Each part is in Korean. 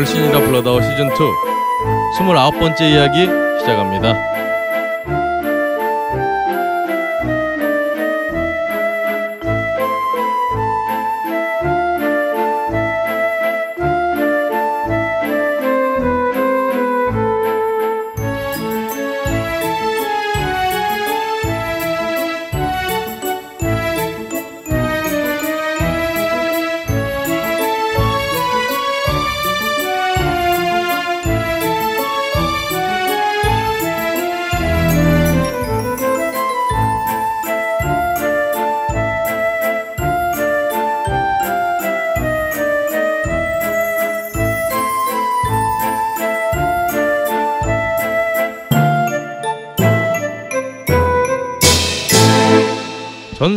걸신이라 불러다오 시즌 2 29번째 이야기 시작합니다.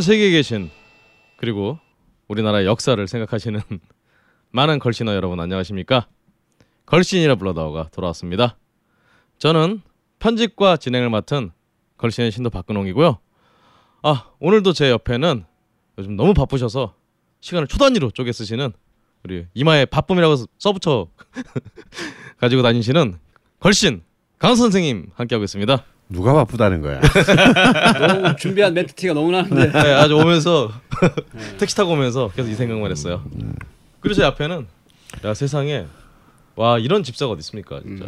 세계에 계신 그리고 우리나라의 역사를 생각하시는 많은 걸신어 여러분 안녕하십니까? 걸신이라 불러다오가 돌아왔습니다. 저는 편집과 진행을 맡은 걸신의 신도 박근홍이고요. 아 오늘도 제 옆에는 요즘 너무 바쁘셔서 시간을 초단위로 쪼개 쓰시는 우리 이마에 바쁨이라고 써붙여 가지고 다니시는 걸신 강 선생님 함께하고 있습니다. 누가 바쁘다는 거야? 너무 준비한 멘트 티가 너무 나는데 네, 아주 오면서 택시 타고 오면서 계속 이 생각만 했어요. 그리고 제 앞에는 야 세상에 와 이런 집사가 어디 있습니까 진짜.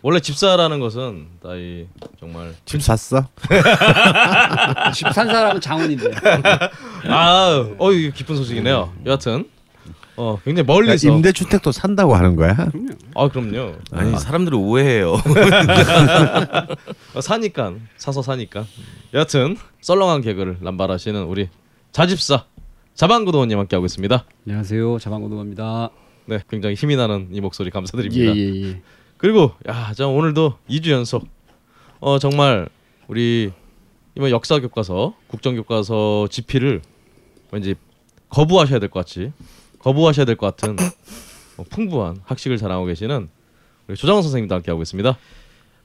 원래 집사라는 것은 나이 정말 집 샀어? 집 산 사람은 장원인데 아, 어 이게 기쁜 소식이네요. 여하튼 어 굉장히 그러니까 멀리서 임대주택도 산다고 하는 거야? 아 그럼요. 아니 사람들이 오해해요. 어, 사니까 사서 사니까. 여하튼 썰렁한 개그를 남발하시는 우리 자집사 자방구도원님 함께 하고 있습니다. 안녕하세요 자방고등어입니다 네, 굉장히 힘이 나는 이 목소리 감사드립니다. 예 예 예 그리고 야, 저 오늘도 2주 연속 어 정말 우리 이번 역사 교과서, 국정 교과서 집필을 왠지 거부하셔야 될 것 같이 거부하셔야 될 것 같은 어, 풍부한 학식을 자랑하고 계시는 우리 조장원 선생님도 함께 하고 있습니다.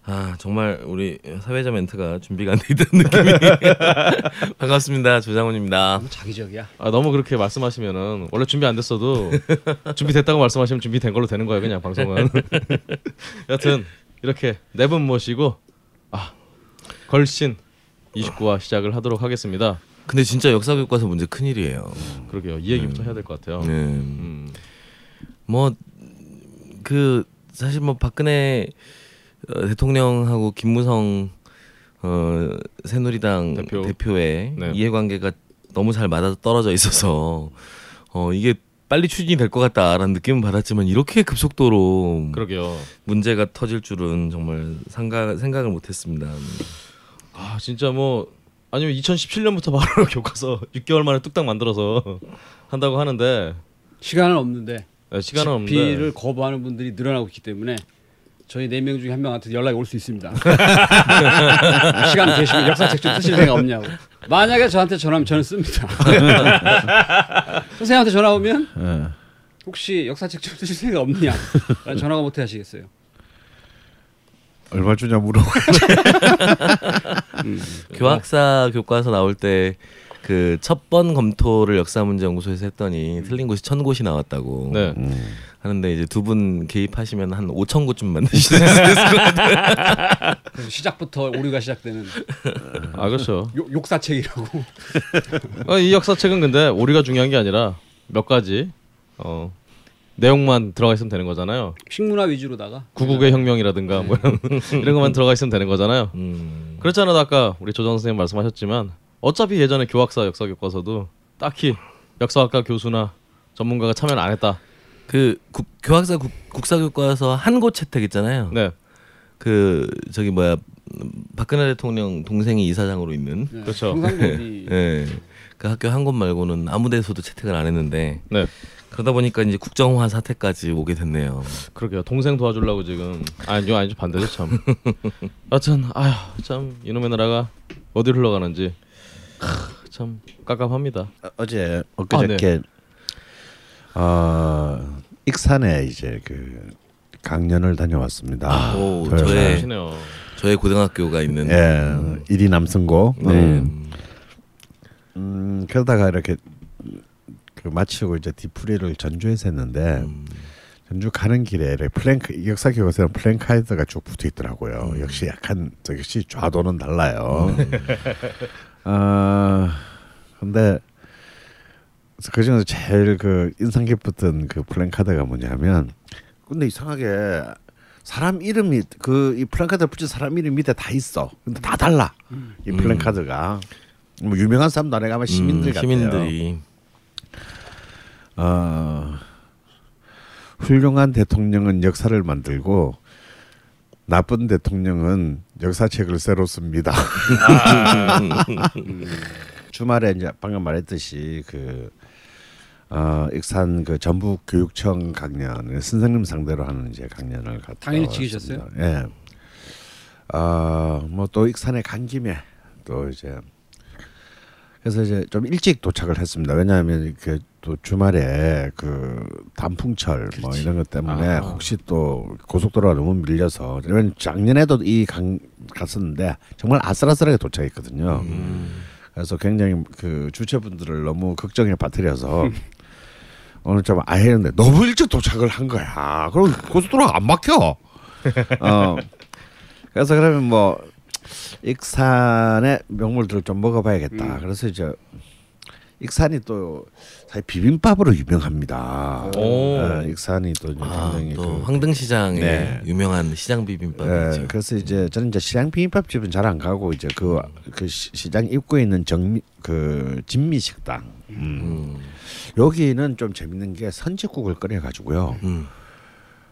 아 정말 우리 사회자 멘트가 준비가 안 돼 있다는 느낌이 반갑습니다 조장훈입니다. 너무 자기적이야 아 너무 그렇게 말씀하시면은 원래 준비 안 됐어도 준비됐다고 말씀하시면 준비된 걸로 되는 거예요 그냥 방송은 여튼 이렇게 네 분 모시고 아 걸신 29화 시작을 하도록 하겠습니다 근데 진짜 역사 교과서 문제 큰 일이에요. 그러게요 이 얘기부터 해야 될 것 같아요 네. 음, 뭐그 사실 뭐 박근혜 어, 대통령하고 김무성 어, 새누리당 대표. 대표. 의 네. 이해관계가 너무 잘 맞아 떨어져 있어서 어 이게 빨리 추진이 될 것 같다라는 느낌은 받았지만 이렇게 급속도로 그러게요 문제가 터질 줄은 정말 생각 생각을 못했습니다. 아 진짜 뭐 아니면 2017년부터 바로 교과서 6개월 만에 뚝딱 만들어서 한다고 하는데 시간은 없는데 네, 시간은 없는데. 집필을 거부하는 분들이 늘어나고 있기 때문에 저희 네 명 중에 한 명한테 연락이 올 수 있습니다. 시간 되시면 역사책 좀 쓰실 생각 없냐고. 만약에 저한테 전화하면 저는 씁니다. 선생님한테 전화 오면 예. 혹시 역사책 좀 쓰실 생각 없냐? 전화가 못해 하시겠어요. 얼마 주냐 물어. 교학사 교과서 나올 때 그 첫 번 검토를 역사문제연구소에서 했더니 틀린 곳이 천 곳이 나왔다고 네. 하는데 이제 두 분 개입하시면 한 오천 곳쯤. 그래서 시작부터 오류가 시작되는 아 그렇죠 욕, 욕사책이라고 어, 이 역사책은 근데 오류가 중요한 게 아니라 몇 가지 어, 내용만 들어가 있으면 되는 거잖아요. 식문화 위주로다가 구국의 혁명이라든가 뭐 이런, 이런 것만 들어가 있으면 되는 거잖아요. 음. 그렇지 않아도 아까 우리 조정 선생님 말씀하셨지만 어차피 예전에 교학사 역사 교과서도 딱히 역사학과 교수나 전문가가 참여를 안 했다. 그 국, 교학사 국, 국사 교과서 한 곳 채택 있잖아요. 네, 그 저기 뭐야 음, 박근혜 대통령 동생이 이사장으로 있는 네, 그렇죠. 예. 그 학교 한 곳 말고는 아무 데서도 채택을 안 했는데 네, 그러다 보니까 이제 국정화 사태까지 오게 됐네요. 그러게요. 동생 도와주려고 지금 아니요, 아니죠 반대죠 참. 하여튼 아휴 참 이놈의 나라가 어디 로 흘러가는지 크, 참 깝깝합니다. 어, 어제 엊그저께 어, 익산에 이제 그 강연을 다녀왔습니다. 오, 토요일 날. 저의 하시네요. 저의 고등학교가 있는 예, 이리 남승고. 네. 음. 음, 그러다가 이렇게 그 마치고 이제 뒤풀이를 전주에서 했는데 음. 전주 가는 길에 플랭크 역사 교과서는 플랭카드가 쭉 붙어 있더라고요. 음. 역시 약간 저 역시 좌도는 달라요. 아 근데 그 중에서 제일 그 인상 깊었던 그 플랜카드가 뭐냐면 근데 이상하게 사람 이름이 그 이 플랜카드 붙인 사람 이름 밑에 다 있어. 근데 다 달라. 이 플랜카드가 뭐 유명한 사람도 아니고 아마 시민들 음, 같아요. 시민들이 어, 훌륭한 대통령은 역사를 만들고 나쁜 대통령은 역사책을 새로 씁니다. 주말에 이제 방금 말했듯이 그 어, 익산 그 전북 교육청 강연 선생님 상대로 하는 이제 강연을 갔다 당연히. 즐기셨어요? 예. 아뭐또 익산에 간 김에 또 이제 그래서 이제 좀 일찍 도착을 했습니다. 왜냐하면 그 또 주말에 그 단풍철 뭐 이런 것 때문에 아. 혹시 또 고속도로가 너무 밀려서 왜냐면 작년에도 이 강 갔었는데 정말 아슬아슬하게 도착했거든요. 그래서 굉장히 그 주최분들을 너무 걱정에 빠뜨려서 오늘 좀 아예 했는데 너무 일찍 도착을 한 거야. 그럼 고속도로가 안 막혀. 어. 그래서 그러면 뭐 익산의 명물들을 좀 먹어봐야겠다. 음. 그래서 이제 익산이 또 사실 비빔밥으로 유명합니다. 오. 어, 익산이 또 아, 굉장히 또 그 황등시장의 네. 유명한 시장 예, 비빔밥이죠. 그래서 이제 저는 이제 시장 비빔밥집은 잘 안 가고 이제 그, 그 시- 시장 입구에 있는 정미 그 진미 식당. 음. 음, 여기는 좀 재밌는 게 선지국을 끓여 가지고요. 음.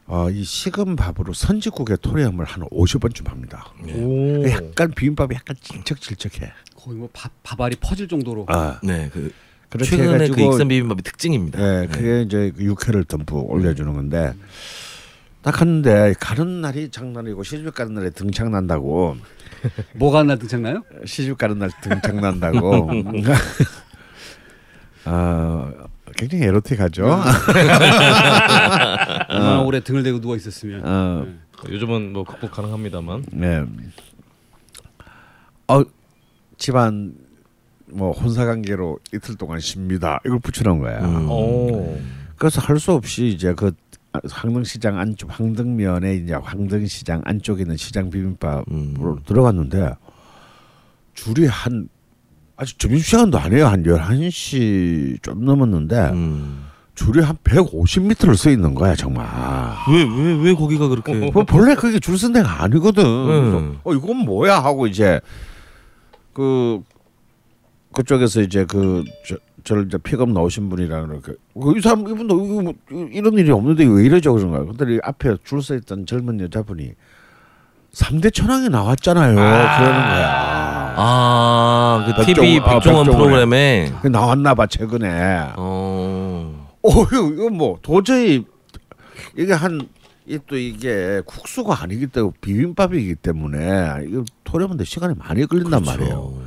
어, 이 식은 밥으로 선지국의 토렴을 한 50번쯤 합니다. 네. 오. 약간 비빔밥이 약간 질척질척해. 거의 뭐 밥, 밥알이 퍼질 정도로 아, 네, 그 그렇게 최근에 그 해가지고 익산 비빔밥이 특징입니다. 예, 그게 이제 그 육회를 듬뿍 올려주는 건데 딱 갔는데 가는 날이 장난이고 시집 가는 날에 등창 난다고 뭐가 하나 등장나요? 시집 가는 날 등창 난다고 아 굉장히 에로틱하죠. 얼마나 오래 등을 대고 누워 있었으면. 어, 요즘은 뭐 극복 가능합니다만. 네. 어 집안 뭐 혼사 관계로 이틀 동안 쉽니다. 이걸 붙여놓은 거야. 음. 오. 그래서 할 수 없이 이제 그 황등시장 안쪽 황등면에 이제 황등시장 안쪽에 있는 시장 비빔밥으로 음. 들어갔는데 줄이 한 아직 점심 시간도 아니에요. 한 11시 좀 넘었는데 음. 줄이 한 150m를 서 있는 거야, 정말. 왜 왜 왜 거기가 그렇게 뭐 본래 그게 줄 쓴 데가 아니거든. 그래서 음. 어 이건 뭐야 하고 이제 그 그쪽에서 이제 그 저, 저를 이제 픽업 나오신 분이랑 이렇게 어, 이 사람 이분도 이거 뭐, 이런 일이 없는데 왜 이러죠 그런 거야. 근데 이 앞에 줄 서 있던 젊은 여자분이 3대 천왕에 나왔잖아요. 그러는 거야. 아, 그 백종- TV 아, 백종원 백종원에. 프로그램에 그 나왔나 봐 최근에. 어. 어 이거 뭐 도저히 이게 한 이또 이게 국수가 아니기 때문에 비빔밥이기 때문에 이거 토렴한데 시간이 많이 걸린단 말이에요.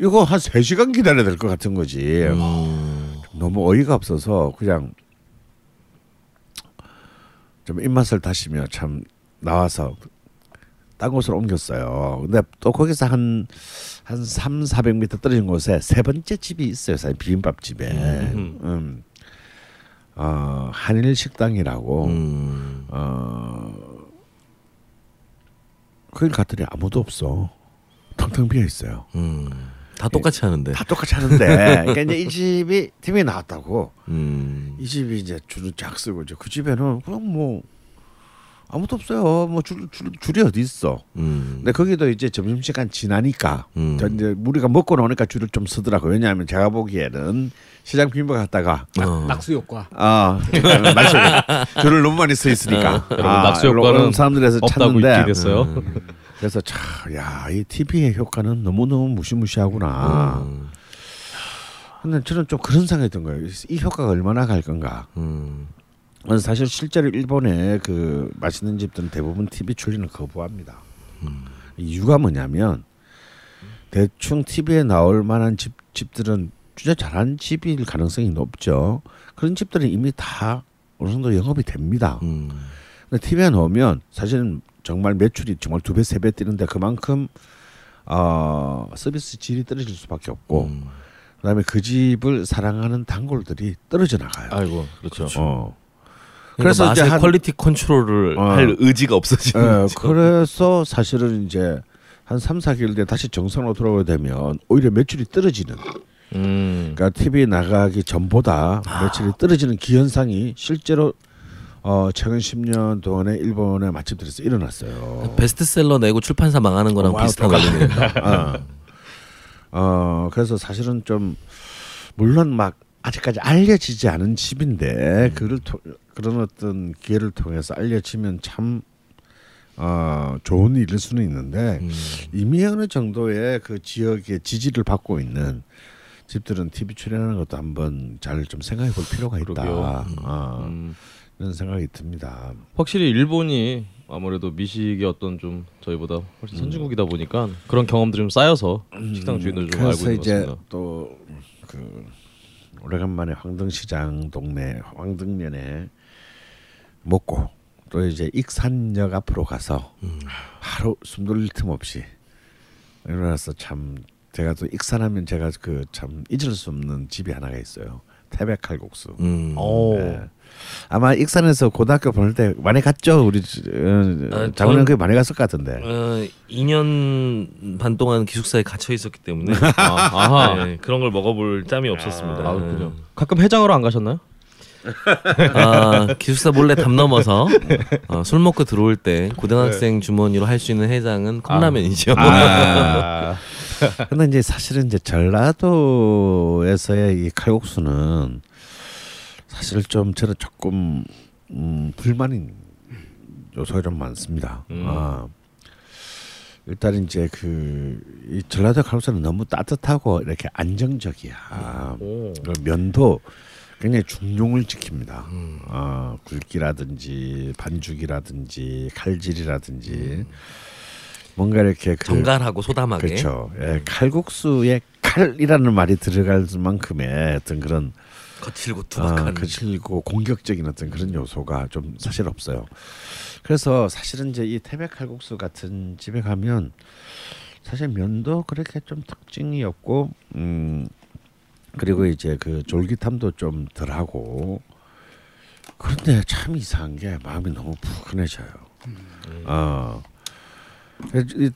이거 한 3시간 기다려야 될 것 같은 거지. 음. 너무 어이가 없어서 그냥 좀 입맛을 다시며 참 나와서 딴 곳으로 옮겼어요. 근데 또 거기서 한, 한 3, 400m 떨어진 곳에 세 번째 집이 있어요. 사실 비빔밥 집에. 음. 음. 어, 한일 식당이라고. 음. 어, 거기 갔더니 아무도 없어. 텅텅 비어 있어요. 음. 다 똑같이 하는데. 다 똑같이 하는데. 그러니까 이제 이 집이 팀이 나왔다고. 음. 이 집이 이제 줄을 쫙 쓰고 이제 그 집에는 그냥 뭐 아무도 없어요. 뭐줄 줄, 줄이 어디 있어. 음. 근데 거기도 이제 점심 시간 지나니까 음. 저 이제 우리가 먹고 나오니까 줄을 좀 서더라고. 왜냐하면 제가 보기에는 시장 비빔밥 갔다가 어. 낙수 효과. 아 날씨 줄을 너무 많이 서 있으니까 여러분, 낙수 효과는 사람들에서 찾는데 됐어요. 음. 그래서 참야이 TV의 효과는 너무 너무 무시무시하구나. 음. 근데 저는 좀 그런 생각이 든 거예요. 이 효과가 얼마나 갈 건가. 음. 사실 실제로 일본의 그 맛있는 집들은 대부분 TV 출연을 거부합니다. 이유가 뭐냐면 대충 TV에 나올 만한 집 집들은 진짜 잘하는 집일 가능성이 높죠. 그런 집들은 이미 다 어느 정도 영업이 됩니다. 음. 근데 TV에 나오면 사실은 정말 매출이 정말 두 배 세 배 뛰는데 그만큼 어, 서비스 질이 떨어질 수밖에 없고 음. 그다음에 그 집을 사랑하는 단골들이 떨어져 나가요. 아이고 그렇죠. 어. 그래서 그래서 이제 한- quality 컨트롤을 어. 할 의지가 없어지는 예, 거죠. 그래서 사실은 이제 한 3, 4개월 뒤에 다시 정상으로 돌아오게 되면 오히려 매출이 떨어지는 음. 그러니까 TV 나가기 전보다 매출이 떨어지는 기현상이 실제로 어, 최근 10년 동안에 일본의 맛집들에서 일어났어요. 베스트셀러 내고 출판사 망하는 거랑 와우, 비슷한. 원리네요. 어. 어, 그래서 사실은 좀 물론 막 아직까지 알려지지 않은 집인데 그를 토, 그런 어떤 기회를 통해서 알려지면 참 어, 좋은 일일 수는 있는데 음. 이미 어느 정도의 그 지역의 지지를 받고 있는 집들은 TV 출연하는 것도 한번 잘 좀 생각해 볼 필요가 있다. 어, 음. 이런 생각이 듭니다. 확실히 일본이 아무래도 미식의 어떤 좀 저희보다 훨씬 선진국이다 보니까 그런 경험들이 좀 쌓여서 식당 주인들 좀 알고 있는 것 같습니다. 또그 오래간만에 황등시장 동네 황등면에 먹고 또 이제 익산역 앞으로 가서 하루 숨 돌릴 틈 없이 일어나서 참 제가 또 익산하면 제가 그 참 잊을 수 없는 집이 하나가 있어요. 태백칼국수. 음. 오. 예. 아마 익산에서 고등학교 보낼 때 많이 갔죠. 우리 어, 아, 저는- 그 많이 갔을 것 같은데. 어, 2년 반 동안 기숙사에 갇혀 있었기 때문에 아, 아하. 네, 그런 걸 먹어볼 짬이 없었습니다. 아, 그렇군요. 가끔 해장하러 안 가셨나요? 아, 기숙사 몰래 담 넘어서 어, 술 먹고 들어올 때 고등학생 주머니로 할 수 있는 해장은 컵라면이죠. 아. 근데 이제 사실은 이제 전라도에서의 이 칼국수는 사실 좀 저는 조금 음, 불만인 요소가 좀 많습니다. 음. 아. 일단 이제 그이 전라도 칼국수는 너무 따뜻하고 이렇게 안정적이야. 오. 그 면도 굉장히 중용을 지킵니다. 음. 어, 굵기라든지 반죽이라든지 칼질이라든지 뭔가 이렇게 그 정갈하고 소담하게. 그렇죠. 예, 칼국수에 칼이라는 말이 들어갈 만큼의 어떤 그런 거칠고 아, 투박한. 거칠고 공격적인 어떤 그런 요소가 좀 사실 없어요. 그래서 사실은 이제 이 태백 칼국수 같은 집에 가면 사실 면도 그렇게 좀 특징이 없고 음 그리고 이제 그 졸깃함도 좀 덜하고 그런데 참 이상한 게 마음이 너무 푸근해져요. 어.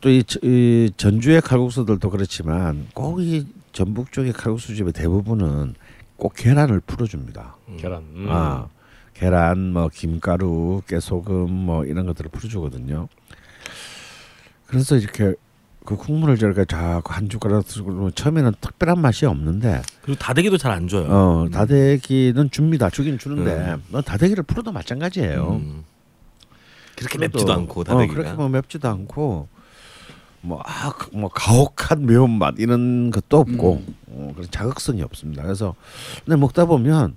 또이 이 전주의 칼국수들도 그렇지만 꼭 이 전북 쪽의 칼국수 집의 대부분은 꼭 계란을 풀어줍니다. 계란. 음. 아 계란 뭐 김가루 깨소금 뭐 이런 것들을 풀어주거든요. 그래서 이렇게 그 국물을 저렇게 자꾸 한 숟가락 들고 처음에는 특별한 맛이 없는데 그리고 다대기도 잘 안 줘요. 어 다대기는 줍니다. 주긴 주는데 네. 너 다대기를 풀어도 마찬가지예요. 음. 그렇게 풀어도, 맵지도 않고 어, 다대기가. 그렇게 뭐 맵지도 않고 뭐, 아, 그뭐 가혹한 매운맛 이런 것도 없고 어, 그런 자극성이 없습니다. 그래서 근데 먹다 보면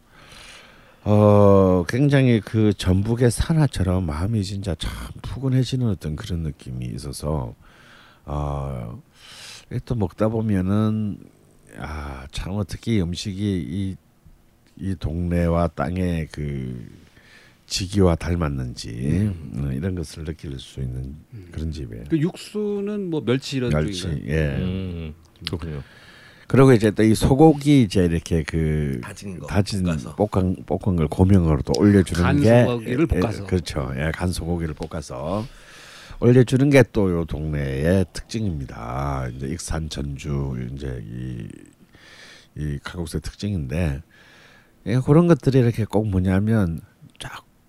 어 굉장히 그 전북의 산하처럼 마음이 진짜 참 푸근해지는 어떤 그런 느낌이 있어서 어, 또 먹다 보면은 아참 어떻게 이 음식이 이, 이 동네와 땅의 그 지기와 닮았는지 어, 이런 것을 느낄 수 있는 그런 집이에요. 그 육수는 뭐 멸치 이런 멸치 쪽인가요? 예. 음. 그렇군요. 그리고 이제 또 이 소고기 이제 이렇게 그 다진 거 다진 볶아서. 볶은 볶은 걸 고명으로 또 올려주는 간게 소고기를 예, 볶아서. 예, 그렇죠. 예, 간 소고기를 볶아서 올려주는 게 또 요 동네의 특징입니다. 이제 익산 전주 이제 이, 이 칼국수의 특징인데 예, 그런 것들이 이렇게 꼭 뭐냐면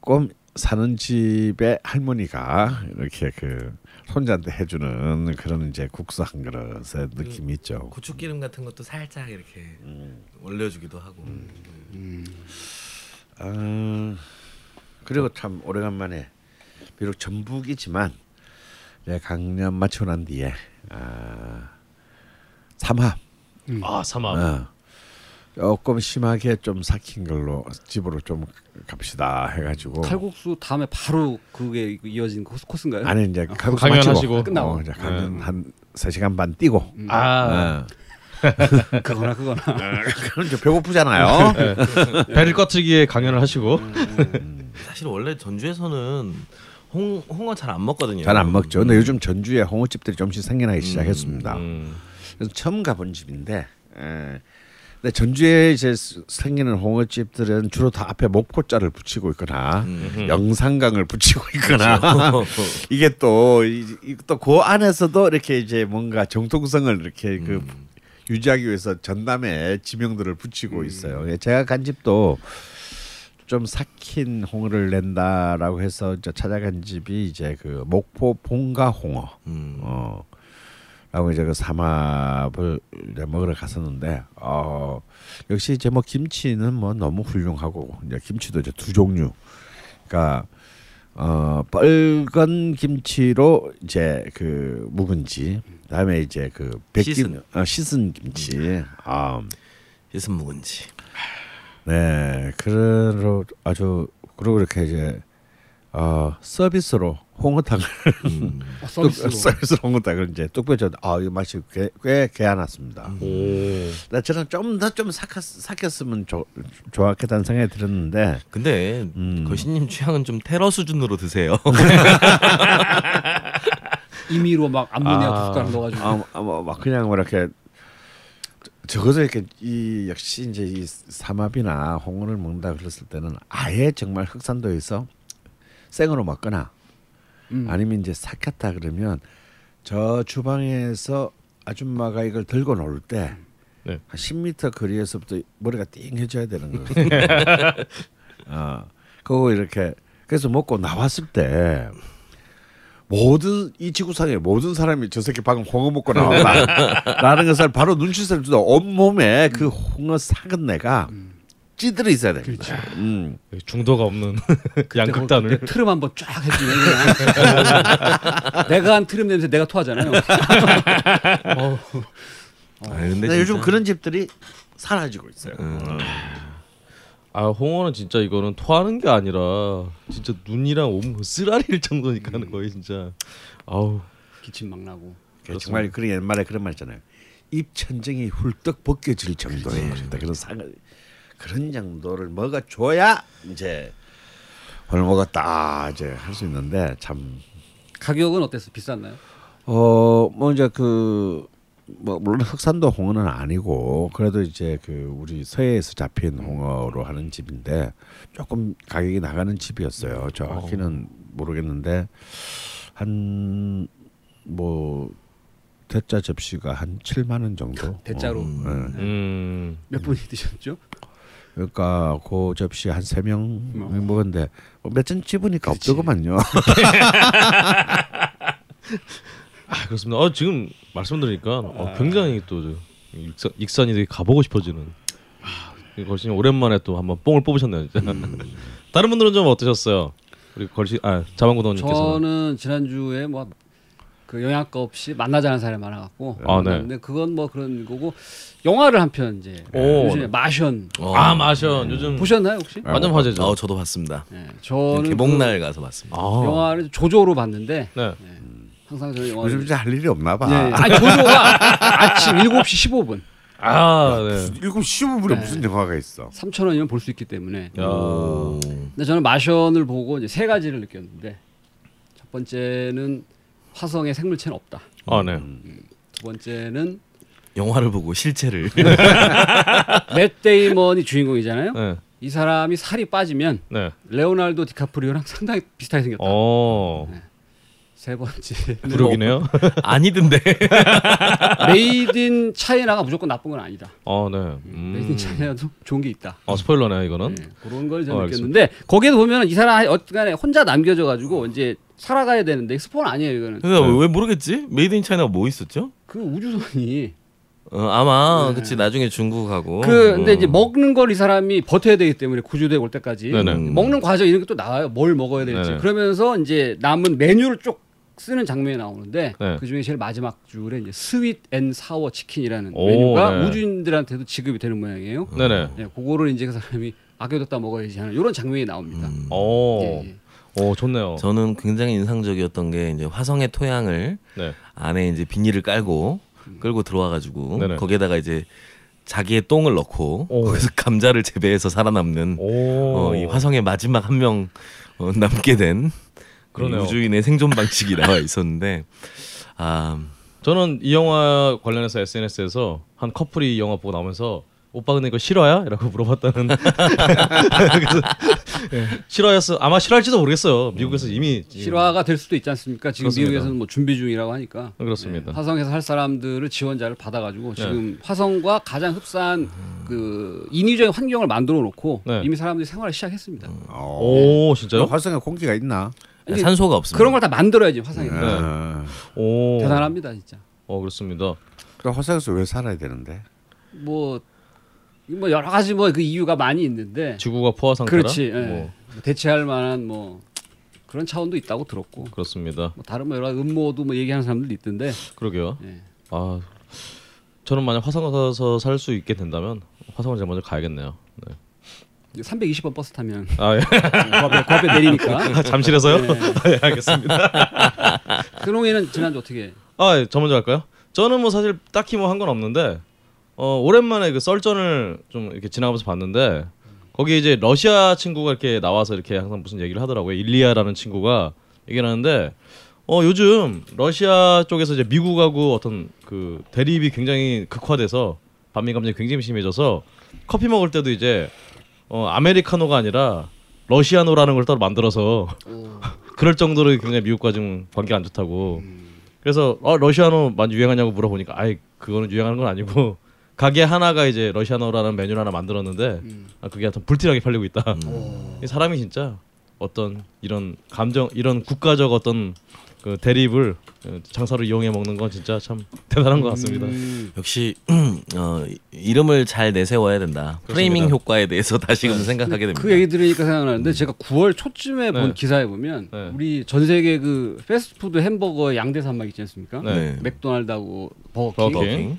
조금 사는 집의 할머니가 이렇게 그 손자한테 해주는 그런 이제 국수 한 그릇의 느낌이 있죠. 고추기름 같은 것도 살짝 이렇게 음. 올려주기도 하고. 아, 그리고 참 오래간만에 비록 전북이지만 내 강연 마치고 난 뒤에 아, 삼합 아 삼합. 어, 조금 심하게 좀 삭힌 걸로 집으로 좀 갑시다 해가지고 칼국수 다음에 바로 그게 이어진 코스, 코스인가요? 안에 이제 칼국수 강연하시고. 마치고 끝나고. 어, 이제 강연 네. 한3 시간 반 뛰고 아. 어. 그거나 그거나. 그럼 이제 배고프잖아요. 네. 배를 꺼트기에 강연을 하시고 사실 원래 전주에서는 홍 홍어 잘 안 먹거든요. 잘 안 먹죠. 근데 요즘 전주에 홍어집들이 좀씩 생겨나기 시작했습니다. 음. 그래서 처음 가본 집인데 에, 근데 전주에 이제 스- 생기는 홍어집들은 주로 다 앞에 목포자를 붙이고 있거나 음. 영산강을 붙이고 있거나 이게 또또그 안에서도 이렇게 이제 뭔가 정통성을 이렇게 그 유지하기 위해서 전남에 지명들을 붙이고 있어요. 예, 제가 간 집도 좀 삭힌 홍어를 낸다라고 해서 이제 찾아간 집이 이제 그 목포 봉가 홍어. 음. 어. 라고 이제 그 삼합을 이제 먹으러 갔었는데 어 역시 이제 뭐 김치는 뭐 너무 훌륭하고 이제 김치도 이제 두 종류 그러니까 어 빨간 김치로 이제 그 묵은지 그다음에 이제 그 백김 씻은. 어, 씻은 김치 아 예순 묵은지. 네, 그로 아주 그리고 이렇게 이제 어 서비스로 홍어탕을 음. 어, 뚝- 서비스로. 서비스로 홍어탕을 이제 뚝배져 아이 맛이 꽤, 꽤 개안았습니다. 오. 나 저는 좀더좀 삭혔 삭혔으면 좋 좋았겠다는 생각이 들었는데 근데 음. 거신님 취향은 좀 테러 수준으로 드세요. 임의로 막 암모니아 아. 두 숟가락 넣어가지고 아, 아, 뭐, 막 그냥 뭐 이렇게 적어서 이렇게 이 역시 이제 이 삼합이나 홍어를 먹는다 그랬을 때는 아예 정말 흑산도에서 생으로 먹거나 음. 아니면 이제 삭혔다 그러면 저 주방에서 아줌마가 이걸 들고 놀때한 네. 10m 거리에서부터 머리가 띵해져야 되는 거예요. 어, 그거 이렇게 그래서 먹고 나왔을 때 모든 이 지구상의 모든 사람이 저 새끼 방금 홍어 먹고 나왔다라는 것을 바로 눈치를 주도 온 몸에 그 홍어 삭은 내가 찌들어 있어야 됩니다. 음. 중도가 없는 양극단을 내 트름 한번 쫙 해주면 그냥 내가 한 트름 냄새 내가 토하잖아요. 어, 아, 근데 근데 요즘 그런 집들이 사라지고 있어요. 음. 아 홍어는 진짜 이거는 토하는 게 아니라 진짜 눈이랑 온몸 쓰라릴 정도니까 하는 거예요 진짜 아우 기침 막 나고. 그 정말 그런 옛말에 그런 말 있잖아요. 입 천정이 훌떡 벗겨질 정도의 그런 상 그런 정도를 먹어줘야 이제 오늘 먹었다 이제 할 수 있는데 참 가격은 어땠어? 비쌌나요? 어, 뭐 이제 그, 뭐 물론 흑산도 홍어는 아니고 그래도 이제 그 우리 서해에서 잡힌 홍어로 하는 집인데 조금 가격이 나가는 집이었어요. 정확히는 모르겠는데 한 뭐 대짜 접시가 한 7만 원 정도. 대짜로 어, 예. 음몇 분이 드셨죠? 그러니까 그 접시 한 세명 어. 먹었는데 뭐 몇잔 집으니까 그치. 없더구만요. 아, 그렇습니다 어 지금 말씀 드리니까 어, 굉장히 또 저, 익산, 익산이 되게 가보고 싶어지는 이 걸신이 오랜만에 또 한번 뽕을 뽑으셨네요 진짜 다른 분들은 좀 어떠셨어요 우리 걸신 아 자방구동님께서 저는 지난주에 뭐 그 영양가 없이 만나자는 사람이 많아갖고 아, 네. 근데 그건 뭐 그런 거고 영화를 한 편 이제 오. 요즘에 마션 어. 아 마션 요즘 보셨나요 혹시? 완전 화제죠 어, 저도 봤습니다. 네, 저는 개봉날 가서 봤습니다. 아, 그 영화를 조조로 봤는데 네. 항상 저는 영화 요즘 이제 할 일이 없나 봐. 네, 아니 조조가 아침 7시 15분 아, 네. 일곱 시부분에 네. 무슨 영화가 있어? 3천 원이면 볼 수 있기 때문에 야. 오. 근데 저는 마션을 보고 이제 세 가지를 느꼈는데 첫 번째는 화성에 생물체는 없다. 아, 네. 두 번째는 영화를 보고 실체를 맷 데이먼이 주인공이잖아요. 네. 이 사람이 살이 빠지면 네. 레오나르도 디카프리오랑 상당히 비슷하게 생겼다. 어. 세 번째 부력이네요. 아니던데. Made in China가 무조건 나쁜 건 아니다. 어, 네. Made in 음. China도 좋은 게 있다. 어, 스포일러네요, 이거는. 네, 그런 걸 저는 어, 느꼈는데 거기에도 보면 이 사람 어떻게 혼자 남겨져 가지고 이제 살아가야 되는데 스포는 아니에요 이거는. 그러니까 왜 모르겠지? Made in China가 뭐 있었죠? 그 우주선이 어, 아마 네. 그치 나중에 중국하고 그 근데 어. 이제 먹는 걸 이 사람이 버텨야 되기 때문에 구조대 올 때까지 네네. 음. 먹는 과정 이런 게 또 나와요. 뭘 먹어야 될지. 네네. 그러면서 이제 남은 메뉴를 쭉 쓰는 장면이 나오는데 네. 그 중에 제일 마지막 줄에 이제 sweet and sour chicken이라는 오, 메뉴가 네. 우주인들한테도 지급이 되는 모양이에요. 네네. 네, 그거를 이제 그 사람이 아껴뒀다 먹어야지 하는 이런 장면이 나옵니다. 음. 오. 예, 예. 오, 좋네요. 저는 굉장히 인상적이었던 게 이제 화성의 토양을 네. 안에 이제 비닐을 깔고 끌고 들어와 가지고 네네. 거기에다가 이제 자기의 똥을 넣고 오. 거기서 감자를 재배해서 살아남는 오. 어, 이 화성의 마지막 한명 어, 남게 된 그러네요. 이 우주인의 생존 방식이 나와 있었는데 아 저는 이 영화 관련해서 SNS에서 한 커플이 이 영화 보고 나오면서 오빠 근데 이거 실화야? 라고 물어봤다는 그래서 예, 실화였어 아마 실화일지도 모르겠어요 미국에서 이미 실화가 될 수도 있지 않습니까? 지금 그렇습니다. 미국에서는 뭐 준비 중이라고 하니까 그렇습니다 네, 화성에서 할 사람들을 지원자를 받아가지고 지금 화성과 가장 흡사한 그 인위적인 환경을 만들어 놓고 네. 이미 사람들이 생활을 시작했습니다. 어. 오 진짜요? 화성에 공기가 있나? 이제 산소가 없습니다. 그런 걸 다 만들어야지 화성에. 네. 어. 오 대단합니다 진짜. 어 그렇습니다 그럼 화성에서 왜 살아야 되는데? 뭐, 뭐 여러 가지 뭐 그 이유가 많이 있는데 지구가 포화 상태라 그렇지. 예. 뭐 대체할 만한 뭐 그런 차원도 있다고 들었고 그렇습니다 뭐 다른 뭐 여러 음모도 뭐 얘기하는 사람들도 있던데 그러게요 예. 아 저는 만약 화성 가서 살 수 있게 된다면 화성을 제일 먼저 가야겠네요 네. 320번 버스 타면 아 예. 그 앞에 내리니까. 잠실에서요? 네. 예, 알겠습니다 근홍이는 지난주 어떻게? 아, 예, 저 먼저 할까요? 저는 뭐 사실 딱히 뭐 한 건 없는데 어, 오랜만에 그 썰전을 좀 이렇게 지나가면서 봤는데 거기 이제 러시아 친구가 이렇게 나와서 이렇게 항상 무슨 얘기를 하더라고요. 일리아라는 친구가 얘기를 하는데 어, 요즘 러시아 쪽에서 이제 미국하고 어떤 그 대립이 굉장히 극화돼서 반미 감정이 굉장히 심해져서 커피 먹을 때도 이제 어, 아메리카노가 아니라 러시아노라는 걸 따로 만들어서 그럴 정도로 굉장히 미국과 지금 관계가 안 좋다고. 그래서 어 러시아노 많이 유행하냐고 물어보니까 아이 그거는 유행하는 건 아니고 가게 하나가 이제 러시아노라는 메뉴를 하나 만들었는데 아, 그게 하여튼 불티나게 팔리고 있다. 이 사람이 진짜 어떤 이런 감정 이런 국가적 어떤 그 대립을 어, 장사로 이용해 먹는 건 진짜 참 대단한 것 같습니다. 음, 역시 어, 이- 이름을 잘 내세워야 된다. framing 효과에 대해서 다시금 생각하게 됩니다. 그 얘기 들으니까 생각나는데 제가 9월 초쯤에 네. 본 기사에 보면 네. 우리 전 세계 그 패스트푸드 햄버거 양대 산맥 있지 않습니까? 네. 맥도날드하고 버거킹. 버거킹.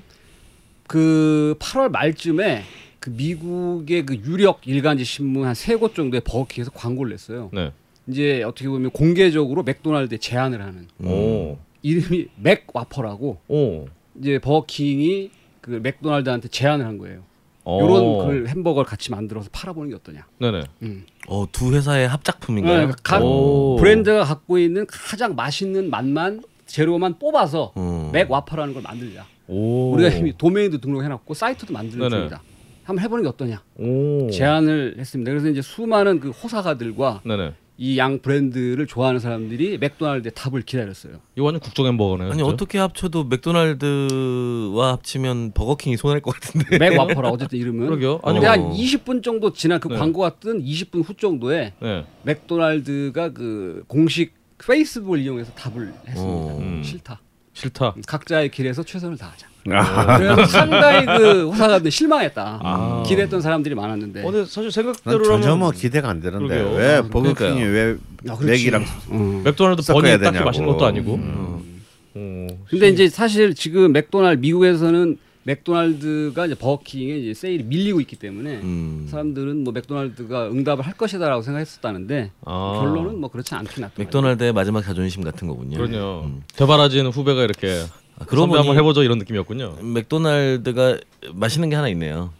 그 8월 말쯤에 그 미국의 그 유력 일간지 신문 한 세 곳 정도의 버거킹에서 광고를 냈어요. 네. 이제 어떻게 보면 공개적으로 맥도날드에 제안을 하는 오. 이름이 맥 와퍼라고 오. 이제 버거킹이 그 맥도날드한테 제안을 한 거예요. 오. 요런 그 햄버거를 같이 만들어서 팔아보는 게 어떠냐. 네네. 음. 어, 두 회사의 합작품인가요? 네, 각 오. 브랜드가 갖고 있는 가장 맛있는 맛만 재료만 뽑아서 어. 맥와퍼라는 걸 만들자. 오. 우리가 이미 도메인도 등록해놨고 사이트도 만드는 네네. 중이다. 한번 해보는 게 어떠냐. 오. 제안을 했습니다. 그래서 이제 수많은 그 호사가들과 네네. 이 양 브랜드를 좋아하는 사람들이 맥도날드의 답을 기다렸어요. 이거 완전 국적 햄버거네요. 아니. 어떻게 합쳐도 맥도날드와 합치면 버거킹이 손할 것 같은데. 맥와퍼라 어쨌든 이름은. 그러게요. 아니, 한 어. 20분 정도 지난 그 네. 광고가 뜬 20분 후 정도에 네. 맥도날드가 그 공식 페이스북을 이용해서 답을 했습니다. 어. 음. 싫다. 싫다. 각자의 길에서 최선을 다하자. 아, 그래서 상당히 그 호사가들 실망했다. 아. 기대했던 사람들이 많았는데. 어, 근데 사실 난 생각대로라면 전혀 뭐 기대가 안 되는데 그러게요. 왜 아, 버거킹이. 왜 아. 맥이랑 음. 맥도날드 버니 딱히. 맛있는 것도 아니고. 음. 어, 근데 이제 사실 지금 맥도날드 미국에서는 맥도날드가 이제 버거킹에 이제 세일이 밀리고 있기 때문에 음. 사람들은 뭐 맥도날드가 응답을 할 것이다라고 생각했었다는데 아. 결론은 뭐 그렇지 않긴 하더라고요. 맥도날드의 마지막 자존심 같은 거군요. 그럼요. 음. 되바라지는 후배가 이렇게 아, 그러고 선배 한번 해보죠 이런 느낌이었군요. 맥도날드가 맛있는 게 하나 있네요.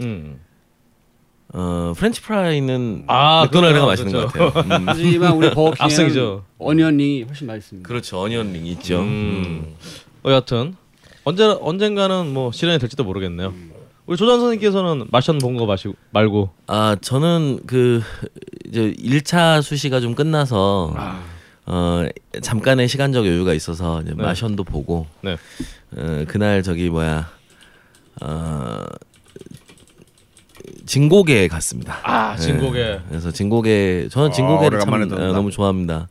음. 어 french fry는 아, 맥도날드가 그렇죠. 맛있는 것 그렇죠. 같아요. 음. 하지만 우리 버거킹은. onion ring이 훨씬 맛있습니다. 그렇죠. onion ring 있죠. 음. 음. 어, 여하튼 언제 언젠가는 뭐 실현이 될지도 모르겠네요. 우리 조전 선생님께서는 마션 본거 마시고 말고 아 저는 그 이제 1차 수시가 좀 끝나서 어 잠깐의 시간적 여유가 있어서 이제 네. 마션도 보고 네. 어, 그날 저기 뭐야 어 진고개에 갔습니다. 아 진곡에 네. 그래서 진고개 저는 아, 진고개를 참 오래간만에 듣는다. 어, 너무 좋아합니다.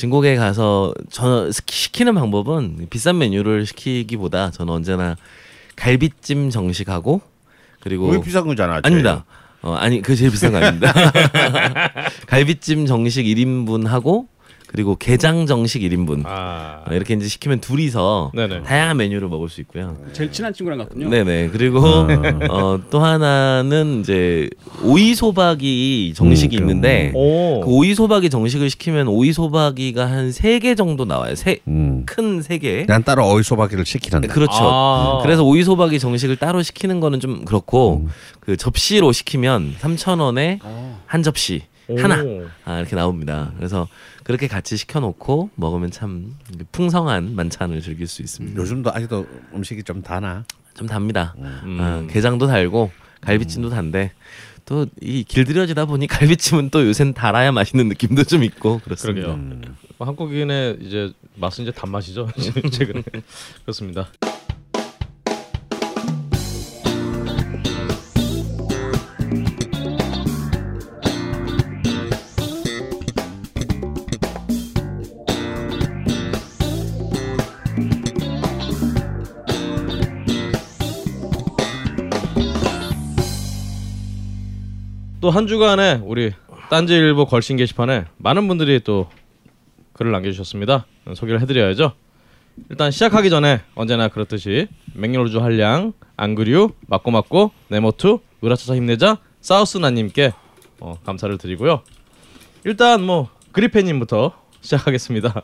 진고개 가서 저 시키는 방법은 비싼 메뉴를 시키기보다 저는 언제나 갈비찜 정식하고 그리고 그게 비싼 거잖아. 아닙니다. 어, 아니 그 제일 비싼 거 아닙니다. 갈비찜 정식 1인분 하고 그리고 게장 정식 1인분 아 어, 이렇게 이제 시키면 둘이서 네네. 다양한 메뉴를 먹을 수 있고요. 제일 친한 친구랑 갔군요. 네네 그리고 어, 또 하나는 이제 오이 소박이 정식이 음, 있는데 오 그 오이 소박이 정식을 시키면 오이 소박이가 한 세 개 정도 나와요. 음. 큰세 개. 난 따로 어이 소박이를 시키는데. 그렇죠. 아. 그래서 오이 소박이 정식을 따로 시키는 거는 좀 그렇고 그 접시로 시키면 3,000원에 어. 한 접시 오. 하나 아, 이렇게 나옵니다. 그래서 그렇게 같이 시켜놓고 먹으면 참 풍성한 만찬을 즐길 수 있습니다. 요즘도 아직도 음식이 좀 다나. 좀 답니다. 음. 아, 게장도 달고 갈비찜도 단데 또 이 길들여지다 보니 갈비찜은 또 요새는 달아야 맛있는 느낌도 좀 있고 그렇습니다. 그러게요. 음. 뭐 한국인의 이제 맛은 이제 단맛이죠. 최근에 그렇습니다. 또 한 주간에 우리 딴지일보 걸신 게시판에 많은 분들이 또 글을 남겨주셨습니다. 소개를 해드려야죠. 일단 시작하기 전에 언제나 그렇듯이 맹렬우주 한량, 안그류, 맞고 맞고, 네모투, 으라차차 힘내자, 사우스나님께 어, 감사를 드리고요. 일단 뭐 그리페님부터 시작하겠습니다.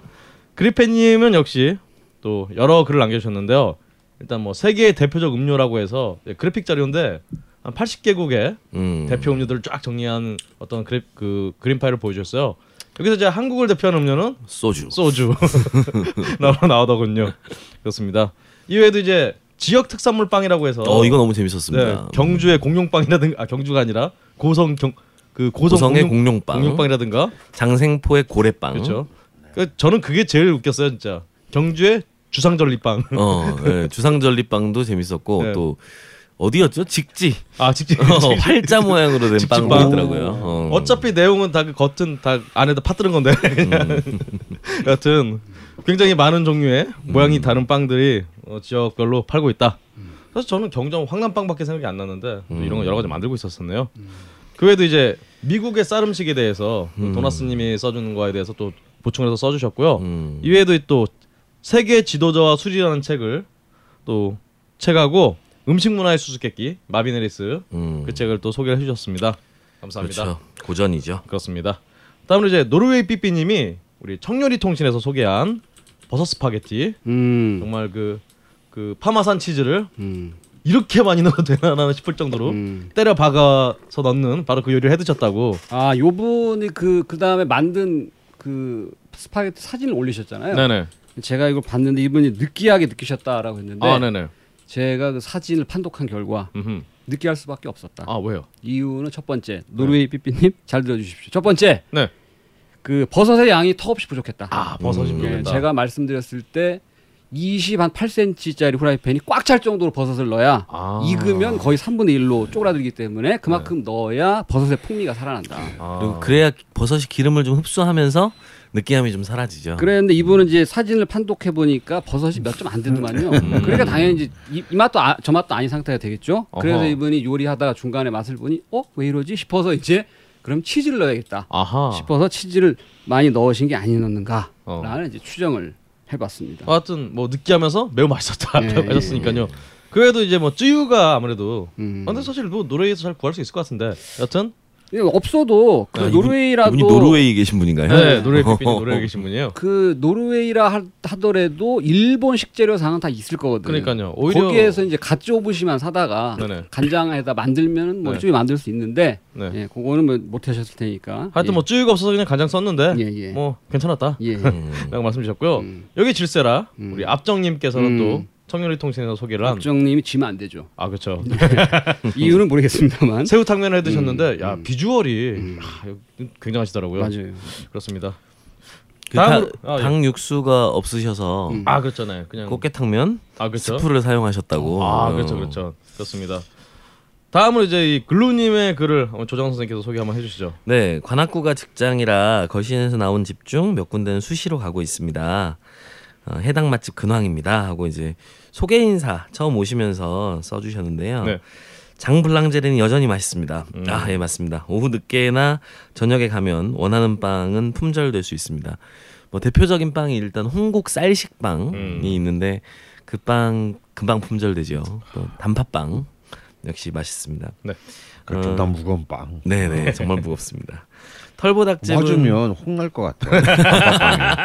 그리페님은 역시 또 여러 글을 남겨주셨는데요. 일단 뭐 세계의 대표적 음료라고 해서 예, 그래픽 자료인데 한 80개국의 음. 대표 음료들을 쫙 정리한 어떤 그래, 그 그림 파일을 보여주셨어요. 여기서 이제 한국을 대표하는 음료는 소주. 소주 나오 나오더군요. 그렇습니다. 이외에도 이제 지역 특산물 빵이라고 해서 어 이거 너무 네, 재밌었습니다. 경주의 공룡빵이라든가 아 경주가 아니라 고성 경그 고성 고성 의 공룡, 공룡빵, 공룡빵이라든가 장생포의 고래빵. 그렇죠. 그 저는 그게 제일 웃겼어요 진짜 경주의 주상절리빵. 어, 네, 주상절리빵도 재밌었고 네. 또 어디였죠? 직지. 아 직접 어, 활자 모양으로 된. 빵도 있더라고요. 어. 어차피 내용은 다 그 겉은 다 안에다 파뜨는 건데 음. 여튼 굉장히 많은 종류의 모양이 다른 빵들이 어, 지역별로 팔고 있다. 사실 저는 경정 황남빵밖에 생각이 안 나는데 또 이런 거 여러 가지 만들고 있었었네요. 그 외에도 이제 미국의 쌀 음식에 대해서 또 도나스님이 써주는 거에 대해서 또 보충해서 써주셨고요. 음. 이외에도 또 세계 지도자와 술이라는 책을 또 책하고 음식 문화의 수수께끼 마빈 해리스 음. 그 책을 또 소개를 해주셨습니다. 감사합니다. 그렇죠. 고전이죠. 그렇습니다. 다음으로 이제 노르웨이 삐삐님이 우리 청요리 통신에서 소개한 버섯 스파게티 음. 정말 그 그 파마산 치즈를 음. 이렇게 많이 넣어도 되나 싶을 정도로 음. 때려 박아서 넣는 바로 그 요리를 해드셨다고. 아, 요분이 그 그다음에 만든 그 스파게티 사진을 올리셨잖아요. 네네. 제가 이걸 봤는데 이분이 느끼하게 느끼셨다라고 했는데 아 네네. 제가 그 사진을 판독한 결과 음흠. 느끼할 수밖에 없었다. 아 왜요? 이유는 첫 번째 노르웨이 삐삐님 잘 들어주십시오. 첫 번째 네. 그 버섯의 양이 턱없이 부족했다. 아 버섯이 음. 예, 부족했다. 제가 말씀드렸을 때 20 한 8cm짜리 후라이팬이 꽉 찰 정도로 버섯을 넣어야 아. 익으면 거의 3분의 1로 쪼그라들기 때문에 그만큼 넣어야 버섯의 풍미가 살아난다. 아. 그리고 그래야 버섯이 기름을 좀 흡수하면서 느끼함이 좀 사라지죠. 그랬는데 이분은 이제 사진을 판독해 보니까 버섯이 몇 점 안 되더만요. 그러니까 당연히 이제 이, 이 맛도 아, 저 맛도 아닌 상태가 되겠죠. 그래서 어허. 이분이 요리하다가 중간에 맛을 보니 어 왜 이러지 싶어서 이제 그럼 치즈를 넣어야겠다 아하. 싶어서 치즈를 많이 넣으신 게 아니었는가라는 어. 이제 추정을 해봤습니다. 하여튼 뭐 느끼하면서 매우 맛있었다 예, 하셨으니까요. 그 외에도 이제 뭐 쯔유가 아무래도 음. 아, 근데 사실 뭐 노르웨이에서 잘 구할 수 있을 것 같은데 여튼 없어도 그 아, 이분- 노르웨이라도 이분이 노르웨이 계신 분인가요? 네 노르웨이 삐삐님 노르웨이 계신 분이에요. 그 노르웨이라 하- 하더라도 일본 식재료 상은 다 있을 거거든요. 그러니까요. 오히려 거기에서 이제 가쓰오부시만 사다가 네네. 간장에다 만들면은 뭐 네. 좀 만들 수 있는데 네. 예, 그거는 뭐 못 하셨을 테니까. 하여튼 뭐 쯔유가 없어서 그냥 간장 썼는데 예, 예. 뭐 괜찮았다. 예. 음. 라고 말씀 주셨고요. 음. 여기 질세라 음. 우리 압정님께서는 음. 또 청요리 통신에서 소개를 한. 압정님이 지면 안 되죠. 아 그렇죠. 이유는 모르겠습니다만. 새우탕면을 해드셨는데 야 음. 비주얼이 음. 아, 이거 굉장하시더라고요. 맞아요. 그렇습니다. 그 다음으로- 다- 아, 예. 당 육수가 없으셔서 음. 아 그렇잖아요. 그냥 꽃게탕면 아 그렇죠. 스프를 사용하셨다고. 아 어. 그렇죠 그렇죠. 그렇습니다. 다음으로 이제 이 글루님의 글을 한번 조장 선생님께서 소개 한번 해주시죠. 네, 관악구가 직장이라 거신에서 나온 집 중 몇 군데는 수시로 가고 있습니다. 어, 해당 맛집 근황입니다. 하고 이제 소개 인사 처음 오시면서 써주셨는데요. 네. 장블랑제리는 여전히 맛있습니다. 음. 아, 예, 맞습니다. 오후 늦게나 저녁에 가면 원하는 빵은 품절될 수 있습니다. 뭐 대표적인 빵이 일단 홍국 쌀식빵이 음. 있는데 그 빵 금방 품절되죠. 또 단팥빵 역시 맛있습니다. 그 어. 좀더 무거운 빵. 네네 정말 무겁습니다. 털보닭집은 맞으면 홍날 것 같아.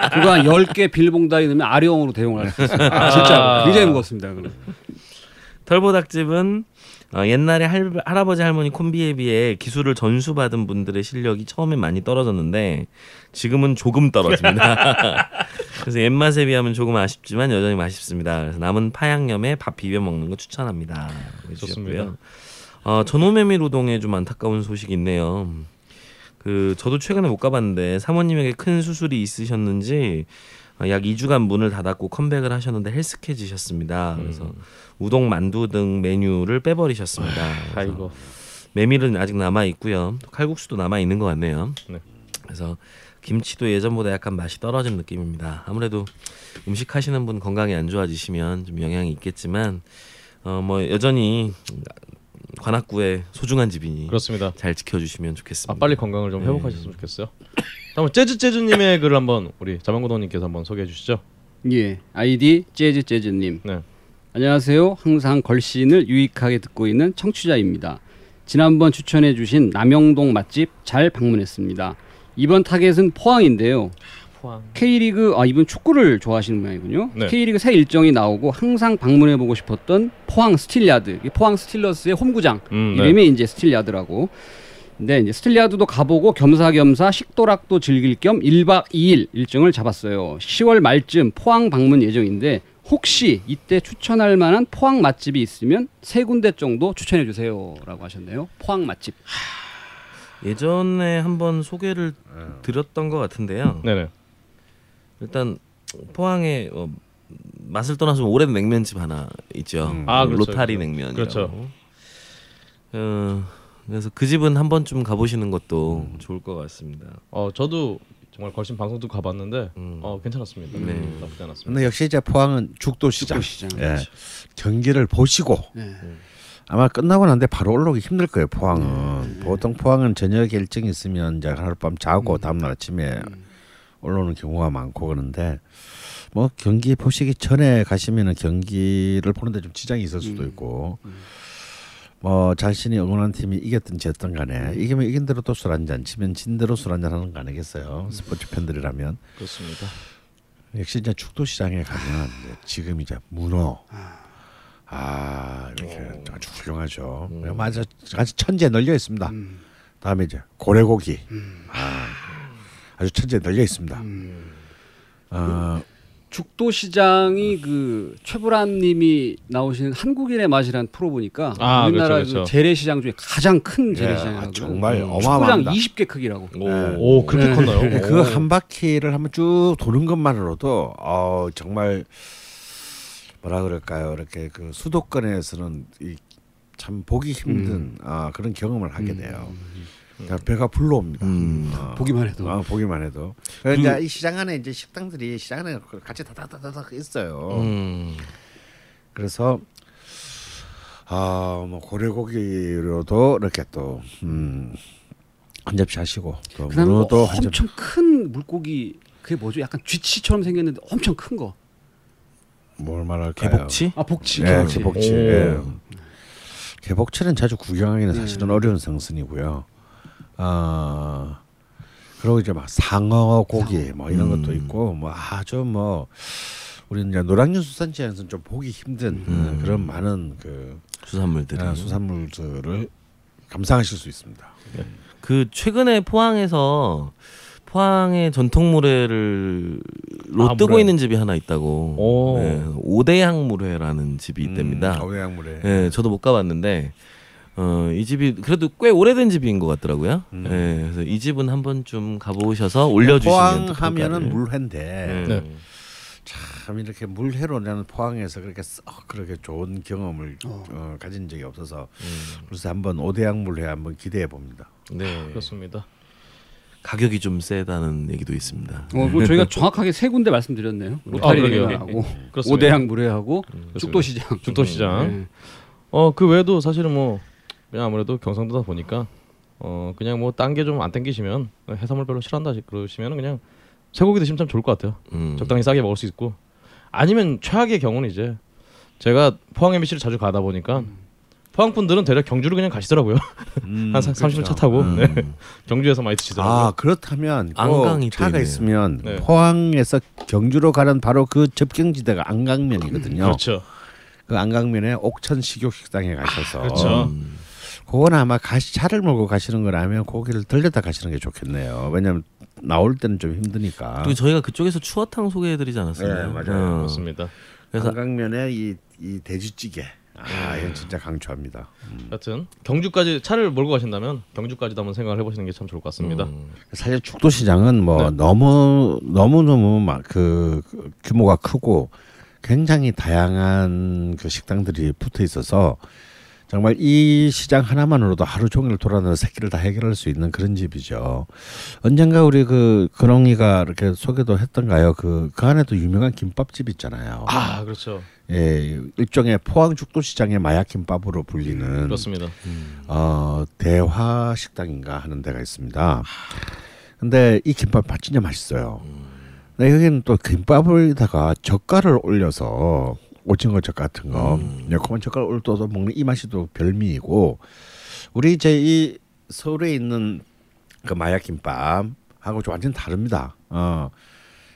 그거 한 10개 빌봉다리 넣으면 아령으로 대용을 할수 있어요. 아, 진짜 굉장히 무겁습니다. 그거. 털보닭집은 어, 옛날에 할, 할아버지 할머니 콤비에 비해 기술을 전수받은 분들의 실력이 처음엔 많이 떨어졌는데 지금은 조금 떨어집니다. 그래서 옛맛에 비하면 조금 아쉽지만 여전히 맛있습니다. 그래서 남은 파양념에 밥 비벼 먹는 거 추천합니다. 좋습니다. 어, 전호메밀 우동에 좀 안타까운 소식이 있네요. 그 저도 최근에 못 가봤는데 사모님에게 큰 수술이 있으셨는지 어, 약 2주간 문을 닫았고 컴백을 하셨는데 헬스케지셨습니다. 그래서 우동, 만두 등 메뉴를 빼버리셨습니다. 그래서 아이고. 메밀은 아직 남아 있고요. 또 칼국수도 남아 있는 것 같네요. 네. 그래서 김치도 예전보다 약간 맛이 떨어진 느낌입니다. 아무래도 음식 하시는 분 건강이 안 좋아지시면 좀 영향이 있겠지만 어 뭐 여전히 관악구의 소중한 집이니 그렇습니다. 잘 지켜주시면 좋겠습니다. 아 빨리 건강을 좀 네. 회복하셨으면 좋겠어요. 다음 재즈 재즈님의 글을 한번 우리 자방고동님께서 한번 소개해 주시죠. 예, 아이디 재즈 재즈님. 네. 안녕하세요. 항상 걸신을 유익하게 듣고 있는 청취자입니다. 지난번 추천해 주신 남영동 맛집 잘 방문했습니다. 이번 타겟은 포항인데요. 포항. K리그 아 이분 축구를 좋아하시는 모양이군요. 네. K리그 새 일정이 나오고 항상 방문해 보고 싶었던 포항 스틸야드, 포항 스틸러스의 홈구장 음, 네. 이름이 이제 스틸야드라고. 근데 이제 스틸야드도 가보고 겸사겸사 식도락도 즐길 겸 1박 2일 일정을 잡았어요. 10월 말쯤 포항 방문 예정인데 혹시 이때 추천할 만한 포항 맛집이 있으면 세 군데 정도 추천해 주세요라고 하셨네요. 포항 맛집. 예전에 한번 소개를 드렸던 것 같은데요. 네네. 일단 포항에 어, 맛을 떠나서 오래된 냉면집 하나 있죠. 음. 아, 그렇죠. 로타리 냉면이라고. 그렇죠. 어, 그래서 그 집은 한 번쯤 가보시는 것도 음. 좋을 것 같습니다. 어 저도 정말 걸신 방송도 가봤는데 음. 어 괜찮았습니다. 네. 나쁘지 않았습니다. 근데 역시 이제 포항은 죽도 시장. 축구시장. 예. 경기를 보시고 네. 아마 끝나고 난데 바로 올라오기 힘들 거예요. 포항은 보통 포항은 저녁에 일정이 있으면 이제 하룻밤 자고 다음날 아침에 올라오는 경우가 많고 그런데 뭐 경기 보시기 전에 가시면은 경기를 보는데 좀 지장이 있을 수도 있고 뭐 자신이 응원한 팀이 이겼든 졌든 간에 이기면 이긴 대로 또 술 한잔 지면 진 대로 술 한잔 하는 거 아니겠어요? 스포츠 팬들이라면. 그렇습니다. 역시 이제 축도 시장에 가면 이제 지금 이제 문어. 아. 이렇게 아주 훌륭하죠. 맞아 아주 천재 널려 있습니다. 다음에 이제 고래고기. 아, 아주 천재 널려 있습니다. 어, 죽도 시장이 그 최불암님이 나오시는 한국인의 맛이라는 프로 보니까 아, 우리나라 그렇죠, 그렇죠. 그 재래시장 중에 가장 큰 예, 재래시장이라고 아, 정말 어마어마합니다. 20개 크기라고. 네. 오 그렇게 네. 컸나요? 그 한 바퀴를 한번 쭉 도는 것만으로도 어, 정말 뭐라 그럴까요? 이렇게 그 수도권에서는 이 참 보기 힘든 아, 그런 경험을 하게 돼요. 그러니까 배가 불러옵니다. 음. 어. 보기만 해도. 아, 보기만 해도. 그러니까 이 시장 안에 이제 식당들이 시장 안에 같이 다다다다닥 있어요. 음. 그래서 아뭐 고래고기로도 이렇게 또 음, 한 접시 하시고 또 문어도 한 접시. 엄청 큰 물고기 그게 뭐죠? 약간 쥐치처럼 생겼는데 엄청 큰 거. 뭘 말할까요? 개복치? 아 복치. 예, 복치. 개복치. 오. 예. 개복치는 자주 구경하기는 사실은 네. 어려운 생선이고요. 아 그리고 이제 막 상어 고기 뭐 이런 음. 것도 있고 뭐 아주 뭐 우리는 이제 노량진수산지에서는 좀 보기 힘든 음. 어, 그런 많은 그 수산물들이. 아, 수산물들을 감상하실 수 있습니다. 그 최근에 포항에서 포항의 전통 물회를 로 아, 뜨고 물회. 있는 집이 하나 있다고. 오. 네, 오대양 물회라는 집이 있답니다. 음, 어양물에. 예, 저도 못 가봤는데 어, 이 집이 그래도 꽤 오래된 집인 것 같더라고요. 음. 예, 그래서 이 집은 한번 좀 가보셔서 올려주시면 또 포항하면은. 물회인데 네. 네. 참 이렇게 물회로 나는 포항에서 그렇게 썩 그렇게 좋은 경험을 어, 가진 적이 없어서 그래서 한번 오대양 물회 한번 기대해 봅니다. 네. 그렇습니다. 가격이 좀 세다는 얘기도 있습니다. 어, 뭐 저희가 정확하게 세 군데 말씀드렸네요. 아, 로타리 그러게요. 냉면하고 그렇습니다. 오대양 물회하고 그렇습니다. 죽도시장. 죽도시장. 네. 어그 외에도 사실은 뭐 그냥 아무래도 경상도다 보니까 어 그냥 뭐 딴 게 좀 안 땡기시면 해산물 별로 싫어한다 그러시면 그냥 쇠고기 드시면 참 좋을 것 같아요. 음. 적당히 싸게 먹을 수 있고 아니면 최악의 경우는 이제 제가 포항 MBC를 자주 가다 보니까 포항 분들은 대략 경주를 그냥 가시더라고요. 음, 한 30분 차 타고 음. 네. 경주에서 많이 드시더라고요. 아 그렇다면 꼭 안강이 또 차가 있네요. 있으면 네. 포항에서 경주로 가는 바로 그 접경지대가 안강면이거든요. 그렇죠. 그 안강면에 옥천 식욕 식당에 가셔서 그렇죠. 음. 그건 아마 가시 차를 몰고 가시는 거라면 거기를 들렸다 가시는 게 좋겠네요. 왜냐하면 나올 때는 좀 힘드니까. 그리고 저희가 그쪽에서 추어탕 소개해드리지 않았어요? 네, 맞아요. 어. 맞습니다. 그래서 한강면에 이, 이 돼지찌개. 아, 이건 진짜 강추합니다. 여튼 경주까지 차를 몰고 가신다면 경주까지도 한번 생각을 해보시는 게 참 좋을 것 같습니다. 음. 사실 축도 시장은 뭐 네. 너무 너무 너무 그 규모가 크고 굉장히 다양한 그 식당들이 붙어 있어서 정말 이 시장 하나만으로도 하루 종일 돌아다녀 새끼를 다 해결할 수 있는 그런 집이죠. 언젠가 우리 그 그렁이가 이렇게 소개도 했던가요? 그 그 안에도 유명한 김밥집 있잖아요. 아 그렇죠. 예, 일종의 포항 죽도 시장의 마약 김밥으로 불리는 그렇습니다. 어 대화 식당인가 하는 데가 있습니다. 근데 이 김밥 맛 진짜 맛있어요. 근데 여기는 또 김밥에다가 젓갈을 올려서 오징어 젓 같은 거, 매콤한 젓갈 올려서 먹는 이 맛이 또 별미이고 우리 이제 이 서울에 있는 그 마약 김밥하고 좀 완전 다릅니다. 어.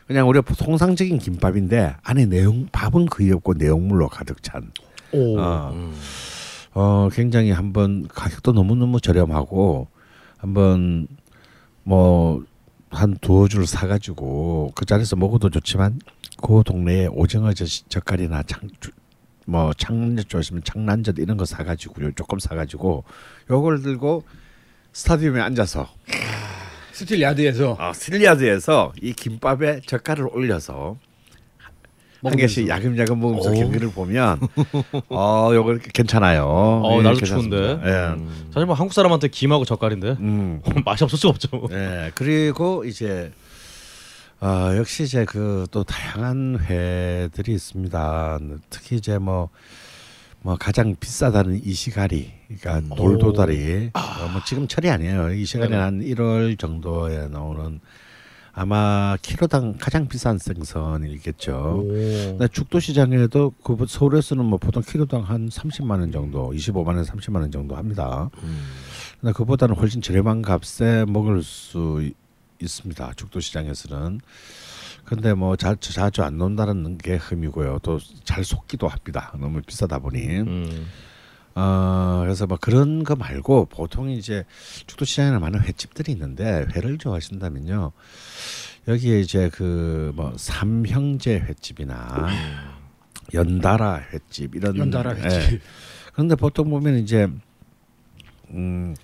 그냥 우리가 통상적인 김밥인데 안에 내용 밥은 거의 없고 내용물로 가득 찬. 오. 어, 어 굉장히 한번 가격도 너무 너무 저렴하고 한번 뭐 한 두어 줄 사가지고 그 자리에서 먹어도 좋지만 그 동네에 오징어 젓, 젓갈이나 창, 뭐 창란젓 좋아하시면 창란젓 이런 거 사가지고 조금 사가지고 요걸 들고 스타디움에 앉아서 스틸 야드에서. 아, 스틸야드에서 이 김밥에 젓갈을 올려서 한 개씩 야금야금 먹으면서 오. 경기를 보면 어 요거 괜찮아요. 어, 예, 날도 괜찮습니다. 추운데. 예. 사실 뭐 한국 사람한테 김하고 젓갈인데 음. 맛이 없을 수가 없죠. 예. 그리고 이제 어, 역시 이제 그 또 다양한 회들이 있습니다. 특히 이제 뭐, 뭐 가장 비싸다는 이시가리, 그러니까 돌도다리. 어, 뭐 지금 철이 아니에요. 이시가리는 한 1월 정도에 나오는 아마 키로당 가장 비싼 생선이겠죠. 근데 죽도 시장에도 그 서울에서는 뭐 보통 키로당 한 30만 원 정도, 25만 원, 30만 원 정도 합니다. 근데 그보다는 훨씬 저렴한 값에 먹을 수 이- 있습니다. 죽도 시장에서는. 근데 뭐 자, 자주 안 논다는 게 흠이고요. 또 잘 속기도 합니다. 너무 비싸다 보니. 음. 어, 그래서 뭐 그런 거 말고 보통 이제 죽도시장에는 많은 횟집들이 있는데 회를 좋아하신다면요. 여기에 이제 그 뭐 삼형제 횟집이나 연달아 횟집 이런 연달아 예. 횟집. 그런데 보통 보면 이제 음,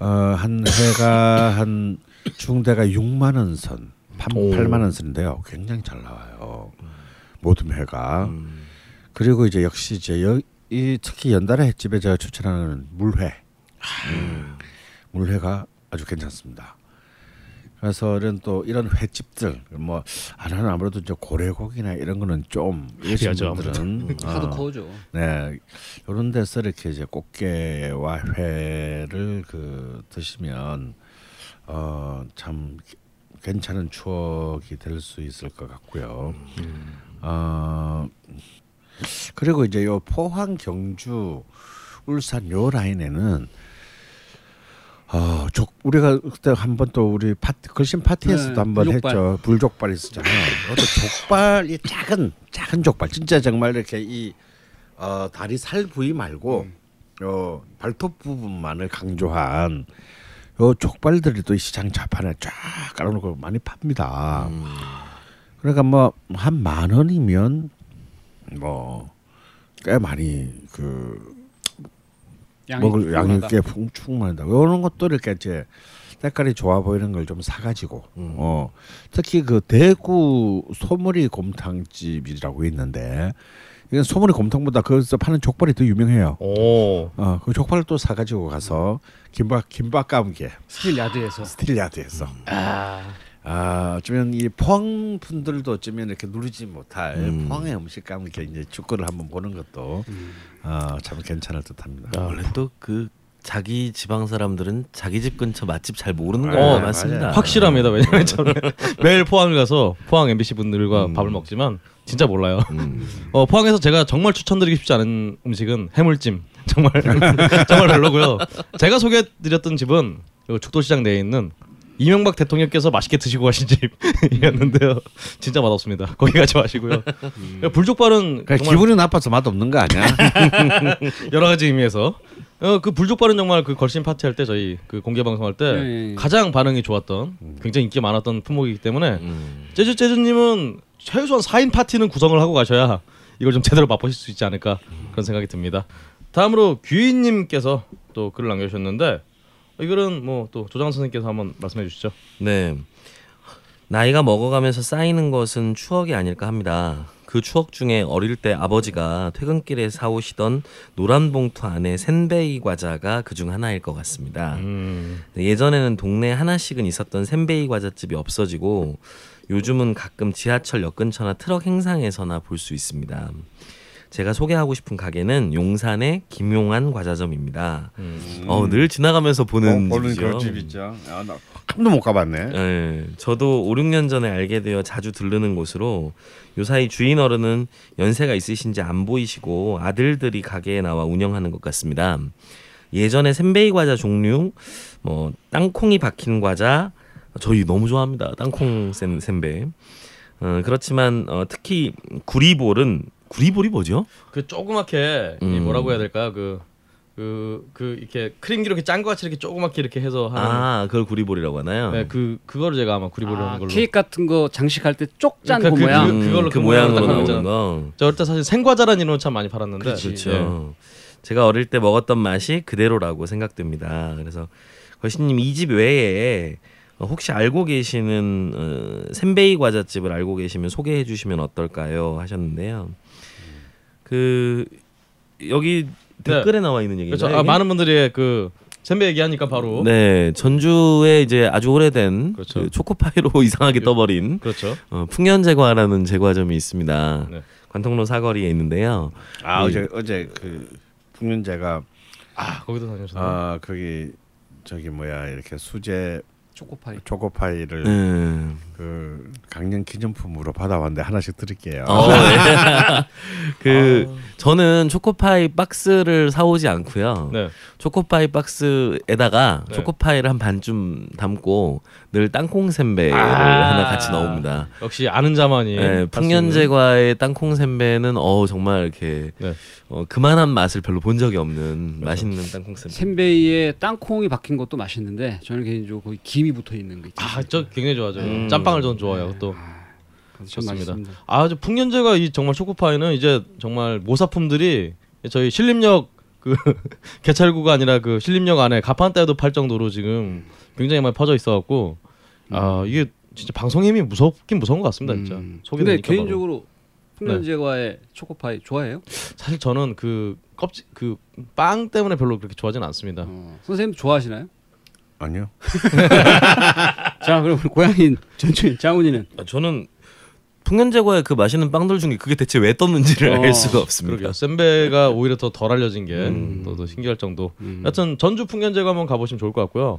음어 한 회가 한 중대가 6만 원 선, 8, 오. 8만 원 선인데요. 굉장히 잘 나와요. 모든 회가. 음. 그리고 이제 역시 이제 여, 이 특히 연달아 횟집에 제가 추천하는 물회, 음, 물회가 아주 괜찮습니다. 그래서 이런 또 이런 횟집들 뭐 아는 아무래도 이제 고래고기나 이런 거는 좀 이런 헤비하죠, 분들은. 하드 어, 코어죠. 네. 이런 데서 이렇게 이제 꽃게와 회를 그 드시면 어 참 괜찮은 추억이 될 수 있을 것 같고요. 어 그리고 이제 요 포항 경주 울산 요 라인에는 어 족 우리가 그때 한 번 또 우리 파티 걸신 파티에서도 네, 한번. 했죠 불족발 있었잖아요. 또 족발 이 작은 작은 족발 진짜 정말 이렇게 이 어, 다리 살 부위 말고 요 발톱 부분만을 강조한 요 족발들이 또이 시장 좌판에 쫙 깔아놓고 많이 팝니다. 그러니까 뭐 한 만 원이면 뭐 꽤 많이 그 양이 먹을 양이. 꽤 풍- 충분하다. 이런 것도 이렇게 이제 색깔이 좋아 보이는 걸 좀 사가지고 어 특히 그 대구 소머리 곰탕집이라고 있는데 이건 소머리 곰탕보다 거기서 파는 족발이 더 유명해요. 오. 어그 족발을 또 사가지고 가서 김밥 김밥 감게 스틸 야드에서 스틸야드에서 아. 아 어쩌면 이 포항 분들도 어쩌면 이렇게 누리지 못할 음. 포항의 음식과 함께 이제 축구를 한번 보는 것도 아, 참 괜찮을 듯합니다. 아, 원래 또 그 자기 지방 사람들은 자기 집 근처 맛집 잘 모르는 어, 경우가 맞아요. 많습니다. 확실합니다. 왜냐면 저는 매일 포항을 가서 포항 MBC 분들과 밥을 먹지만 진짜 몰라요. 음. 어, 포항에서 제가 정말 추천드리고 싶지 않은 음식은 해물찜. 정말 정말 별로고요. 제가 소개해드렸던 집은 요 죽도시장 내에 있는 이명박 대통령께서 맛있게 드시고 가신 집이었는데요. 진짜 맛없습니다. 거기 가지 마시고요. 불족발은 그러니까 정말 기분이 나빠서 맛 없는 거 아니야? 여러 가지 의미에서 어, 그 불족발은 정말 그 걸신 파티 할 때 저희 그 공개 방송할 때 네. 가장 반응이 좋았던 굉장히 인기 많았던 품목이기 때문에 음. 재즈 재즈님은 최소한 4인 파티는 구성을 하고 가셔야 이걸 좀 제대로 맛보실 수 있지 않을까 그런 생각이 듭니다. 다음으로 규인님께서 또 글을 남겨주셨는데 이거는 뭐 또 조장 선생님께서 한번 말씀해 주시죠. 네. 나이가 먹어가면서 쌓이는 것은 추억이 아닐까 합니다. 그 추억 중에 어릴 때 아버지가 퇴근길에 사오시던 노란 봉투 안에 센베이 과자가 그중 하나일 것 같습니다. 음, 예전에는 동네에 하나씩은 있었던 센베이 과자집이 없어지고 요즘은 가끔 지하철 역 근처나 트럭 행상에서나 볼 수 있습니다. 제가 소개하고 싶은 가게는 용산의 김용한 과자점입니다. 음. 어, 늘 지나가면서 보는 보는 집이죠. 그런 집 있죠. 아, 나한 번도 못 가봤네. 예, 저도 5, 6년 전에 알게 되어 자주 들르는 곳으로 요사이 주인 어른은 연세가 있으신지 안 보이시고 아들들이 가게에 나와 운영하는 것 같습니다. 예전에 샌베이 과자 종류, 뭐 땅콩이 박힌 과자, 저희 너무 좋아합니다. 땅콩 샌, 샌베. 어, 그렇지만 어, 특히 구리볼은 구리볼이 뭐죠? 그 조그맣게 이 음. 뭐라고 해야 될까 그. 그, 그 이렇게 크림기 이렇게 짠거 같이 이렇게 조그맣게 이렇게 해서 하는 아, 그걸 구리볼이라고 하나요? 네, 그 그거를 제가 아마 구리보리 하는 아, 걸로. 케이크 같은 거 장식할 때 쪽짠 그- 그, 그- 모양. 그- 그 걸로 그 그 모양으로 나오는 거. 저 어릴 때 사실 생과자라는 이름은 참 많이 팔았는데. 그렇죠. 예. 제가 어릴 때 먹었던 맛이 그대로라고 생각됩니다. 그래서 거시님 이 집 외에 어, 혹시 알고 계시는 어, 샌베이 과자집을 알고 계시면 소개해 주시면 어떨까요? 하셨는데요. 그 여기 댓글에 나와 있는 얘기죠. 그렇죠. 아, 많은 분들이 그 샌베 얘기하니까 바로. 네, 전주에 이제 아주 오래된 그렇죠. 그 초코파이로 이상하게 떠버린 그렇죠. 어, 풍년제과라는 제과점이 있습니다. 네. 관통로 사거리에 있는데요. 아 네. 어제 어제 그 풍년제가 아 거기도 다니셨어요. 아 거기 저기 뭐야 이렇게 수제 초코파이. 초코파이를 음. 그 강령 기념품으로 받아왔는데 하나씩 드릴게요. 어, 네. 그 저는 초코파이 박스를 사오지 않고요. 네. 초코파이 박스에다가 네. 초코파이를 한 반쯤 담고 늘 땅콩 샌베를 아. 하나 같이 넣습니다. 역시 아는 자만이. 네. 풍년제과의 땅콩 샌베는 어 정말 이렇게 네. 어, 그만한 맛을 별로 본 적이 없는 맛있는 땅콩 샌베. 샌베이에 땅콩이 박힌 것도 맛있는데 저는 개인적으로 거기 김이 붙어 있는 거 있죠. 아, 저 굉장히 좋아하죠. 음. 짬 빵을 저는 좋아해요. 또. 전 좋습니다. 맛있습니다. 아주 풍년제가 이 정말 초코파이는 이제 정말 모사품들이 저희 신림역 그 개찰구가 아니라 그 신림역 안에 가판대에도 팔 정도로 지금 굉장히 많이 퍼져 있어갖고 아 이게 진짜 방송 힘이 무섭긴 무서운 것 같습니다 진짜. 음. 근데. 개인적으로 풍년제과의 초코파이 좋아해요? 사실 저는 그 껍질 그 빵 때문에 별로 그렇게 좋아하지는 않습니다. 어, 선생님 좋아하시나요? 아니요. 자, 그럼 우리 고양이 전주인 장훈이는 아, 저는 풍년제과의 그 맛있는 빵들 중에 그게 대체 왜 떴는지를 어, 알 수가 없습니다. 그러게요. 샌베가 오히려 더 덜 알려진 게 음. 더, 더 신기할 정도. 음. 하여튼 전주 풍년제가 한번 가보시면 좋을 것 같고요.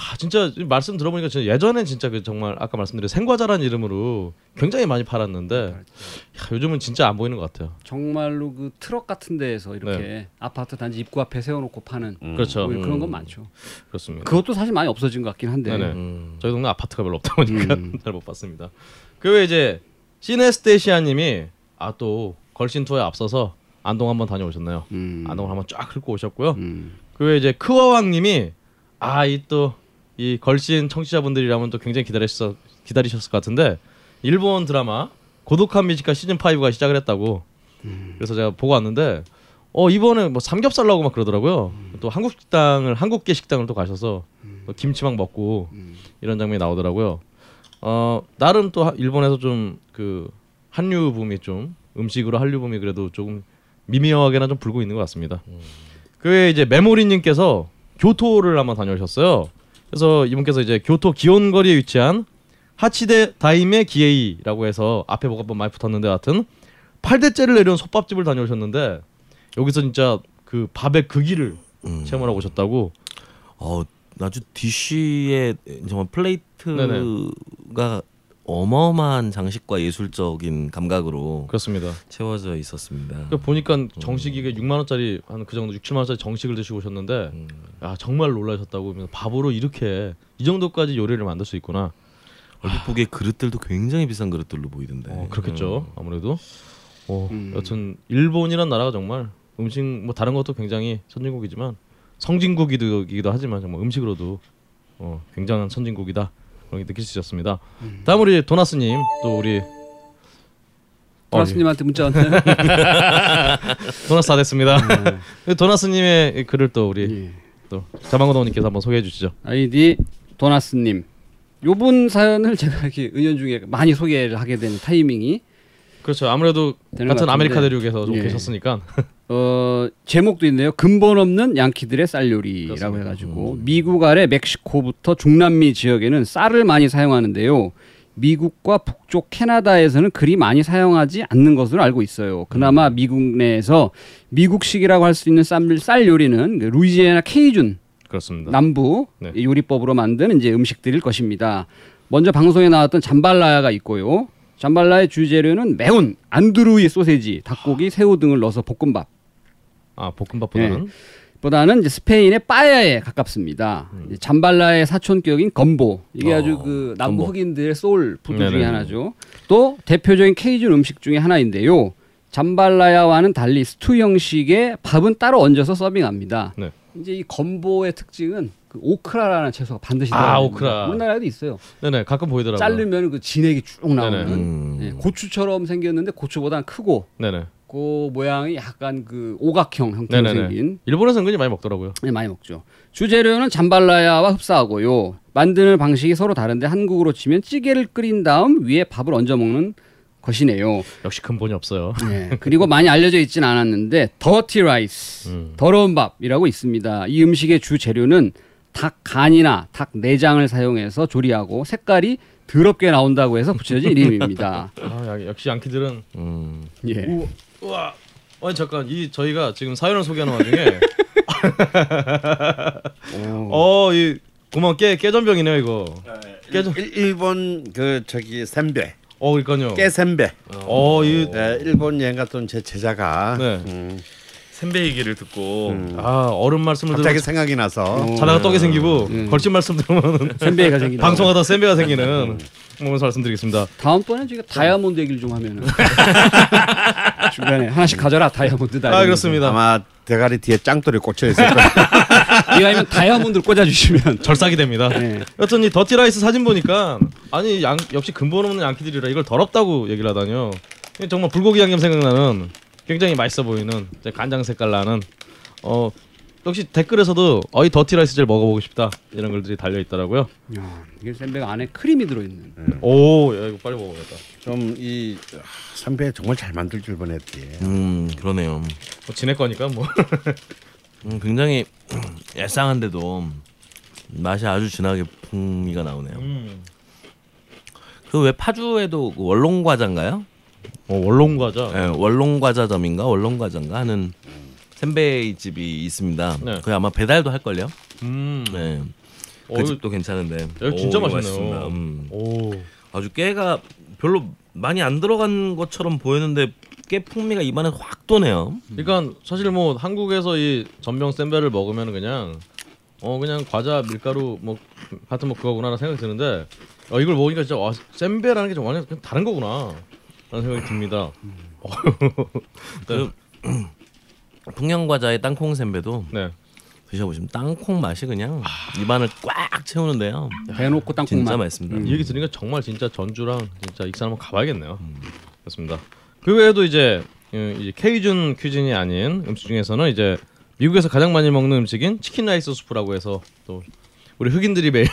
아 진짜 말씀 들어보니까 진짜 예전엔 진짜 그 정말 아까 말씀드린 생과자라는 이름으로 굉장히 많이 팔았는데 야, 요즘은 진짜 안 보이는 것 같아요. 정말로 그 트럭 같은 데에서 이렇게 네. 아파트 단지 입구 앞에 세워놓고 파는 그렇죠. 뭐 그런 건 음. 많죠. 그렇습니다. 그것도 사실 많이 없어진 것 같긴 한데. 음. 저희 동네 아파트가 별로 없다 보니까 음. 잘못 봤습니다. 그 외에 이제 시네스테시아님이 아 또 걸신 투어에 앞서서 안동 한번 다녀오셨나요? 음. 안동을 한번 쫙 훑고 오셨고요. 음. 그 외에 이제 크어왕님이 아 이또 이 걸신 청취자분들이라면 또 굉장히 기다리셨 기다리셨을 것 같은데 일본 드라마 고독한 미식가 시즌 5가 시작을 했다고. 그래서 제가 보고 왔는데 어 이번에 뭐 삼겹살 나오고 막 그러더라고요. 또 한국 식당을 한국계 식당을 또 가셔서 또 김치 막 먹고 이런 장면이 나오더라고요. 어 나름 또 하- 일본에서 좀 그 한류 붐이 좀 음식으로 한류 붐이 그래도 조금 미미하게나 좀 불고 있는 것 같습니다. 그 외에 이제 메모리님께서 교토를 한번 다녀오셨어요. 그래서 이분께서 이제 교토 기온거리에 위치한 하치데 다이메 기헤이라고 해서 앞에 뭐가 뭐 많이 붙었는데 하여튼 8대째를 내려온 솥밥집을 다녀오셨는데 여기서 진짜 그 밥의 극치를 음. 체험을 하고 오셨다고 어, 아주 dish에 정말 plate가 어마어마한 장식과 예술적인 감각으로 그렇습니다. 채워져 있었습니다. 그러니까 보니까 정식이 6만 원짜리 한 그 정도 6, 7만 원짜리 정식을 드시고 오셨는데 아 정말 놀라셨다고 밥으로 이렇게 이 정도까지 요리를 만들 수 있구나. 얼핏 보기에 그릇들도 굉장히 비싼 그릇들로 보이던데. 어, 그렇겠죠. 아무래도. 어, 음. 여튼 일본이란 나라가 정말 음식 뭐 다른 것도 굉장히 선진국이지만 성진국이기도 하지만 정말 음식으로도 어, 굉장한 선진국이다. 그런 게 느낄 수 있었습니다. 다음 우리 도나스님 또 우리 도나스님한테 문자 왔나요? 도나스 다 됐습니다. 도나스님의 글을 또 우리 예. 또 자방고동님께서 한번 소개해 주시죠. 아이디 도나스님. 요분 사연을 제가 이렇게 은연중에 많이 소개를 하게 되는 타이밍이 그렇죠. 아무래도 같은. 아메리카 대륙에서 좀 예. 계셨으니까 어 제목도 있네요. 근본 없는 양키들의 쌀 요리라고 그렇습니다. 해가지고 미국 아래 멕시코부터 중남미 지역에는 쌀을 많이 사용하는데요. 미국과 북쪽 캐나다에서는 그리 많이 사용하지 않는 것으로 알고 있어요. 그나마 미국 내에서 미국식이라고 할 수 있는 쌀, 쌀 요리는 그 루이지애나 케이준 그렇습니다. 남부 네. 이 요리법으로 만든 이제 음식들일 것입니다. 먼저 방송에 나왔던 jambalaya가 있고요. jambalaya의 주재료는 매운 andouille 소세지, 닭고기, 새우 등을 넣어서 볶음밥. 아 볶음밥보다는 보다는 이제 스페인의 빠에야에 가깝습니다. 음. jambalaya의 사촌격인 gumbo 이게 어, 아주 그 남부 gumbo. 흑인들의 soul food 네네. 중에 하나죠. 또 대표적인 케이준 음식 중에 하나인데요. jambalaya와는 달리 스튜 형식의 밥은 따로 얹어서 서빙합니다. 네. 이제 이 gumbo의 특징은 그 오크라라는 채소가 반드시 아, 들어가요. 오크라. 우리나라에도 있어요. 네네 가끔 보이더라고요. 자르면 그 진액이 쭉 나오는. 음. 예, 고추처럼 생겼는데 고추보다는 크고 네네. 그 모양이 약간 그 오각형 형태로 네네네. 생긴 일본에서 은근히 많이 먹더라고요. 네, 많이 먹죠. 주재료는 jambalaya와 흡사하고요. 만드는 방식이 서로 다른데 한국으로 치면 찌개를 끓인 다음 위에 밥을 얹어 먹는 것이네요. 역시 근본이 없어요. 네, 그리고 많이 알려져 있진 않았는데 dirty rice, 음. 더러운 밥이라고 있습니다. 이 음식의 주 재료는 닭 간이나 닭 내장을 사용해서 조리하고 색깔이 더럽게 나온다고 해서 붙여진 이름입니다. 아, 야, 역시 양키들은 음. 예. 우 와. 아니 잠깐 이 저희가 지금 사연을 소개하는 와중에 어이 고마워 깨 깨전병이네요 이거. 깨져. 일, 일본 그 저기 셈베 어 그러니까요. 깨셈베 어이 네, 일본 여행 갔던 제 제자가 네. 음, 샘배 얘기를 듣고 아 어른 말씀을 갑자기 들으면 생각이 나서 자다가 떡이 생기고 음. 걸친 말씀 들으면 선배가 생기다. 방송하다 쌤배가 생기는 뭐면서 말씀드리겠습니다. 다음번에 저희가 다이아몬드 얘기를 좀 하면은 중간에 하나씩 가져라 다이아몬드 다. 아 그렇습니다. 아마 대가리 뒤에 짱돌이 꽂혀 있을 거예요. 이왕이면 다이아몬드를 꽂아주시면. 절삭이 됩니다. 네. 여튼 이 dirty rice 사진 보니까 아니 양, 역시 근본 없는 양키들이라 이걸 더럽다고 얘기를 하다니요. 정말 불고기 양념 생각나는 굉장히 맛있어 보이는 간장 색깔 나는 어 역시 댓글에서도 어이 dirty rice 제일 먹어보고 싶다 이런 글들이 달려 있더라고요. 야, 이게 센베가 안에 크림이 들어있는. 오, 야 이거 빨리 먹어야겠다. 좀 이 센베 정말 잘 만들 줄 뻔했지. 음 그러네요. 뭐 지낼 거니까 뭐. 음, 굉장히 얄쌍한데도 맛이 아주 진하게 풍미가 나오네요. 음. 그왜 파주에도 그 원롱 과자인가요? 어 원롱 과자. 예, 원롱 과자점인가 원롱 과자인가 하는 샌베이 집이 있습니다. 네. 거기 아마 배달도 할 걸요. 음. 네. 어, 그 이거- 집도 괜찮은데. 여기 진짜 오, 맛있네요. 음. 오. 아주 깨가 별로 많이 안 들어간 것처럼 보였는데 깨 풍미가 입안에 확 도네요. 그러니까 사실 뭐 한국에서 이 전병 센베를 먹으면 그냥 어 그냥 과자 밀가루 뭐 같은 뭐 그거구나라는 생각이 드는데 어 이걸 먹으니까 진짜 와 센베라는 게 좀 완전 다른 거구나 라는 생각이 듭니다. 그 풍년 과자의 땅콩 샌베도 네. 드셔보시면 땅콩 맛이 그냥 입안을 꽉 채우는데요. 대놓고 땅콩 진짜 맛. 맛있습니다. 음. 이 얘기 들으니까 정말 진짜 전주랑 진짜 익산 한번 가봐야겠네요. 그렇습니다. 그 외에도 이제 음, 이제 Cajun cuisine이 아닌 음식 중에서는 이제 미국에서 가장 많이 먹는 음식인 chicken rice soup라고 해서 또 우리 흑인들이 매일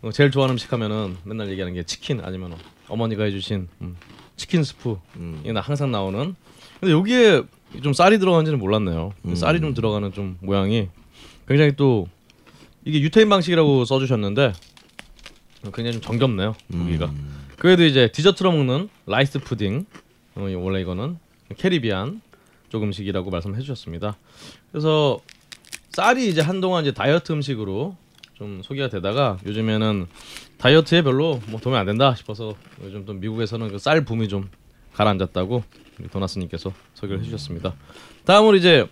어, 제일 좋아하는 음식 하면은 맨날 얘기하는 게 치킨 아니면 어머니가 해주신 음, 치킨 스프 음. 이게 나 항상 나오는. 근데 여기에 좀 쌀이 들어간지는 몰랐네요. 음. 쌀이 좀 들어가는 좀 모양이 굉장히 또 이게 유태인 방식이라고 써주셨는데 굉장히 좀 정겹네요. 음. 그 외에도 이제 디저트로 먹는 rice pudding 어, 이- 원래 이거는 Caribbean 쪽 음식이라고 말씀해 주셨습니다. 그래서 쌀이 이제 한동안 이제 다이어트 음식으로 좀좀 소개가 되다가 요즘에는 다이어트에 별로 뭐 도움이 안 된다 싶어서 요즘 또 미국에서는 그 쌀 붐이 좀 가라앉았다고 도나스님께서 소개를 해주셨습니다. 다음으로 이제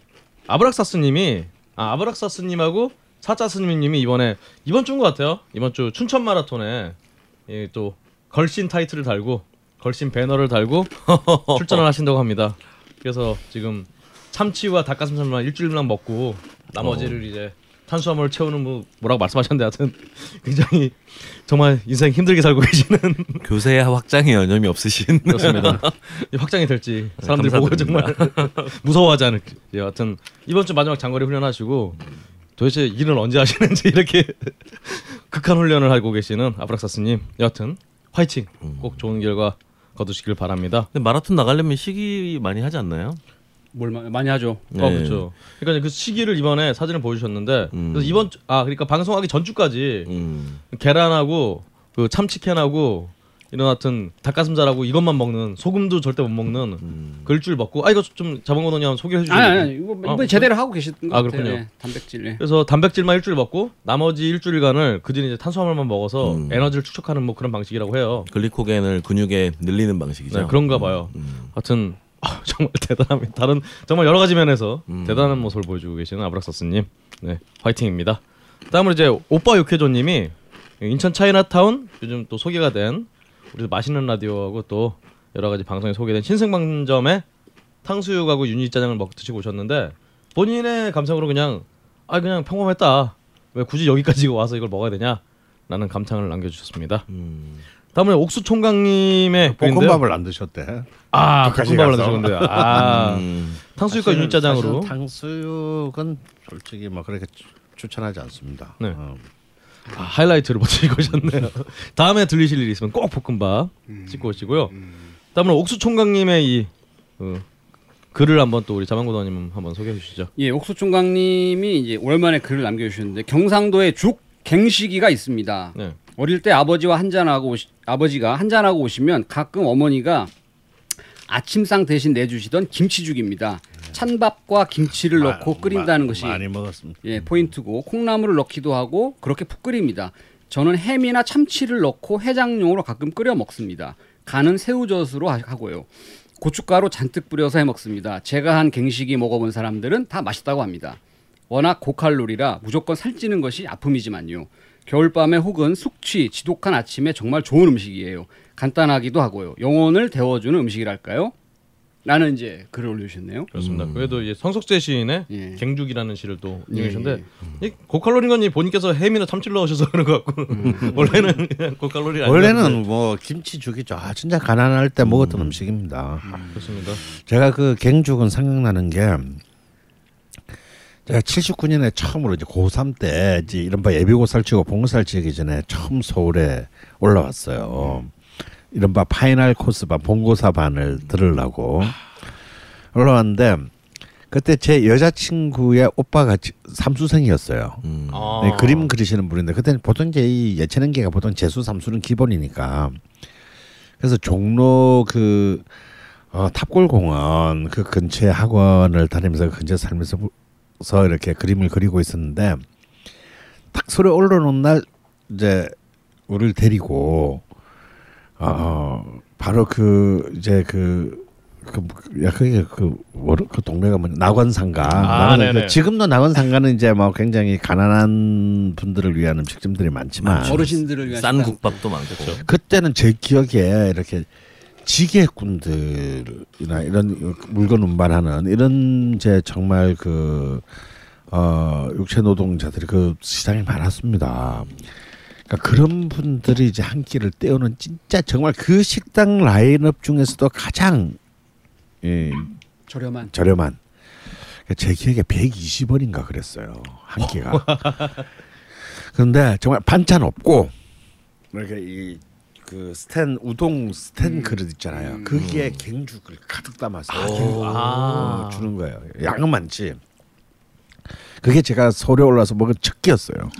아브락사스님이 아 아브락사스님하고 사자스님이 이번에 이번 주인 것 같아요. 이번 주 춘천 마라톤에 예, 또 걸신 타이틀을 달고 걸신 배너를 달고 출전을 하신다고 합니다. 그래서 지금 참치와 닭가슴살만 일주일만 먹고 나머지를 이제 탄수화물 채우는 뭐 뭐라고 말씀하셨는데 하여튼 굉장히 정말 인생 힘들게 살고 계시는 교세와 확장에 여념이 없으신 그렇습니다. 이 확장이 될지 사람들이 보고 정말 무서워하지 않을지. 예, 하여튼 이번 주 마지막 장거리 훈련하시고 도대체 일은 언제 하시는지 이렇게 극한 훈련을 하고 계시는 아브락사스님 여하튼 화이팅 꼭 좋은 결과 거두시길 바랍니다. 근데 마라톤 나가려면 시기 많이 하지 않나요? 뭘 마- 많이 하죠. 네. 어 그렇죠. 그러니까 그 시기를 이번에 사진을 보여주셨는데 음. 그래서 이번 주, 아 그러니까 방송하기 전주까지 음. 계란하고 그 참치캔하고 이런 하여튼 닭가슴살하고 이것만 먹는 소금도 절대 못 먹는 음. 그 일주일 먹고 아 이거 좀 자본고도니 한번 소개해 주시죠. 아니, 아니, 이거 이번에 아, 제대로 하고 계신 것 아, 같아요. 그렇군요. 예, 단백질. 예. 그래서 단백질만 일주일 먹고 나머지 일주일간을 그 뒤에 이제 탄수화물만 먹어서 음. 에너지를 축적하는 뭐 그런 방식이라고 해요. 글리코겐을 근육에 늘리는 방식이죠. 네, 그런가 봐요. 음. 하여튼 아, 정말 대단합니다. 다른 정말 여러 가지 면에서 음. 대단한 모습을 보여주고 계시는 아브락사스님, 네 화이팅입니다. 다음으로 이제 오빠 육회조님이 인천 차이나타운 요즘 또 소개가 된 우리 맛있는 라디오하고 또 여러 가지 방송에 소개된 신생방점에 탕수육하고 유니짜장을 먹 드시고 오셨는데 본인의 감상으로 그냥 아 그냥 평범했다. 왜 굳이 여기까지 와서 이걸 먹어야 되냐?라는 감탄을 남겨주셨습니다. 음. 다음에 옥수 총각님의 글인데요. 볶음밥을 안 드셨대. 아, 볶음밥을 가서. 드셨는데 아, 음. 탕수육과 유니짜장으로 탕수육은 솔직히 뭐 그렇게 추- 추천하지 않습니다. 네. 어. 아, 하이라이트를 보시고 오셨네요. 다음에 들리실 일이 있으면 꼭 볶음밥 찍고 오시고요. 다음으로 옥수 총각님의 이 어, 글을 한번 또 우리 자만고도님 한번 소개해 주시죠. 예, 옥수 총각님이 이제 오랜만에 글을 남겨주셨는데 경상도에 죽 갱시기가 있습니다. 네. 어릴 때 아버지와 한잔하고 오시, 아버지가 한잔하고 오시면 가끔 어머니가 아침상 대신 내주시던 김치죽입니다. 찬밥과 김치를 넣고 마- 끓인다는 마- 것이 많이 먹었습니다. 예, 포인트고 콩나물을 넣기도 하고 그렇게 푹 끓입니다. 저는 햄이나 참치를 넣고 해장용으로 가끔 끓여 먹습니다. 간은 새우젓으로 하- 하고요. 고춧가루 잔뜩 뿌려서 해 먹습니다. 제가 한 갱식이 먹어본 사람들은 다 맛있다고 합니다. 워낙 고칼로리라 무조건 살찌는 것이 아픔이지만요. 겨울밤에 혹은 숙취, 지독한 아침에 정말 좋은 음식이에요. 간단하기도 하고요. 영혼을 데워주는 음식이랄까요? 라는 이제 글을 올려주셨네요. 그렇습니다. 그래도 이제 성석재 시인의 예. 갱죽이라는 시를 또 예, 읽으셨는데 이 고칼로리인 건이 본인께서 햄이나 참치를 넣으셔서 그런 것 같고 원래는 그냥 고칼로리. 원래는 뭐 김치죽이죠. 아, 진짜 가난할 때 먹었던 음. 식입니다 그렇습니다. 제가 그 갱죽은 생각나는 게 제가 79년에 처음으로 이제 고3 때 이제 이른바 예비고사를 치고 본고사를 치기 전에 처음 서울에 올라왔어요. 이른바 final course 반 본고사 반을 들으려고 올라왔는데 그때 제 여자친구의 오빠가 지- 삼수생이었어요. 음. 아. 네, 그림 그리시는 분인데 그때는 보통 이 예체능계가 보통 재수 삼수는 기본이니까 그래서 종로 그 어, 탑골공원 그 근처에 학원을 다니면서 그 근처에 살면서 서 이렇게 그림을 그리고 있었는데 딱 서울에 올라오는 날 이제 우리를 데리고 어 바로 그 이제 그 그, 야, 그게 그, 뭐그 그 동네가 뭐냐, 낙원상가. 아, 낙원상가. 네네. 지금도 낙원상가는 이제 뭐 굉장히 가난한 분들을 위한 음식점들이 많지만. 아, 어르신들을 위한 싼. 국밥도 많고. 그때는 제 기억에 이렇게 지게꾼들이나 이런 물건 운반하는 이런 이제 정말 그, 어, 육체 노동자들이 그 시장에 많았습니다. 그러니까 그런 분들이 이제 한 끼를 때우는 진짜 정말 그 식당 라인업 중에서도 가장 예, 저렴한. 저렴한 그러니까 제 기억에 120원인가 그랬어요 한 끼가. 그런데 정말 반찬 없고 이렇게 이 그 스텐 우동 스텐 그릇 있잖아요. 그게 갱죽을 가득 담아서 아. 어, 주는 거예요. 양은 많지. 그게 제가 서울에 올라서 먹은 첫 끼였어요.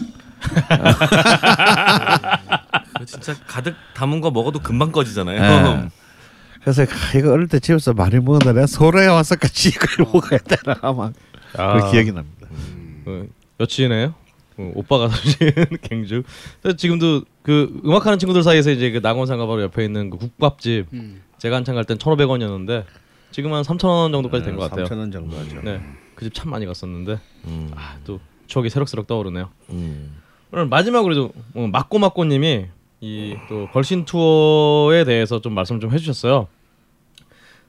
진짜 가득 담은 거 먹어도 금방 꺼지잖아요. 네. 그래서 아, 이거 어릴 때 집에서 많이 먹었는데 내가 서울에 와서까지 이걸 먹어야 되나 막 아. 그 기억이 납니다. 그 여친이네요. 어, 오빠가 사주신 갱주. 지금도 그 음악하는 친구들 사이에서 이제 그 낙원상가 바로 옆에 있는 그 국밥집 음. 제가 한창 갈땐 1,500원이었는데 지금 한 3,000원 정도까지 된 것 같아요. 3천 원 정도 하죠. 네, 그 집 참 많이 갔었는데 음. 아, 또 추억이 새록새록 떠오르네요. 음. 오늘 마지막으로 어, 막고막고님이 이 또 걸신 투어에 대해서 좀 말씀 좀 해주셨어요.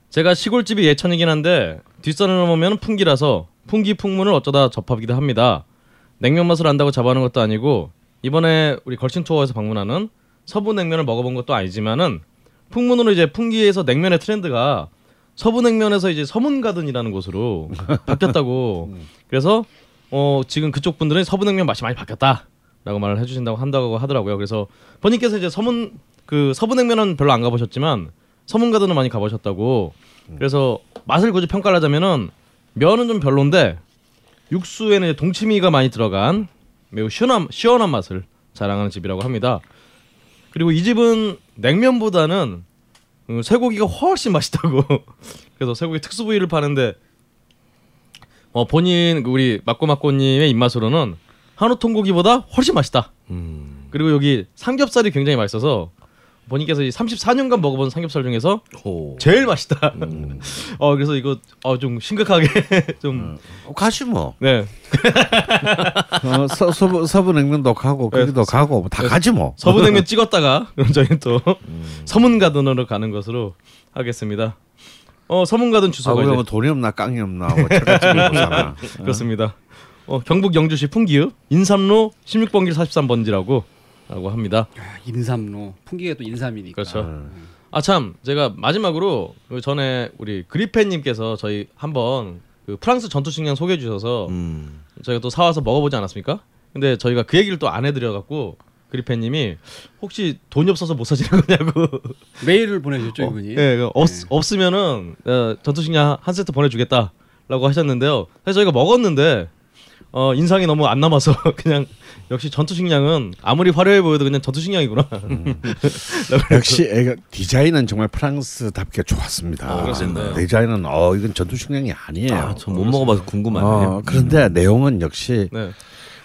제가 시골집이 예천이긴 한데 뒷산을 넘으면 풍기라서 풍기 풍문을 어쩌다 접하기도 합니다. 냉면 맛을 안다고 잡아하는 것도 아니고 이번에 우리 걸신 투어에서 방문하는 서부 냉면을 먹어본 것도 아니지만은 풍문으로 이제 풍기에서 냉면의 트렌드가 서부 냉면에서 이제 서문 가든이라는 곳으로 바뀌었다고. 그래서 어 지금 그쪽 분들은 서부 냉면 맛이 많이 바뀌었다라고 말을 해주신다고 한다고 하더라고요. 그래서 본인께서 이제 서문 그 서부 냉면은 별로 안 가보셨지만 서문 가든은 많이 가보셨다고. 그래서 맛을 굳이 평가를 하자면은 면은 좀 별론데 육수에는 동치미가 많이 들어간 매우 시원한 시원한 맛을 자랑하는 집이라고 합니다. 그리고 이 집은 냉면보다는 음, 쇠고기가 훨씬 맛있다고. 그래서 쇠고기 특수 부위를 파는데 어 본인 그 우리 막고막고님의 입맛으로는 한우 통고기보다 훨씬 맛있다. 음. 그리고 여기 삼겹살이 굉장히 맛있어서 본인께서 이 34년간 먹어본 삼겹살 중에서 호. 제일 맛있다. 어 그래서 이거 어 좀 심각하게 좀 어, 가시 뭐. 네. 어, 서, 서부 서부 냉면도 가고 거기도 가고 다 가지 뭐. 서부냉면 찍었다가 그럼 저희는 또 서문가든으로 가는 것으로 하겠습니다. 어 서문가든 아, 주소가 이제 뭐 돈이 없나 깡이 없나 뭐. 그렇습니다. 어, 경북 영주시 풍기읍 인삼로 16번길 43번지라고 라고 합니다. 아, 인삼로 풍기가 또 인삼이니까. 그렇죠. 아참 제가 마지막으로 그 전에 우리 그리펜님께서 저희 한번 그 프랑스 전투식량 소개해 주셔서 음. 저희가 또 사와서 먹어보지 않았습니까? 근데 저희가 그 얘기를 또 안 해드려갖고 그리펜님이 혹시 돈이 없어서 못 사시는 거냐고. 메일을 보내줬죠 이분이. 예, 그 없, 없으면은 어, 전투식량 한 세트 보내주겠다라고 하셨는데요. 사실 저희가 먹었는데 어, 인상이 너무 안 남아서 그냥 역시 전투 식량은 아무리 화려해 보여도 그냥 전투 식량이구나. 역시 애가 디자인은 정말 프랑스답게 좋았습니다. 아, 그렇습니다. 디자인은 어 이건 전투 식량이 아니에요. 아, 전못 먹어봐서 궁금하네요. 어, 그런데 내용은 역시 네.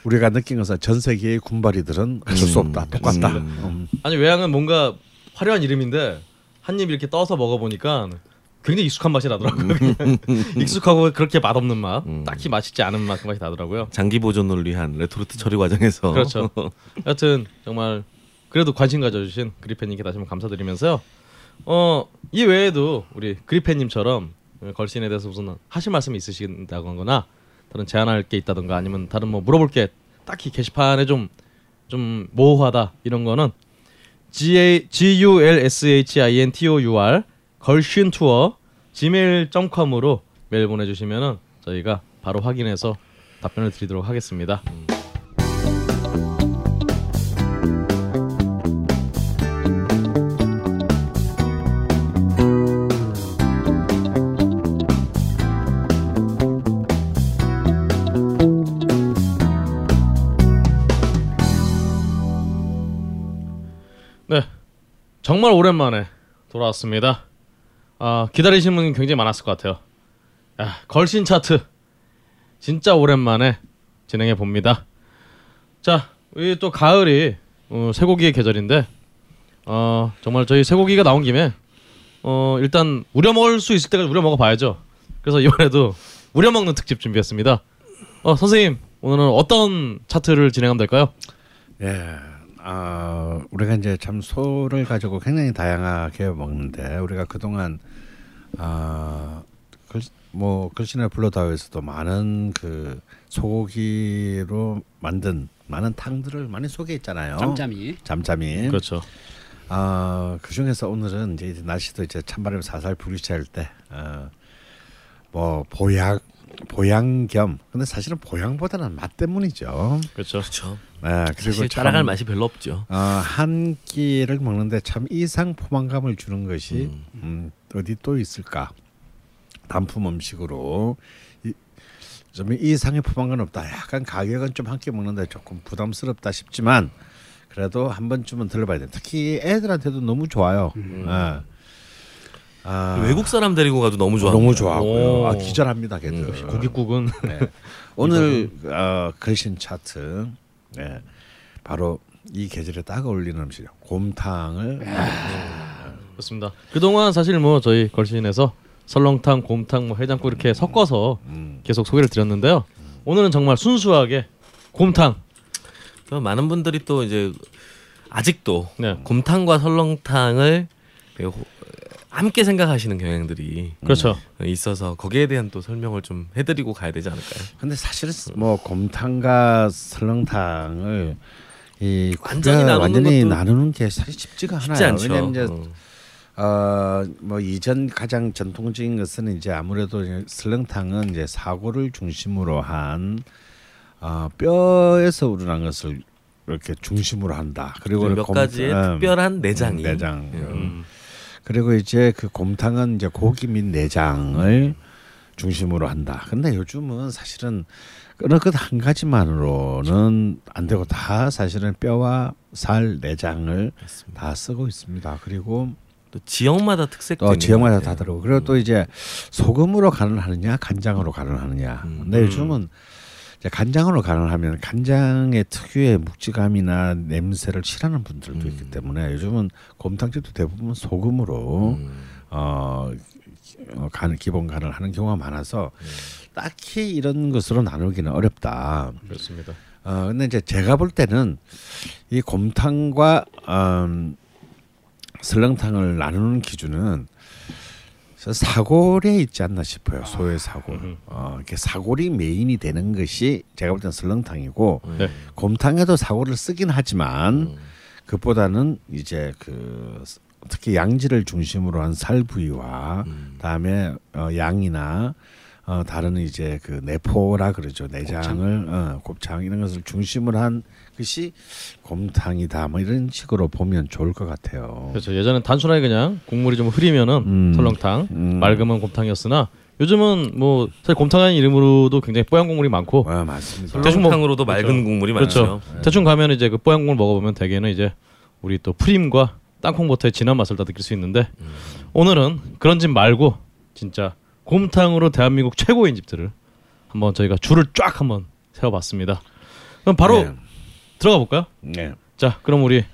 우리가 느낀 것은 전 세계의 군바리들은 어쩔 수 없다. 똑같다. 음. 음. 아니 외양은 뭔가 화려한 이름인데 한 입 이렇게 떠서 먹어보니까 굉장히 익숙한 맛이 나더라고요. 그냥 익숙하고 그렇게 맛없는 맛, 음. 딱히 맛있지 않은 맛 그 맛이 나더라고요. 장기 보존을 위한 레토르트 처리 과정에서 그렇죠. 여튼 정말 그래도 관심 가져주신 그리펜님께 다시 한번 감사드리면서요. 어, 이 외에도 우리 그리펜님처럼 걸신에 대해서 무슨 하실 말씀이 있으신다거나 다른 제안할 게 있다던가 아니면 다른 뭐 물어볼 게 딱히 게시판에 좀 좀 모호하다 이런 거는 G A G U L S H I N T O U R 걸신 투어 gmail.com으로 메일 보내주시면은 저희가 바로 확인해서 답변을 드리도록 하겠습니다. 네, 정말 오랜만에 돌아왔습니다. 아 기다리신 분이 굉장히 많았을 것 같아요. 야, 걸신 차트 진짜 오랜만에 진행해 봅니다. 자, 우리 또 가을이 어, 쇠고기의 계절인데 어, 정말 저희 쇠고기가 나온 김에 어, 일단 우려 먹을 수 있을 때까지 우려 먹어 봐야죠. 그래서 이번에도 우려 먹는 특집 준비했습니다. 어, 선생님 오늘은 어떤 차트를 진행하면 될까요? 예. 아, 우리가 이제 참 소를 가지고 굉장히 다양하게 먹는데 우리가 그동안 아, 글, 뭐 글씨나 블러다우에서도 많은 그 소고기로 만든 많은 탕들을 많이 소개했잖아요. 짬짬이. 잠잠이. 그렇죠. 아, 그 중에서 오늘은 이제 날씨도 이제 찬바람이 살살 불기 시작할 때, 어, 뭐 보약 보양 겸, 근데 사실은 보양보다는 맛 때문이죠. 그렇죠. 그렇죠. 네, 그리고 따라갈 맛이 별로 없죠. 어, 한 끼를 먹는데 참 이상 포만감을 주는 것이 음. 어디 또 있을까? 단품 음식으로 이, 좀 이상의 포만감 없다. 약간 가격은 좀 한 끼 먹는데 조금 부담스럽다 싶지만 그래도 한 번쯤은 들러봐야 돼. 특히 애들한테도 너무 좋아요. 예. 아, 외국 사람 데리고 가도 너무 좋아. 너무 좋아하고요. 오. 아, 기절합니다, 걔들. 고깃국은 네. 오늘 어, 글신 차트 네, 바로 이 계절에 딱 어울리는 음식이요. 곰탕을 그렇습니다. 그동안 사실 뭐 저희 걸신에서 설렁탕, 곰탕, 뭐 해장국 이렇게 섞어서 음, 계속 소개를 드렸는데요. 오늘은 정말 순수하게 곰탕. 또 많은 분들이 또 이제 아직도 네. 곰탕과 설렁탕을 호- 함께 생각하시는 경향들이 그렇죠. 있어서 거기에 대한 또 설명을 좀 해드리고 가야 되지 않을까요? 근데 사실은 뭐 곰탕과 설렁탕을 이 완전히 나누는 완전히 것도 나누는 게 사실 쉽지가 않아요. 쉽지 않죠. 왜냐면 이제 어. 어뭐 이전 가장 전통적인 것은 이제 아무래도 설렁탕은 이제 사고를 중심으로 한 어, 뼈에서 우러난 것을 이렇게 중심으로 한다. 그리고 몇 곰- 가지의 음, 특별한 내장이 음, 내장. 음. 그리고 이제 그 곰탕은 이제 고기 및 내장을 중심으로 한다. 근데 요즘은 사실은 어느 것한 가지만으로는 안 되고 다 사실은 뼈와 살, 내장을 다 쓰고 있습니다. 그리고 또 지역마다 특색도 또 있는 지역마다 것 다. 다르고 그리고 또 이제 소금으로 간을 하느냐 간장으로 간을 하느냐. 음. 근데 요즘은 이제 간장으로 간을 하면 간장의 특유의 묵직함이나 냄새를 싫어하는 분들도 있기 때문에 요즘은 곰탕집도 대부분 소금으로 음. 어, 어, 간 기본 간을 하는 경우가 많아서 딱히 이런 것으로 나누기는 어렵다. 그렇습니다. 어, 근데 이제 제가 볼 때는 이 곰탕과 음, 설렁탕을 나누는 기준은 저 사골에 있지 않나 싶어요. 소의 사골. 어, 이렇게 사골이 메인이 되는 것이 제가 볼 때는 설렁탕이고 네. 곰탕에도 사골을 쓰긴 하지만 그보다는 이제 그 특히 양지를 중심으로 한 살 부위와 다음에 어, 양이나 어, 다른 이제 그 내포라 그러죠 내장을 어, 곱창 이런 것을 중심으로 한 것이 곰탕이다 뭐 이런 식으로 보면 좋을 것 같아요. 그렇죠. 예전엔 단순하게 그냥 국물이 좀 흐리면은 음. 설렁탕, 음. 맑으면 곰탕이었으나 요즘은 뭐 사실 곰탕이라는 이름으로도 굉장히 뽀얀 국물이 많고 아, 맞습니다. 대충 뭐- 설렁탕으로도 맑은 그렇죠. 국물이 그렇죠. 많죠. 대충 가면 이제 그 뽀얀 국물 먹어보면 대개는 이제 우리 또 프림과 땅콩버터의 진한 맛을 다 느낄 수 있는데 오늘은 그런 집 말고 진짜 곰탕으로 대한민국 최고인 집들을 한번 저희가 줄을 쫙 한번 세워봤습니다. 그럼 바로 네. 들어가 볼까요? 네. 자, 그럼 우리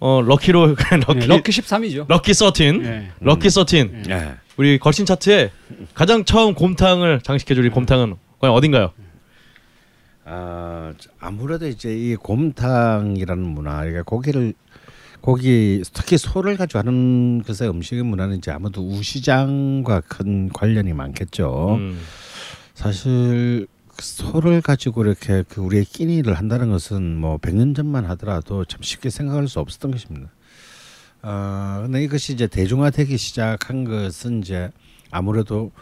어 럭키로 럭키 네, 럭키 13이죠. 럭키 서틴 네. 럭키 서틴 네. 우리 걸신 차트에 가장 처음 곰탕을 장식해줄 이 곰탕은 과연 어딘가요? 아, 아무래도 이제 이 곰탕이라는 문화, 그러니까 고기를 고기 특히 소를 가지고 하는 것의 음식의 문화는 이제 아무도 우시장과 큰 관련이 많겠죠. 음, 사실 그 소를 가지고 이렇게 그 우리의 끼니를 한다는 것은 뭐 100년 전만 하더라도 참 쉽게 생각할 수 없었던 것입니다. 아, 근데 이것이 이제 대중화되기 시작한 것은 이제 아무래도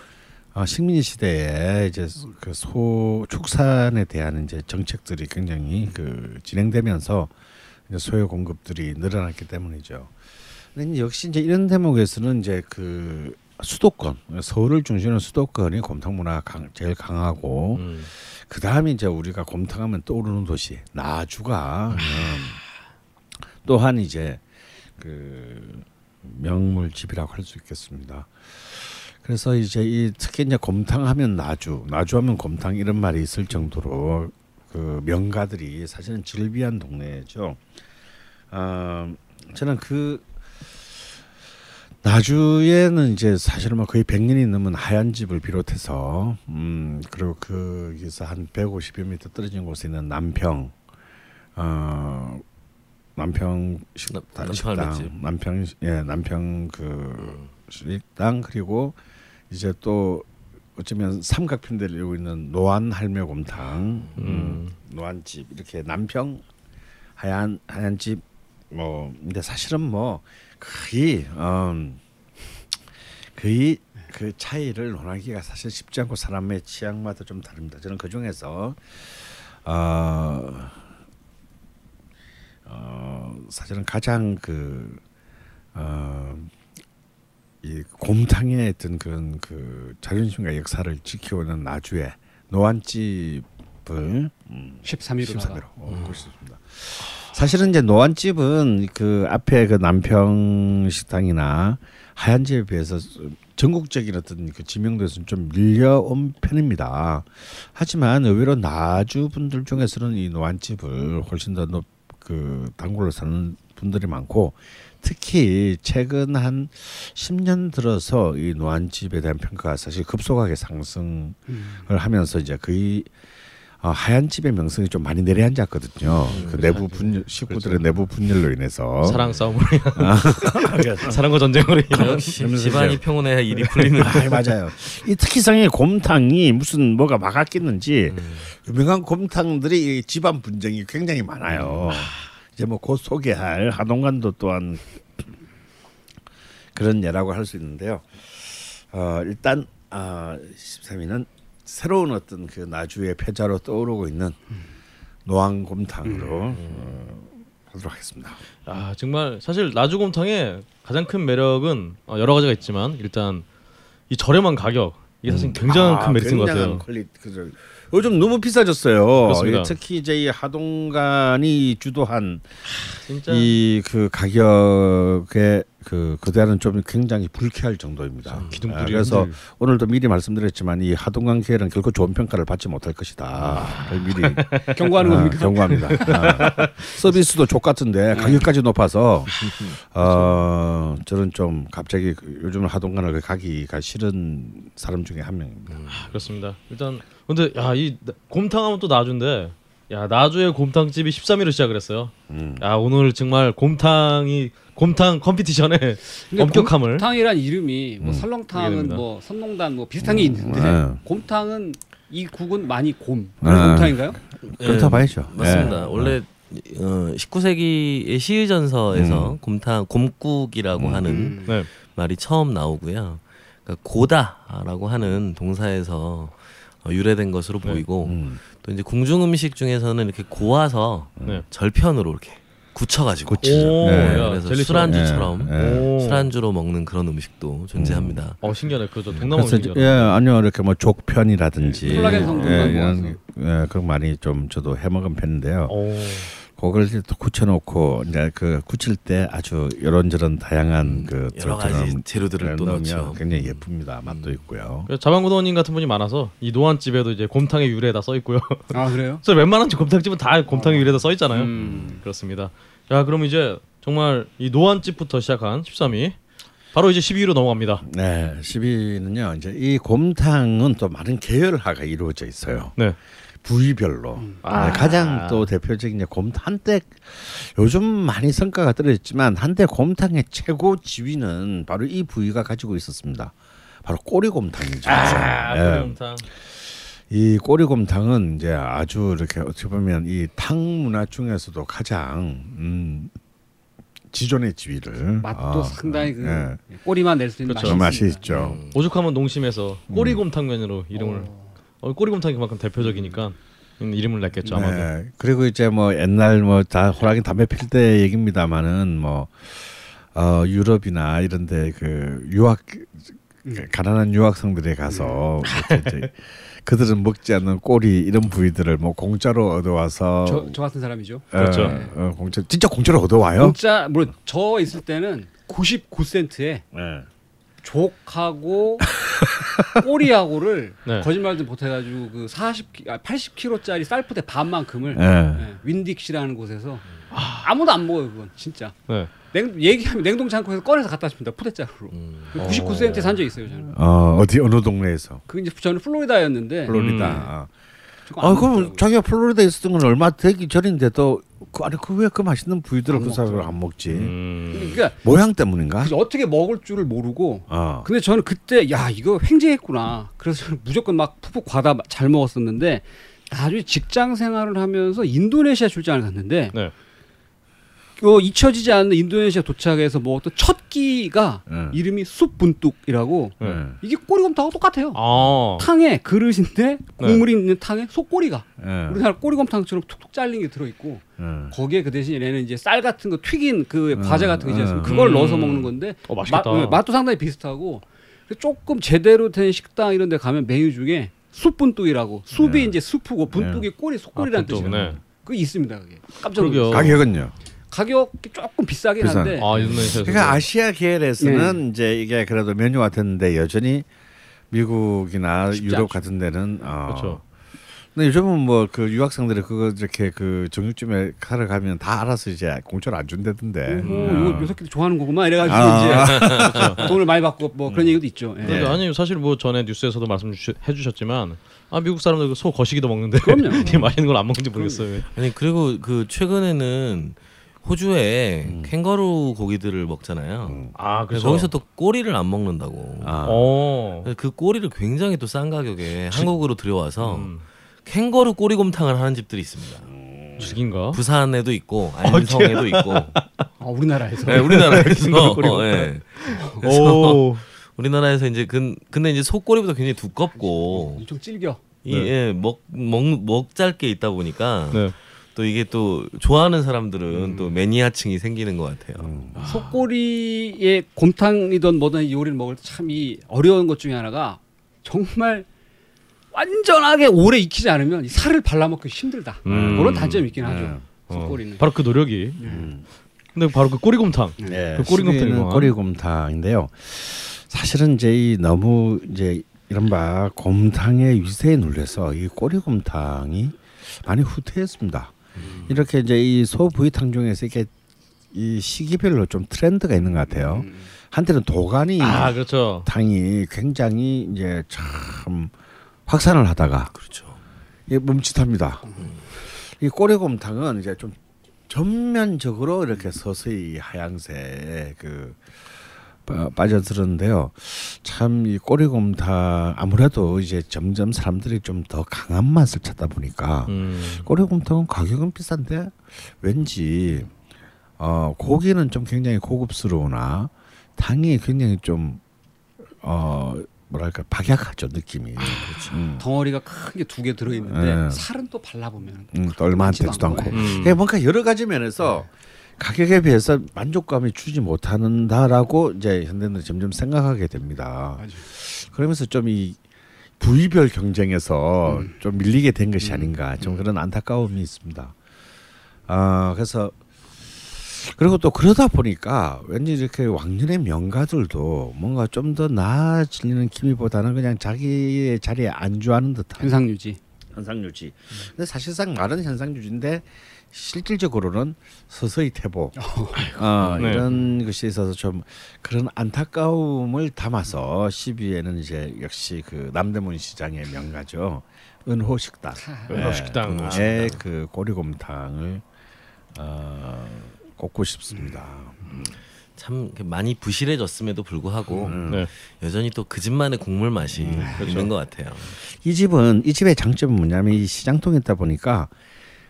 어, 식민지 시대에 이제 그 소 축산에 대한 이제 정책들이 굉장히 그 진행되면서 이제 소의 공급들이 늘어났기 때문이죠. 근데 역시 이제 이런 대목에서는 이제 그 수도권 서울을 중심으로 수도권이 곰탕 문화가 강, 제일 강하고 음. 그 다음에 이제 우리가 곰탕하면 떠오르는 도시 나주가 음, 또한 이제 그 명물집이라고 할 수 있겠습니다. 그래서 이제 이 특히 이제 곰탕하면 나주, 나주하면 곰탕 이런 말이 있을 정도로 그 명가들이 사실은 즐비한 동네죠. 아 저는 그 나주에는 이제 사실은 뭐 거의 100년이 넘은 하얀 집을 비롯해서 음 그리고 거기서 한 150여 미터 떨어진 곳에 있는 남평 어 남평 식, 남- 식당. 남평 예 남평 그 식당 그리고 이제 또 어쩌면 삼각편대를 이루고 있는 노안 할매곰탕 음, 노안집 이렇게 남평 하얀 하얀 집 뭐 근데 사실은 뭐 거의 음, 거의 그 차이를 논하기가 사실 쉽지 않고 사람의 취향마다 좀 다릅니다. 저는 그 중에서 어, 어 사실은 가장 그 어, 이 곰탕의 어떤 그런 그 자존심과 역사를 지켜오는 나주의 노안집을 음, 13위로 13회로 어, 고 싶습니다. 사실은 이제 노안집은 그 앞에 그 남평 식당이나 하얀 집에 비해서 전국적인 어떤 그 지명도에서는 좀 밀려온 편입니다. 하지만 의외로 나주 분들 중에서는 이 노안집을 훨씬 더 높, 그 단골로 사는 분들이 많고 특히 최근 한 10년 들어서 이 노안집에 대한 평가가 사실 급속하게 상승을 하면서 이제 거의 어, 하얀 집의 명성이 좀 많이 내려앉았거든요. 그 내부 분열 식구들의 내부 분열로 인해서 사랑 싸움으로 인한 사랑과 전쟁으로 인한 집안이 평온해야 일이 풀리는. 아, 맞아요. 이 특히성의 곰탕이 무슨 뭐가 막았겠는지 유명한 곰탕들이 이 집안 분쟁이 굉장히 많아요. 이제 뭐 곧 소개할 하동관도 또한 그런 예라고 할 수 있는데요. 어, 일단 아, 13위는 새로운 어떤 그 나주의 패자로 떠오르고 있는 노안곰탕으로 어, 하도록 하겠습니다. 아 정말 사실 나주곰탕의 가장 큰 매력은 어, 여러 가지가 있지만 일단 이 저렴한 가격 이게 사실 굉장한 큰 메리트인 것 음. 아, 굉장한 같아요. quality, 그죠. 요즘 너무 비싸졌어요. 그렇습니다. 이게 특히 이제 이 하동관이 주도한 진짜 이 그 가격에 그 그대는 좀 굉장히 불쾌할 정도입니다. 아, 그래서 오늘도 미리 말씀드렸지만 이 하동간 계열은 결코 좋은 평가를 받지 못할 것이다. 그걸 미리 경고하는 아, 겁니까? 경고합니다. 아, 서비스도 족 같은데 가격까지 높아서 어, 저는 좀 갑자기 그 요즘 하동간을 가기가 싫은 사람 중에 한 명입니다. 그렇습니다. 일단 근데 야 이 곰탕하면 또 나주인데 야 나주의 곰탕집이 13위로 시작을 했어요. 음. 야 오늘 정말 곰탕이 곰탕 competition의 엄격함을 곰탕이란 이름이 뭐 음. 설렁탕은. 뭐 선농단 뭐 비슷한 게 있는데 네. 곰탕은 이 국은 많이 곰. 네. 곰탕인가요? 그렇다 봐야죠. 맞습니다. 예. 원래 어, 19세기의 시의전서에서 곰탕 곰국이라고 음. 하는 음. 네. 말이 처음 나오고요. 그러니까 고다라고 하는 동사에서 어, 유래된 것으로 네. 보이고 음. 또 이제 궁중 음식 중에서는 이렇게 고아서 네. 절편으로 이렇게 굳혀가지고. 오, 네. 야, 그래서 젤리처럼. 술안주처럼 예, 예. 오. 술안주로 먹는 그런 음식도 존재합니다. 어 신기하네. 그저 동남아 그래서 음식이라. 예 아니요 이렇게 뭐 족편이라든지 콜라겐 성분을 예. 이런 예, 그런 많이 좀 저도 해 먹은 편인데요. 오. 그걸 이제 또 굳혀놓고 이제 그 굳힐 때 아주 이런저런 다양한 그 여러 가지 재료들을 또 넣으면 넣죠. 굉장히 예쁩니다. 맛도 있고요. 그래서 자방구도원님 같은 분이 많아서 이 노안집에도 이제 곰탕의 유래다 써 있고요. 아 그래요? 그래서 웬만한 집 곰탕집은 다 곰탕의 유래다 써 있잖아요. 음. 그렇습니다. 자 그럼 이제 정말 이 노안집부터 시작한 13위 바로 이제 12위로 넘어갑니다. 네, 10위는요. 이제 이 곰탕은 또 많은 계열화가 이루어져 있어요. 네. 부위별로 아. 네, 가장 또 대표적인 이제 곰 한때 요즘 많이 성과가 떨어졌지만 한때 곰탕의 최고 지위는 바로 이 부위가 가지고 있었습니다. 바로 꼬리곰탕이죠. 아, 예. 곰탕. 이 꼬리곰탕은 이제 아주 이렇게 어떻게 보면 이 탕 문화 중에서도 가장 음, 지존의 지위를 맛도 아, 상당히 그 예. 꼬리만 낼 수 있는 그렇죠. 맛이 맛이. 있죠. 오죽하면 농심에서 꼬리곰탕면으로 이름을 어. 어, 꼬리곰탕이 그만큼 대표적이니까 이름을 냈겠죠 아마도. 네. 그리고 이제 뭐 옛날 뭐 다 호랑이 담배 필 때 얘기입니다만은 뭐 어, 유럽이나 이런데 그 유학 그 가난한 유학생들에 가서 그들은 먹지 않는 꼬리 이런 부위들을 뭐 공짜로 얻어와서 저, 저 같은 사람이죠. 어, 그렇죠. 어, 공짜 진짜 공짜로 얻어와요. 공짜 물론 저 있을 때는 99센트에 네. 족하고 꼬리하고를 네. 거짓말 좀 못해가지고 그 40, 아, 80kg짜리 쌀포대 반만큼을 네. 예, 윈딕시라는 곳에서 아무도 안 먹어요 그건 진짜. 네. 냉, 얘기하면 냉동 창고에서 꺼내서 갖다 줍니다 포대자루로. 음. 99센트에 산적 있어요 저는. 어, 어디 어느 동네에서 그 이제 저는 플로리다였는데 플로리다. 음. 아. 그럼. 자기가 플로리다에 있었던 건 얼마 되기 전인데도 그 아니 그 왜 그 맛있는 부위들을 안그 사람을. 안 먹지? 음. 그러니까 모양 때문인가? 그래서 어떻게 먹을 줄을 모르고 어. 근데 저는 그때 야 이거 횡재했구나. 그래서 저는 무조건 막 푹푹 과다 잘 먹었었는데 나중에 직장 생활을 하면서 인도네시아 출장을 갔는데 네. 그 잊혀지지 않는 인도네시아 도착해서 먹었던 첫 끼가 네. 이름이 쑥분뚝이라고 네. 네. 이게 꼬리곰탕하고 똑같아요. 아. 탕에 그릇인데 국물이 있는 탕에 속꼬리가 네. 우리나라 꼬리곰탕처럼 툭툭 잘린 게 들어 있고 네. 거기에 그 대신 얘는 이제 쌀 같은 거 튀긴 그 음, 과자 같은 거 있지 않습니까? 음. 그걸 음. 넣어서 먹는 건데 어 맛있겠다. 맛, 네, 맛도 상당히 비슷하고 조금 제대로 된 식당 이런 데 가면 메뉴 중에 숯분뚝이라고 숲이 네. 이제 숲이고 분뚝이 꼬리 속꼬리라는 아, 뜻이에요. 네. 그 있습니다. 그게 깜짝. 놀랐어요. 가격은요. 가격이 조금 비싸긴 비싼. 한데 아. 그러니까 아시아 계열에서는 이제 이게 그래도 메뉴가 됐는데 여전히 미국이나 유럽 않죠. 같은 데는 어. 그렇죠. 근데 요즘은 뭐 그 유학생들이 그거 이렇게 그 정육점에 가러 가면 다 알아서 이제 공짜로 안 준다던데. 오, 어. 이거 요 새끼들 좋아하는 거구만 이래가지고 아. 이제 돈을 많이 받고 뭐 그런 얘기도 있죠. 예. 그러니까 아니 사실 뭐 전에 뉴스에서도 말씀 해 주셨지만 아 미국 사람들 소 거시기도 먹는데 그럼요. 맛있는 걸 안 먹는지 모르겠어요. 아니 그리고 그 최근에는 호주에 캥거루 고기들을 먹잖아요. 음. 아 그래서 거기서 또 꼬리를 안 먹는다고. 아. 어. 그 꼬리를 굉장히 또 싼 가격에 한국으로 들여와서 음. 캥거루 꼬리곰탕을 하는 집들이 있습니다. 죽인가? 부산에도 있고 안성에도 있고 아, 우리나라에서 네, 우리나라에서. 예. 그래서 오. 우리나라에서 이제 근 근데 이제 소꼬리보다 굉장히 두껍고 엄청 질겨. 이먹먹 먹잘게 있다 보니까 네. 또 이게 또 좋아하는 사람들은 또 매니아층이 생기는 것 같아요. 속꼬리에 곰탕이든 뭐든 요리를 먹을 때 참 이 어려운 것 중에 하나가 정말 완전하게 오래 익히지 않으면 이 살을 발라먹기 힘들다. 음. 그런 단점이 있긴 하죠. 네. 속꼬리는. 바로 그 노력이. 근데 바로 그 꼬리곰탕. 네, 그 꼬리곰탕이 수비는 뭐야? 꼬리곰탕인데요. 사실은 이제 이 너무 이제 이른바 곰탕의 위세에 눌려서 이 꼬리곰탕이 많이 후퇴했습니다. 음. 이렇게 이제 이 소부위탕 중에서 이게 이 시기별로 좀 트렌드가 있는 것 같아요. 한때는 도가니 아 그렇죠. 탕이 굉장히 이제 참 확산을 하다가 그렇죠. 이 멈칫합니다. 이 꼬리곰탕은 이제 좀 전면적으로 이렇게 서서히 하향세에 그 빠- 빠져들었는데요. 참 이 꼬리곰탕 아무래도 이제 점점 사람들이 좀 더 강한 맛을 찾다 보니까 음. 꼬리곰탕은 가격은 비싼데 왠지 어 고기는 좀 굉장히 고급스러우나 탕이 굉장히 좀어 뭐랄까 박약하죠 느낌이. 음. 덩어리가 큰 게 두 개 들어 있는데 네. 살은 또 발라보면 음, 또 얼마 안 되지도 않고. 음. 그러니까 뭔가 여러 가지 면에서 가격에 비해서 만족감이 주지 못한다라고 이제 현대인들이 점점 생각하게 됩니다. 그러면서 좀 이 부위별 경쟁에서 좀 밀리게 된 것이 아닌가 좀 그런 안타까움이 있습니다. 아 그래서 그리고 또 그러다 보니까 왠지 이렇게 왕년의 명가들도 뭔가 좀 더 나아지는 기미보다는 그냥 자기의 자리에 안주하는 듯한 현상 유지. 현상 유지. 근데 사실상 말은 현상 유지인데 실질적으로는 서서히 퇴보. 어, 네. 이런 것이 있어서 좀 그런 안타까움을 담아서 12에는 이제 역시 그 남대문 시장의 명가죠. 은호 식당. 은호 식당. 의그 꼬리곰탕을 어, 꼽고 싶습니다. 참 이렇게 많이 부실해졌음에도 불구하고 네. 여전히 또 그 집만의 국물 맛이 있는 것 같아요. 이 집은 이 집의 장점은 뭐냐면 이 시장통에 있다 보니까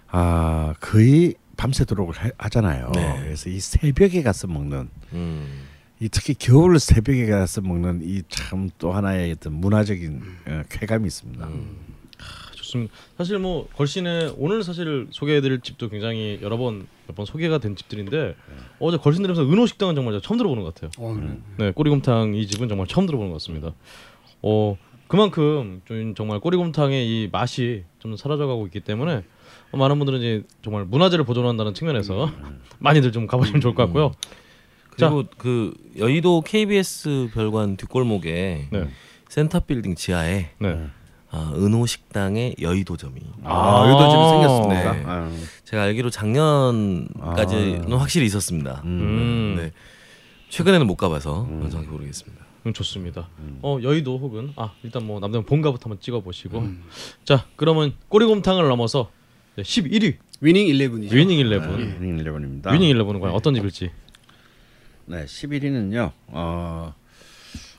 아 거의 밤새도록 하- 하잖아요. 네. 그래서 이 새벽에 가서 먹는 음. 이 특히 겨울 새벽에 가서 먹는 이 참 또 하나의 어떤 문화적인 어, 쾌감이 있습니다. 좋습니다. 사실 뭐 걸신의 오늘 사실 소개해드릴 집도 굉장히 여러 번 몇번 소개가 된 집들인데 어제 걸신 들으면서 은호 식당은 정말 제가 처음 들어보는 것 같아요. 어, 그래. 네, 꼬리곰탕 이 집은 정말 처음 들어보는 것 같습니다. 어 그만큼 좀 정말 꼬리곰탕의 이 맛이 좀 사라져가고 있기 때문에 어, 많은 분들은 이제 정말 문화재를 보존한다는 측면에서 많이들 좀 가보시면 좋을 것 같고요. 그리고 그 여의도 KBS 별관 뒷골목에 네, 센터 빌딩 지하에 네. 아, 은호 식당의 여의도점이 아, 여기도 집이 생겼습니다. 네. 아, 제가 알기로 작년까지는 확실히 있었습니다. 음, 네. 최근에는 못 가봐서 정확히 모르겠습니다. 음, 좋습니다. 어 여의도 혹은 아 일단 뭐 남대문 본가부터 한번 찍어보시고 자 그러면 꼬리곰탕을 넘어서 11위 위닝 11이죠. 위닝 일레븐 위닝 일레븐입니다. 위닝 일레븐은 과연 어떤 집일지 네, 11위는요. 어,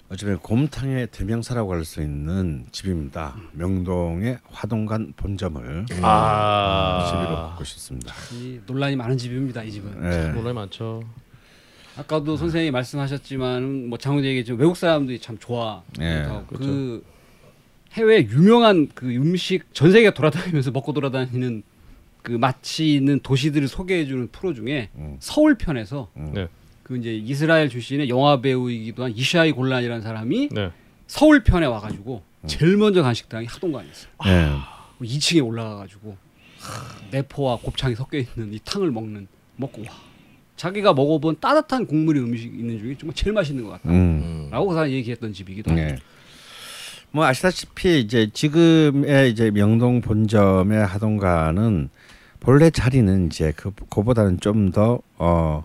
어쩌면 곰탕의 대명사라고 할 수 있는 집입니다. 명동의 화동간 본점을 아 11위로 꼽고 싶습니다. 이 논란이 많은 집입니다. 이 집은. 네. 논란이 많죠. 아까도 선생님이 말씀하셨지만 뭐 장훈이 얘기했지만 외국 사람들이 참 좋아. 예, 그 해외 유명한 그 음식 전 세계 돌아다니면서 먹고 돌아다니는 그 맛이 있는 도시들을 소개해주는 프로 중에 음. 서울 편에서 네, 그 이제 이스라엘 출신의 영화 배우이기도 한 이샤이 골란이라는 사람이 네. 서울 편에 와가지고 제일 먼저 간 식당이 하동관이었어요. 네. 2층에 올라가가지고 내포와 곱창이 섞여 있는 이 탕을 먹는 먹고 와 자기가 먹어본 따뜻한 국물이 음식 있는 중에 정말 제일 맛있는 것 같다. 음. 라고 다 얘기했던 집이기도 하죠. 네. 뭐 아시다시피 이제 지금의 이제 명동 본점의 하동가는 본래 자리는 이제 그 그보다는 좀 더 어,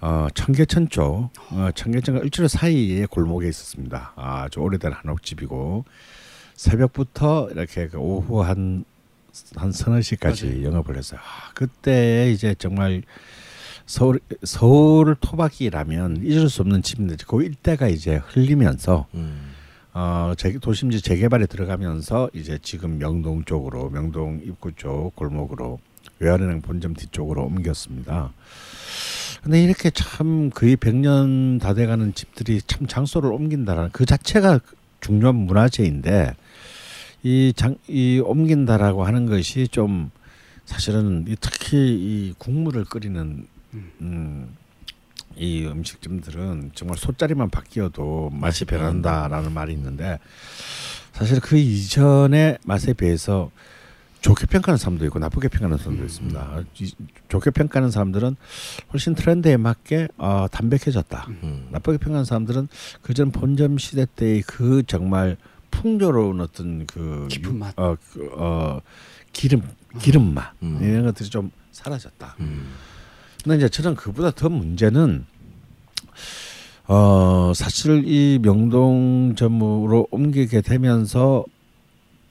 어, 청계천 쪽, 어, 청계천과 을지로 사이에 골목에 있었습니다. 아주 오래된 한옥집이고 새벽부터 이렇게 그 오후 한, 한 서너 시까지 맞아요. 영업을 했어요. 아, 그때 이제 정말 서울 서울 토박이라면 잊을 수 없는 집인데 그 일대가 이제 흘리면서 음. 어, 재, 도심지 재개발에 들어가면서 이제 지금 명동 쪽으로 명동 입구 쪽 골목으로 외환은행 본점 뒤쪽으로 옮겼습니다. 근데 이렇게 참 거의 100년 다 돼가는 집들이 참 장소를 옮긴다라는 그 자체가 중요한 문화재인데 이 장 이 옮긴다라고 하는 것이 좀 사실은 이 특히 이 국물을 끓이는 음, 이 음식점들은 정말 솥자리만 바뀌어도 맛이 변한다라는 말이 있는데 사실 그 이전의 맛에 비해서 좋게 평가하는 사람도 있고 나쁘게 평가하는 사람도 있습니다. 이- 좋게 평가하는 사람들은 훨씬 트렌드에 맞게 어, 담백해졌다. 음. 나쁘게 평가하는 사람들은 그전 본점 시대 때의 그 정말 풍요로운 어떤 그 깊은 맛. 어, 그, 어 기름 기름 맛 음. 이런 것들이 좀 사라졌다. 음. 근데 이제 저는 그보다 더 문제는 어 사실 이 명동점으로 옮기게 되면서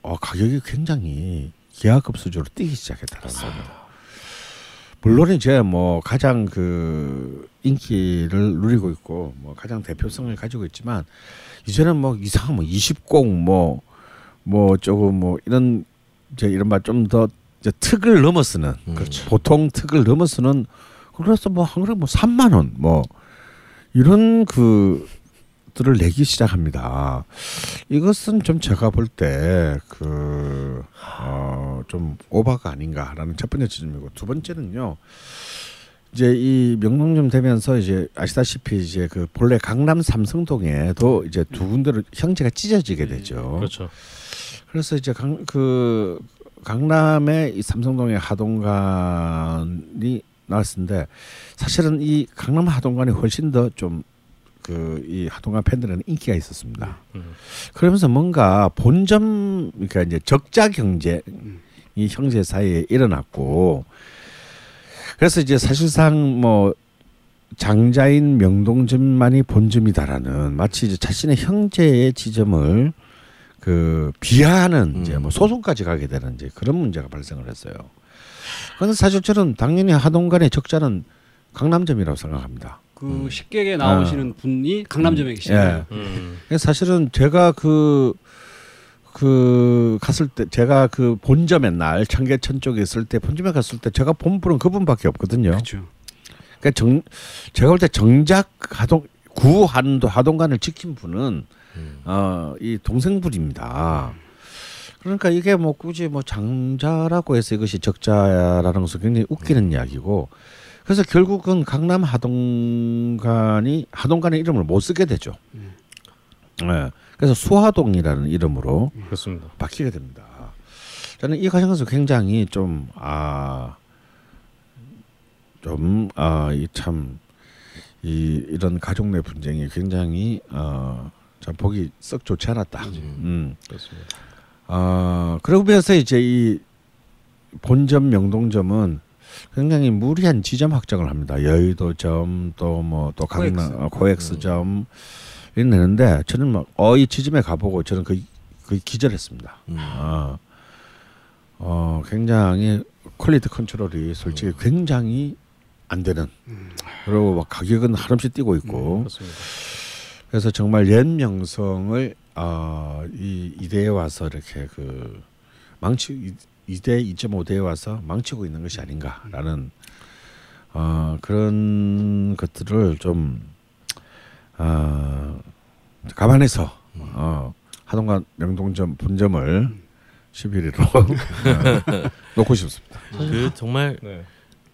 어 가격이 굉장히 기하급 수준으로 뛰기 시작했다는 겁니다. 물론 이제 뭐 가장 그 인기를 누리고 있고 뭐 가장 대표성을 가지고 있지만 이제는 뭐 이상한 뭐 20공 뭐뭐 조금 뭐 이런 이제 이런 말 좀 더 특을 넘어서는 음. 그렇죠. 보통 특을 넘어서는 그래서 뭐 한 그릇 뭐 3만 원 뭐 이런 그 들을 내기 시작합니다. 이것은 좀 제가 볼 때 그 어 좀 오바가 아닌가라는 첫 번째 지점이고 두 번째는요. 이제 이 명동점 되면서 이제 아시다시피 이제 그 본래 강남 삼성동에도 이제 두 군데로 형제가 찢어지게 되죠. 그렇죠. 그래서 이제 강 그 강남의 이 삼성동의 하동관이 나왔는데 사실은 이 강남 하동관이 훨씬 더 좀 그 이 하동관 팬들에는 인기가 있었습니다. 음. 그러면서 뭔가 본점 그러니까 이제 적자 경제 이 형제 사이에 일어났고 그래서 이제 사실상 뭐 장자인 명동점만이 본점이다라는 마치 이제 자신의 형제의 지점을 그 비하하는 이제 음. 뭐 소송까지 가게 되는 이제 그런 문제가 발생을 했어요. 그런데 사실 저는 당연히 하동간의 적자는 강남점이라고 생각합니다. 그 음. 식객에 나오시는 분이 강남점에 계시네요. 예. 음. 사실은 제가 그, 그 갔을 때 제가 그 본점에 날 청계천 쪽에 있을 때 본점에 갔을 때 제가 본 분은 그분밖에 없거든요. 그렇죠. 그러니까 정 제가 볼 때 정작 하동 구 한도 하동간을 지킨 분은 음. 어이 동생분입니다. 그러니까 이게 뭐 굳이 뭐 장자라고 해서 이것이 적자라는 것은 굉장히 웃기는 이야기고 그래서 결국은 강남 하동간이 하동간의 이름을 못 쓰게 되죠. 음. 네. 그래서 수하동이라는 이름으로 그렇습니다. 바뀌게 됩니다. 저는 이 과정에서 굉장히 좀 아, 좀, 아, 이 참, 이, 이런 가족 내 분쟁이 굉장히, 어, 참 보기 썩 좋지 않았다. 음. 그렇습니다. 어, 그러면서 이제 이 본점 명동점은 굉장히 무리한 지점 확장을 합니다. 여의도점 또 뭐 또 강남 코엑스. 어, 코엑스 점 이 내는데 저는 막 어이 지점에 가보고 저는 거의 거의 기절했습니다. 음. 어, 어 굉장히 quality control이 솔직히 굉장히 안 되는 그리고 막 가격은 한없이 뛰고 있고 그렇습니다. 그래서 정말 옛 명성을 어, 이 이대에 와서 이렇게 그 망치 이- 이대 2.5대에 와서 망치고 있는 것이 아닌가라는 어, 그런 것들을 좀 어, 감안해서 어, 하동관 명동점 본점을 11위로 놓고 싶습니다. 그 정말 네.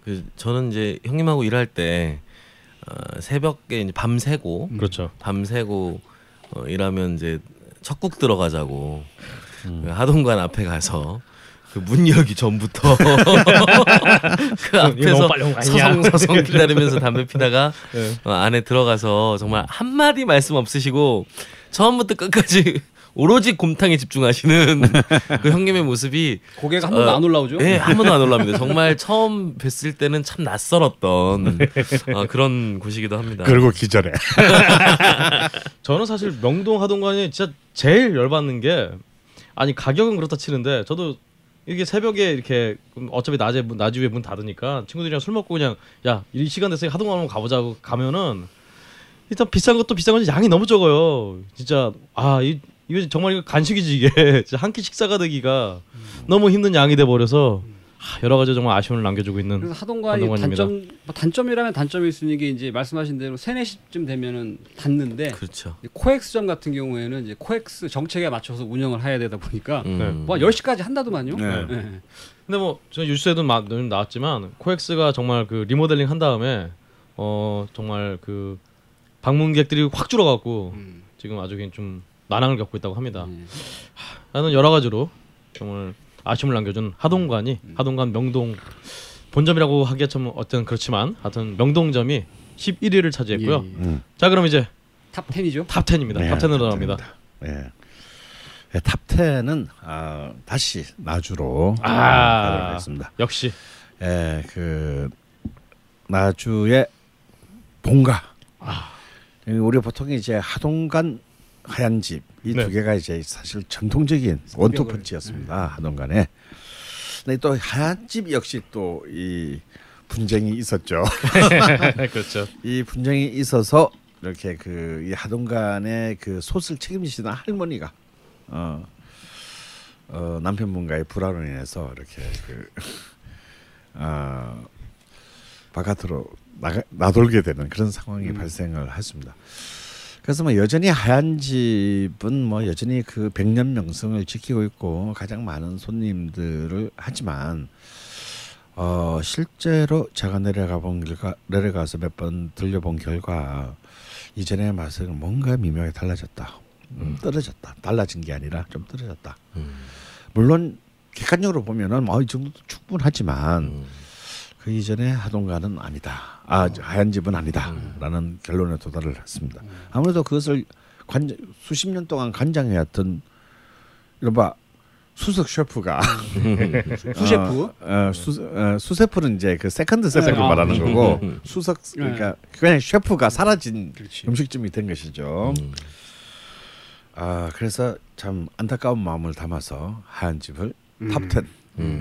그 저는 이제 형님하고 일할 때 어, 새벽에 이제 밤새고 그렇죠. 밤새고 어, 일하면 이제 첫국 들어가자고 음. 그 하동관 앞에 가서 그 문 열기 전부터 그 앞에서? 서성서성 기다리면서 담배 피다가 네. 어, 안에 들어가서 정말 한 마디 말씀 없으시고 처음부터 끝까지 오로지 곰탕에 집중하시는 그 형님의 모습이 고개가 한 번도 어, 안 올라오죠? 예, 한 번도 안 올라옵니다. 정말 처음 뵀을 때는 참 낯설었던 어, 그런 곳이기도 합니다. 그리고 기절해. 저는 사실 명동 하동관이 진짜 제일 열받는 게 아니 가격은 그렇다 치는데 저도 이게 새벽에 이렇게 어차피 낮에 문낮 이후에 문 닫으니까 친구들이랑 술 먹고 그냥 야 이 시간 됐으니 하동관 한번 가보자고 가면은 일단 비싼 것도 비싼 건지 양이 너무 적어요. 진짜 아 이 이거 정말 이거 간식이지 이게 한 끼 식사가 되기가 너무 힘든 양이 돼 버려서 아, 여러 가지 정말 아쉬움을 남겨주고 있는 그래서 하동관입니다. 단점 뭐 단점이라면 단점일 수 있는 게 이제 말씀하신 대로 3, 4시쯤 되면은 닫는데 그렇죠. 코엑스점 같은 경우에는 이제 코엑스 정책에 맞춰서 운영을 해야 되다 보니까 음. 뭐 10시까지 한다더만요. 네. 네. 근데 뭐 제가 뉴스에도 나왔지만 코엑스가 정말 그 리모델링 한 다음에 어 정말 그 방문객들이 확 줄어갖고 음. 지금 아주 그냥 좀 난항을 겪고 있다고 합니다. 네. 나는 여러 가지로 정말 아쉬움을 남겨준 하동관이 하동관 명동 본점이라고 하기가 좀 어떤 그렇지만 하여튼 명동점이 11위를 차지했고요. 예, 예. 음. 자 그럼 이제 top 10이죠. top 10입니다. 네, top 10으로 top 나갑니다. 예. 예, top 10은 아, 다시 나주로 아. 가도록 하겠습니다. 역시 예, 그 나주의 본가. 아. 예, 우리 보통 이제 하동간 하얀 집 이두 네. 개가 이제 사실 전통적인 원투 펀치였습니다. 하동간에. 근데 또 하얀 집 역시 또 이 분쟁이 있었죠. 그렇죠. 이 분쟁이 있어서 이렇게 그이 하동간의 그 솥을 책임지시는 할머니가 어, 어 남편분과의 불화로 인해서 이렇게 그 어, 바깥으로 나가, 나돌게 되는 그런 상황이 발생을 했습니다. 그래서 뭐 여전히 하얀 집은 뭐 여전히 그 백년 명성을 지키고 있고 가장 많은 손님들을 하지만 어 실제로 제가 내려가 본 결과 내려가서 몇 번 들려본 결과 이전의 맛은 뭔가 미묘하게 달라졌다. 음, 떨어졌다. 달라진 게 아니라 좀 떨어졌다. 물론 객관적으로 보면은 뭐이 정도도 충분하지만 그 이전의 하동관은 아니다. 아 하얀 집은 아니다.라는 결론에 도달을 했습니다. 아무래도 그것을 관 수십 년 동안 관장해왔던 이른바 수석 셰프가 sous chef. 어, 어, 수, 어, sous chef는 이제 그 second chef를 네, 아, 말하는 그렇죠. 거고 음. 수석 그러니까 그냥 셰프가 사라진 그렇지. 음식점이 된 것이죠. 음. 아 그래서 참 안타까운 마음을 담아서 하얀 집을 음. 탑10으로 음.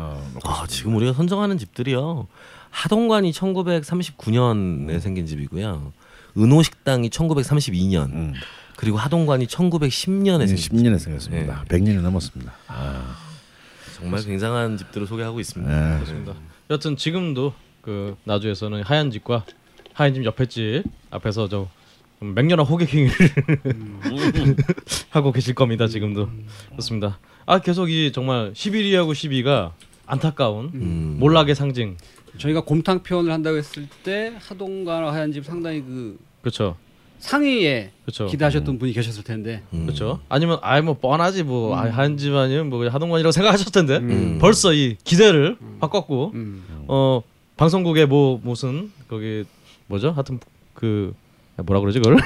어, 아. 지금 우리가 선정하는 집들이요. 하동관이 1939년에 생긴 집이고요. 은호 식당이 1932년 음. 그리고 하동관이 1910년에 생긴 집. 10년에 생겼습니다. 100년이 넘었습니다. 아, 정말 굉장한 집들을 소개하고 있습니다. 네. 그렇습니다. 여튼 지금도 그 나주에서는 하얀 집과 하얀 집 옆에 집 앞에서 저 맹렬한 호객행위를 하고 계실 겁니다. 지금도 그렇습니다. 아 계속 이 정말 11위하고 12위가 안타까운 음. 몰락의 상징. 저희가 곰탕 표현을 한다고 했을 때 하동관 하얀 집 상당히 그 그렇죠. 상위에 그렇죠. 기대하셨던 분이 계셨을 텐데 음. 그렇죠. 아니면 아예 뭐 뻔하지 뭐 아, 하얀 집 아니면 뭐 하동관이라고 생각하셨을 텐데 음. 벌써 이 기대를 바꿨고 음. 어 방송국에 뭐 무슨 거기 뭐죠? 하여튼 그 뭐라 그러지 그걸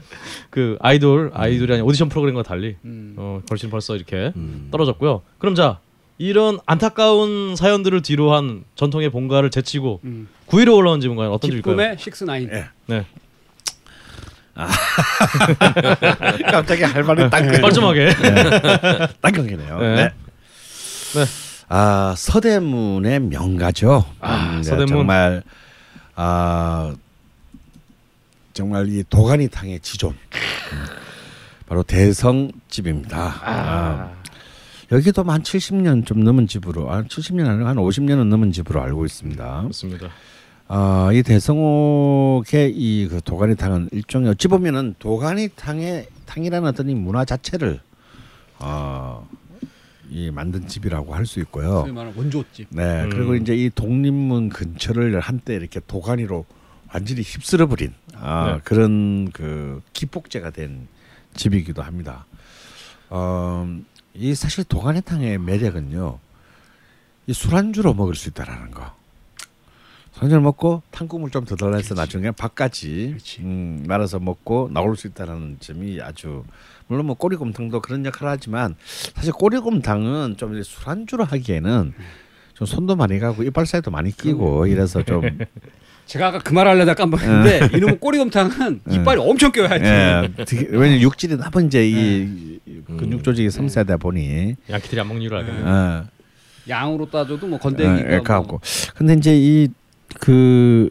그 아이돌 아이돌이 아닌 오디션 프로그램과 달리 음. 어 벌써 벌써 이렇게 음. 떨어졌고요. 그럼 자 이런 안타까운 사연들을 뒤로 한 전통의 본가를 제치고 음. 9위로 올라온 집은 과연 어떤 집일까요? 기쁨의 식스나인. 예. 네, 갑자기 할 말이 딱 그- 뻘쭘하게. 딱 끊기네요. 네. 네. 네. 아 서대문의 명가죠. 아, 네, 서대문. 정말 아 정말 이 도가니탕의 지존. 음, 바로 대성집입니다. 아, 여기도 한 70년 좀 넘은 집으로 아 70년 아니고 한 50년은 넘은 집으로 알고 있습니다. 그렇습니다. 아, 이 대성옥의 이 그 도가니탕은 일종의 어찌 보면은 도가니탕의 탕이라는 어떤 이 문화 자체를 어, 이 만든 집이라고 할 수 있고요. 소위 말하는 원조집. 네, 음. 그리고 이제 이 독립문 근처를 한때 이렇게 도가니로 완전히 휩쓸어 버린 아, 네. 그런 그 기폭제가 된 집이기도 합니다. 어, 이 사실 도가니탕의 매력은요. 이 술안주로 먹을 수 있다라는 거. 술안주를 먹고 탕국물 좀 더 달라서 나중에 밥까지. 음, 말아서 먹고 나올 수 있다라는 점이 아주 물론 뭐 꼬리곰탕도 그런 역할을 하지만 사실 꼬리곰탕은 좀 술안주로 하기에는 좀 손도 많이 가고 이빨 사이도 많이 끼고 이래서 좀 제가 아까 그 말 하려다 깜빡했는데 이놈의 꼬리곰탕은 이빨이 엄청 껴야 지. 예, 되게- 왜냐면 육질이 나쁜 이제 이 근육 조직이 섬세하다 보니. 양키들이 안 먹는 줄 알겠네. 어, 양으로 따져도 뭐 어, 건더기가 예, 갖고. 근데 이제 이 그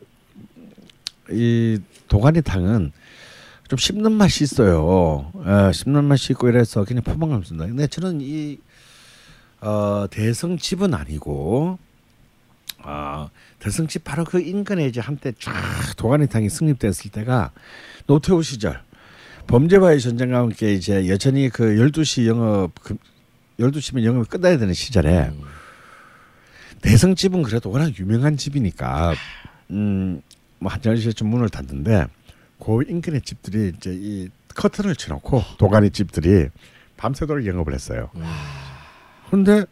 이 도가니 탕은 좀 씹는 맛이 있어요. 예, 씹는 맛이 있고 이래서 그냥 포만감습니다. 근데 저는 이 어, 대성집은 아니고 아 대성집 바로 그 인근에 이제 한때 쫙 도가니탕이 승립됐을 때가 노태우 시절 범죄와의 전쟁과 함께 이제 여전히 그 12시 영업 그 12시면 영업이 끝나야 되는 시절에 대성집은 그래도 워낙 유명한 집이니까 음 뭐 한 10시쯤 문을 닫는데 그 인근의 집들이 이제 이 커튼을 쳐놓고 도가니 집들이 밤새도록 영업을 했어요. 근데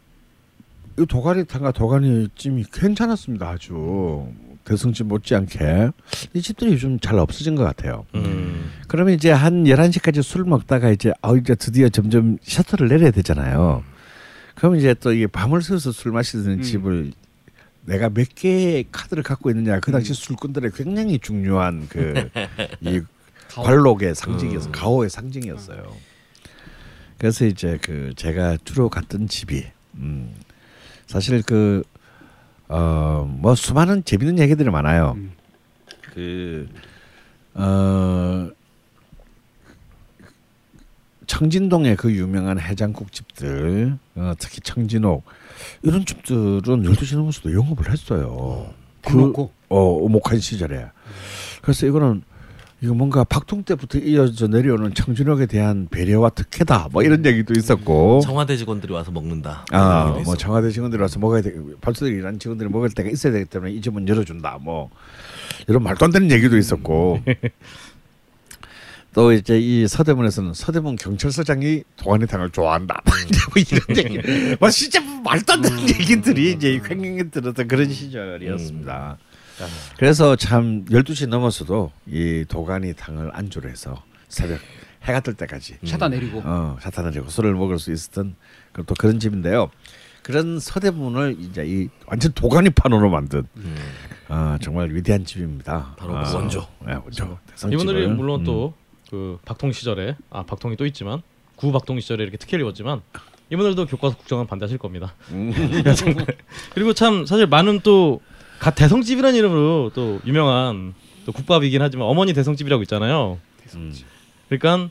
이 도가니탕과 도가니찜이 괜찮았습니다. 아주 대성집 못지않게 이 집들이 요즘 잘 없어진 것 같아요. 음. 그러면 이제 한 11시까지 술 먹다가 이제 어 이제 드디어 점점 셔터를 내려야 되잖아요. 그럼 이제 또 이게 밤을 새워서 술 마시는 음. 집을 내가 몇 개의 카드를 갖고 있느냐 그 당시 술꾼들의 굉장히 중요한 그 이. 관록의 상징이었어 음. 가오의 상징이었어요. 그래서 이제 그 제가 주로 갔던 집이 음 사실 그 어 뭐 수많은 재밌는 얘기들이 많아요. 음. 그 어 청진동의 그 유명한 해장국 집들 어, 특히 청진옥 이런 집들은 12시 넘어서도 영업을 했어요. 대놓고 어, 오목한 시절에. 그래서 이거는 이거 뭔가 박통 때부터 이어져 내려오는 청진옥에 대한 배려와 특혜다. 뭐 이런 얘기도 있었고. 청와대 직원들이 와서 먹는다. 아, 뭐 있었고. 청와대 직원들이 와서 먹어야 돼. 발수들이 일하는 직원들이 먹을 때가 있어야 되기 때문에 이 집은 열어준다. 뭐 이런 말도 안 되는 얘기도 있었고. 또 이제 이 서대문에서는 서대문 경찰서장이 도가니탕을 좋아한다. 뭐 이런 얘기. 뭐 진짜 말도 안 되는 얘기들이 이제 횡행해 들었던 그런 시절이었습니다. 그래서 참 12시 넘어서도 이 도가니탕을 안주로 해서 새벽 해가 뜰 때까지 차다 내리고 어, 사탄을 내고 술을 먹을 수 있었던 그또 그런 집인데요. 그런 서대문을 이제 이 완전 도가니판으로 만든 음. 어, 정말 위대한 집입니다. 바로 아, 그 원조. 네, 원조. 이분들이 물론 음. 또그 박통 시절에 아 박통이 또 있지만 구 박통 시절에 이렇게 특혜를 입었지만 이분들도 교과서 국정은 반대하실 겁니다. 음. 그리고 참 사실 많은 또 갓 대성집이라는 이름으로 또 유명한 또 국밥이긴 하지만 어머니 대성집이라고 있잖아요. 음. 그러니까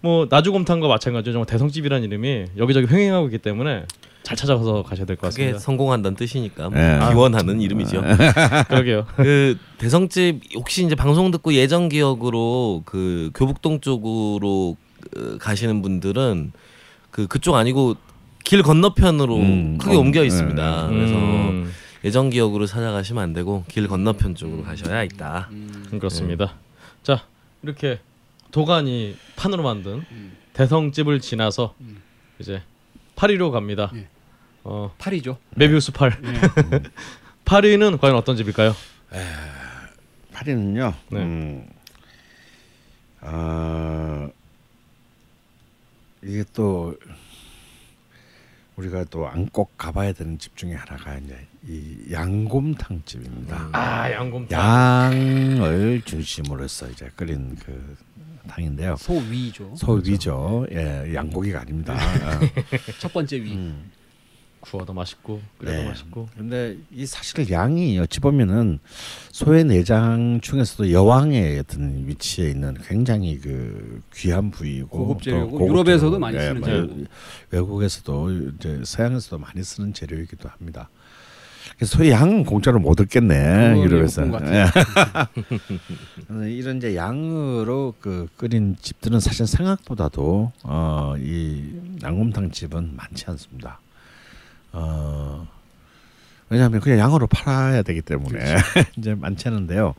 뭐 나주곰탕과 마찬가지로 정말 대성집이라는 이름이 여기저기 횡행하고 있기 때문에 잘 찾아가서 가셔야 될것 그게 같습니다. 성공한다는 뜻이니까 뭐 네. 기원하는 이름이죠. 그러게요. 그 대성집 혹시 이제 방송 듣고 예전 기억으로 그 교북동 쪽으로 어, 가시는 분들은 그 그쪽 아니고 길 건너편으로 음, 크게 어, 옮겨 있습니다. 네. 그래서 음, 예전 기억으로 찾아가시면 안 되고 길 건너편 쪽으로 가셔야 있다. 음. 그렇습니다. 자 이렇게 도가니 판으로 만든 대성집을 지나서 이제 파리로 갑니다. 예. 어 팔이죠. 메비우스 팔. 파리는 과연 어떤 집일까요? 파리는요. 네. 음, 아 이게 또 우리가 또 안 꼭 가봐야 되는 집 중에 하나가 이제 이 양곰탕 집입니다. 아 양곰탕. 양을 중심으로 해서 이제 끓인 그 탕인데요. 소위죠. 소위죠. 예, 양고기가 아닙니다. 어. 첫 번째 위. 음. 구워도 맛있고 끓여도 네. 맛있고. 근데 이 사실 양이 어찌 보면은 소의 내장 중에서도 여왕의 어떤 위치에 있는 굉장히 그 귀한 부위고 고급 또 재료고 고급 유럽에서도 재료. 많이 쓰는 뭐 재료고. 외국에서도 이제 서양에서도 많이 쓰는 재료이기도 합니다. 소의 양은 공짜로 못 얻겠네 것 예. 어, 이런 이제 양으로 그 끓인 집들은 사실 생각보다도 어, 이 양곰탕 집은 많지 않습니다. 어, 왜냐하면 그냥 양으로 팔아야 되기 때문에 이제 많지 않은데요.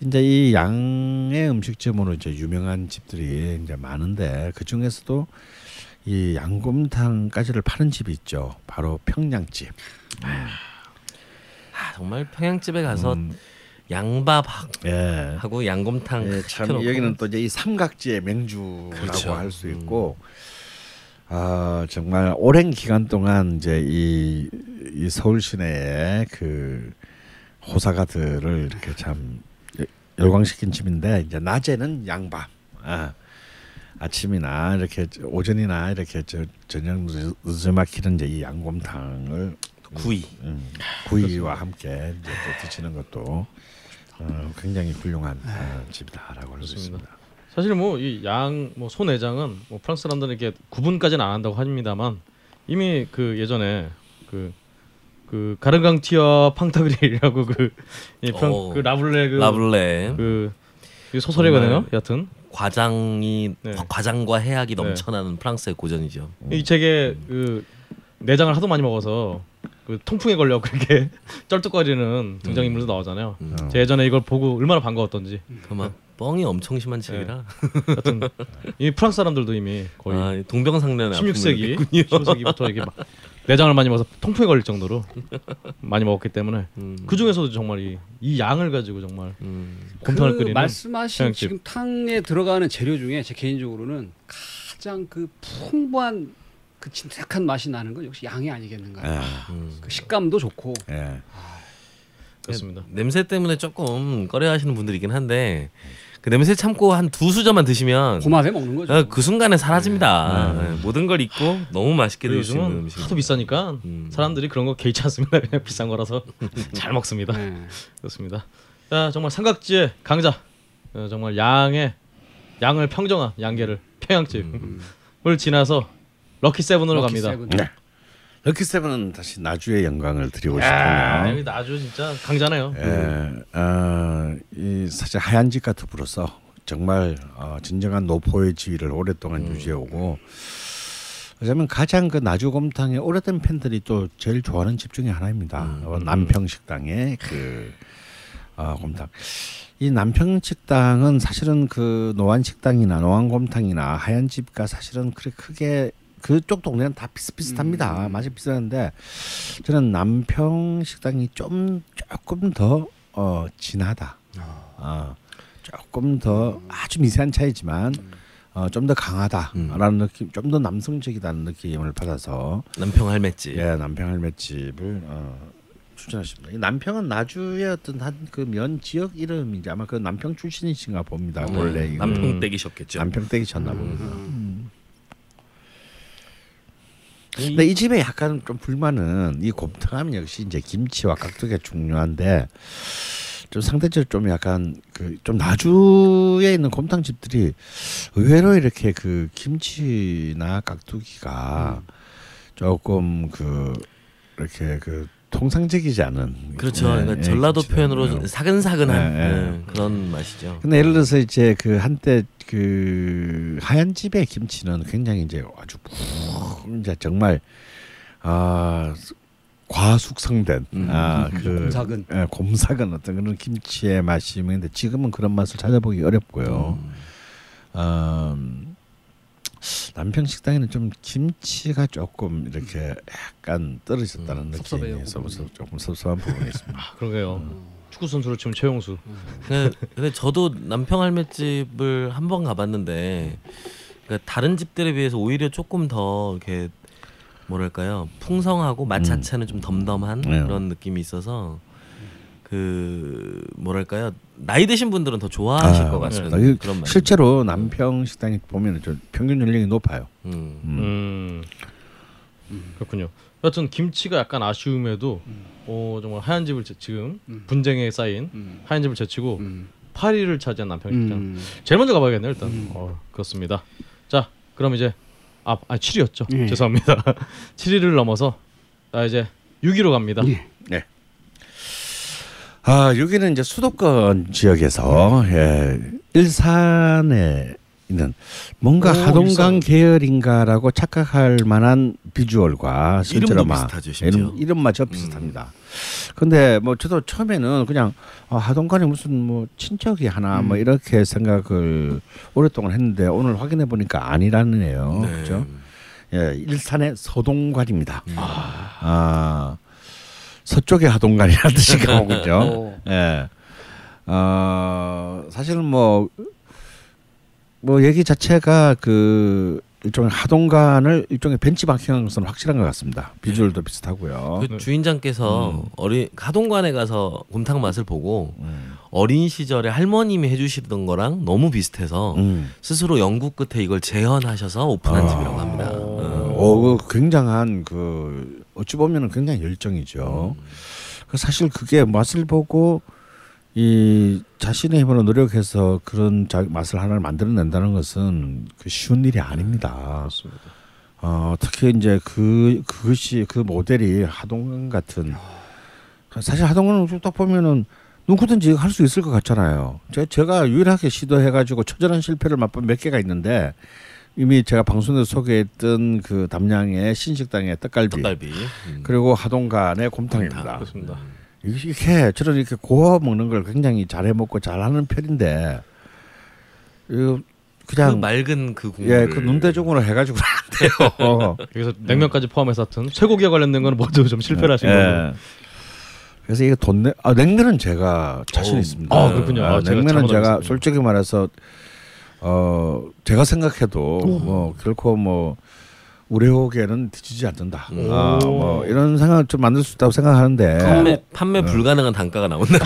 이제 이 양의 음식점으로 이제 유명한 집들이 이제 많은데 그 중에서도 이 양곰탕까지를 파는 집이 있죠. 바로 평양집. 아, 정말 평양집에 가서 음, 양밥 예. 하고 양곰탕 예, 참 시켜놓고 여기는 또 이제 이 삼각지의 맹주라고 그렇죠. 할수 있고 아 정말 오랜 기간 동안 이제 이, 이 서울 시내의 그 호사가들을 이렇게 참 여- 열광시킨 집인데 이제 낮에는 양밥 아, 아침이나 이렇게 저- 오전이나 이렇게 저 저녁 늦- 늦어막히는 이제 이 양곰탕을 구이. 음, 구이와 함께 드시는 것도 어, 굉장히 훌륭한 어, 집이다라고 할 수. 있습니다. 사실 뭐 이 양 뭐 소내장은 뭐 프랑스 사람들은 이렇게 구분까지는 안 한다고 합니다만 이미 그 예전에 그 그 가르강티어 팡타그릴이라고 그, 이 프랑, 오. 그 라블레 그, 라블레 그, 그 소설이거든요. 여하튼 과장이 네. 과장과 해악이 네. 넘쳐나는 프랑스의 고전이죠. 이 책에 그 내장을 하도 많이 먹어서 그 통풍에 걸려 그렇게 쩔뚝거리는 등장인물도 나오잖아요. 음. 어. 제가 예전에 이걸 보고 얼마나 반가웠던지. 그막 뻥이 엄청 심한 책이라 하여튼 이 프랑스 사람들도 이미 거의 아, 동병상련의 16세기, 아픔을 느꼈군요. 16세기부터 이게 막 내장을 많이 먹어서 통풍에 걸릴 정도로 많이 먹었기 때문에 음, 그 중에서도 정말 이, 이 양을 가지고 정말 음. 곰탕을 그 끓이는 말씀하신 평양집. 지금 탕에 들어가는 재료 중에 제 개인적으로는 가장 그 풍부한 그 진득한 맛이 나는 건 역시 양이 아니겠는가. 예, 음. 그 식감도 좋고 예. 그렇습니다. 냄새 때문에 조금 꺼려하시는 분들이긴 한데 그 냄새 참고 한 두 수저만 드시면 고맛에 먹는 거죠. 어, 그 순간에 사라집니다. 네, 모든 걸 잊고 너무 맛있게 드실 수 있는 요즘은 음식. 하도 비싸니까 음. 사람들이 그런 거 개의치 않습니다. 그냥 비싼 거라서 잘 먹습니다. 네. 그렇습니다. 자 정말 삼각지의 강자 어, 정말 양의 양을 평정한 양계를 평양집을 지나서 lucky seven으로 lucky 갑니다. seven. 네. lucky seven은 다시 나주의 영광을 드리고 야, 싶네요. 여기 나주 진짜 강자네요. 예, 어, 이 사실 하얀 집 같으로서 정말 어, 진정한 노포의 지위를 오랫동안 유지해오고 왜냐하면 가장 그 나주곰탕의 오래된 팬들이 또 제일 좋아하는 집 중에 하나입니다. 어, 남평식당의 그 어, 곰탕. 이 남평식당은 사실은 그 노안식당이나 노안곰탕이나 하얀 집과 사실은 그렇게 크게 그쪽 동네는 다 비슷비슷합니다. 맛이 비슷한데 저는 남평 식당이 좀 조금 더 어, 진하다. 어, 조금 더 아주 미세한 차이지만 어, 좀 더 강하다라는 느낌, 좀 더 남성적이다는 느낌을 받아서 남평 할매집. 예, 남평 할매집을 어, 추천하십니다. 이 남평은 나주의 어떤 한 그 면 지역 이름인지 아마 그 남평 출신이신가 봅니다. 네, 원래 이거. 남평 댁이셨겠죠. 남평 댁이셨나 봅니다. 음. 근데 이 집에 약간 좀 불만은 이 곰탕하면 역시 이제 김치와 깍두기가 중요한데 좀 상대적으로 좀 약간 그 좀 나주에 있는 곰탕 집들이 의외로 이렇게 그 김치나 깍두기가 조금 그 이렇게 그 통상적이지 않은 그렇죠. 예, 그러니까 예, 전라도 김치가. 표현으로 예. 사근사근한 네, 네. 네, 그런 맛이죠. 근데 예를 들어서 이제 그 한때 그 하얀 집의 김치는 굉장히 이제 아주 푹 이제 정말 아 과숙성된 음. 아그 곰삭은. 예, 곰삭은 어떤 그런 김치의 맛이 있는데 지금은 그런 맛을 찾아보기 어렵고요. 음, 남평 식당에는 좀 김치가 조금 이렇게 약간 떨어졌다는 음, 느낌이 있어서 부분이. 조금 섭섭한 부분이 있습니다. 아, 그러게요. 축구 선수로 치면 최용수. 근데, 근데 저도 남평 할매집을 한 번 가봤는데 그러니까 다른 집들에 비해서 오히려 조금 더 이렇게 뭐랄까요 풍성하고 맛 음. 자체는 좀 덤덤한 네. 그런 느낌이 있어서 그 뭐랄까요 나이 드신 분들은 더 좋아하실 아, 것 같은 맞습니다. 이 그런 맛. 실제로 남평 식당에 보면 좀 평균 연령이 높아요. 음. 음. 음. 그렇군요. 여튼 김치가 약간 아쉬움에도 어, 정말 하얀 집을 제- 지금 음. 분쟁에 쌓인 음. 하얀 집을 제치고 음. 8위를 차지한 남평 식당. 음. 제일 먼저 가봐야겠네요 일단. 음. 어, 그렇습니다. 자 그럼 이제 아, 아 7위였죠. 예. 죄송합니다. 7위를 넘어서 자 이제 6위로 갑니다. 예. 아 여기는 이제 수도권 지역에서 예, 일산에 있는 뭔가 오, 하동강 일산. 계열인가라고 착각할 만한 비주얼과 실제로 막. 이름, 이름마저 비슷합니다. 근데 뭐 저도 처음에는 그냥 아, 하동강에 무슨 뭐 친척이 하나 뭐 이렇게 생각을 오랫동안 했는데 오늘 확인해 보니까 아니라네요. 네. 그렇죠? 예, 일산의 서동관입니다. 아, 서쪽의 하동관이라는 뜻이 가 오군요. 어. 예. 어, 사실은 뭐, 뭐 얘기 자체가 그 일종의 하동관을 일종의 벤치마킹한 것은 확실한 것 같습니다. 비주얼도 비슷하고요. 그 주인장께서 어린 하동관에 가서 곰탕 맛을 보고 음. 어린 시절에 할머님이 해주시던 거랑 너무 비슷해서 음. 스스로 연구 끝에 이걸 재현하셔서 오픈한 아. 집이라고 합니다. 어. 어, 그 굉장한 그 어찌 보면은 굉장히 열정이죠. 그 사실 그게 맛을 보고 이 자신의 힘으로 노력해서 그런 자, 맛을 하나를 만들어낸다는 것은 그 쉬운 일이 아닙니다. 그렇습니다. 어, 특히 이제 그 그것이 그 모델이 하동관 같은 사실 하동관은 딱 보면은 누구든지 할 수 있을 것 같잖아요. 제, 제가 유일하게 시도해가지고 처절한 실패를 맛본 몇 개가 있는데 이미 제가 방송에서 소개했던 그 담양의 신식당의 떡갈비, 떡갈비. 음. 그리고 하동간의 곰탕입니다. 그렇습니다. 이렇게 저는 이렇게 고아 먹는 걸 굉장히 잘해 먹고 잘하는 편인데 이거 그 그냥 맑은 그 국물. 예, 그 눈대중으로 해가지고 안 돼요. 여기서 냉면까지 포함해서 하여튼 쇠고기와 관련된 거는 모두 좀 실패를 하신 예. 거예요. 그래서 이게 돈 내, 아, 냉면은 제가 자신 있습니다. 아, 그렇군요. 아, 제가 냉면은 제가 알았습니다. 솔직히 말해서 어 제가 생각해도 뭐 결코 뭐 우려에는 뒤지지 않는다. 음. 아, 뭐 이런 생각 좀 만들 수 있다고 생각하는데 판매 판매 네. 불가능한 단가가 나온다.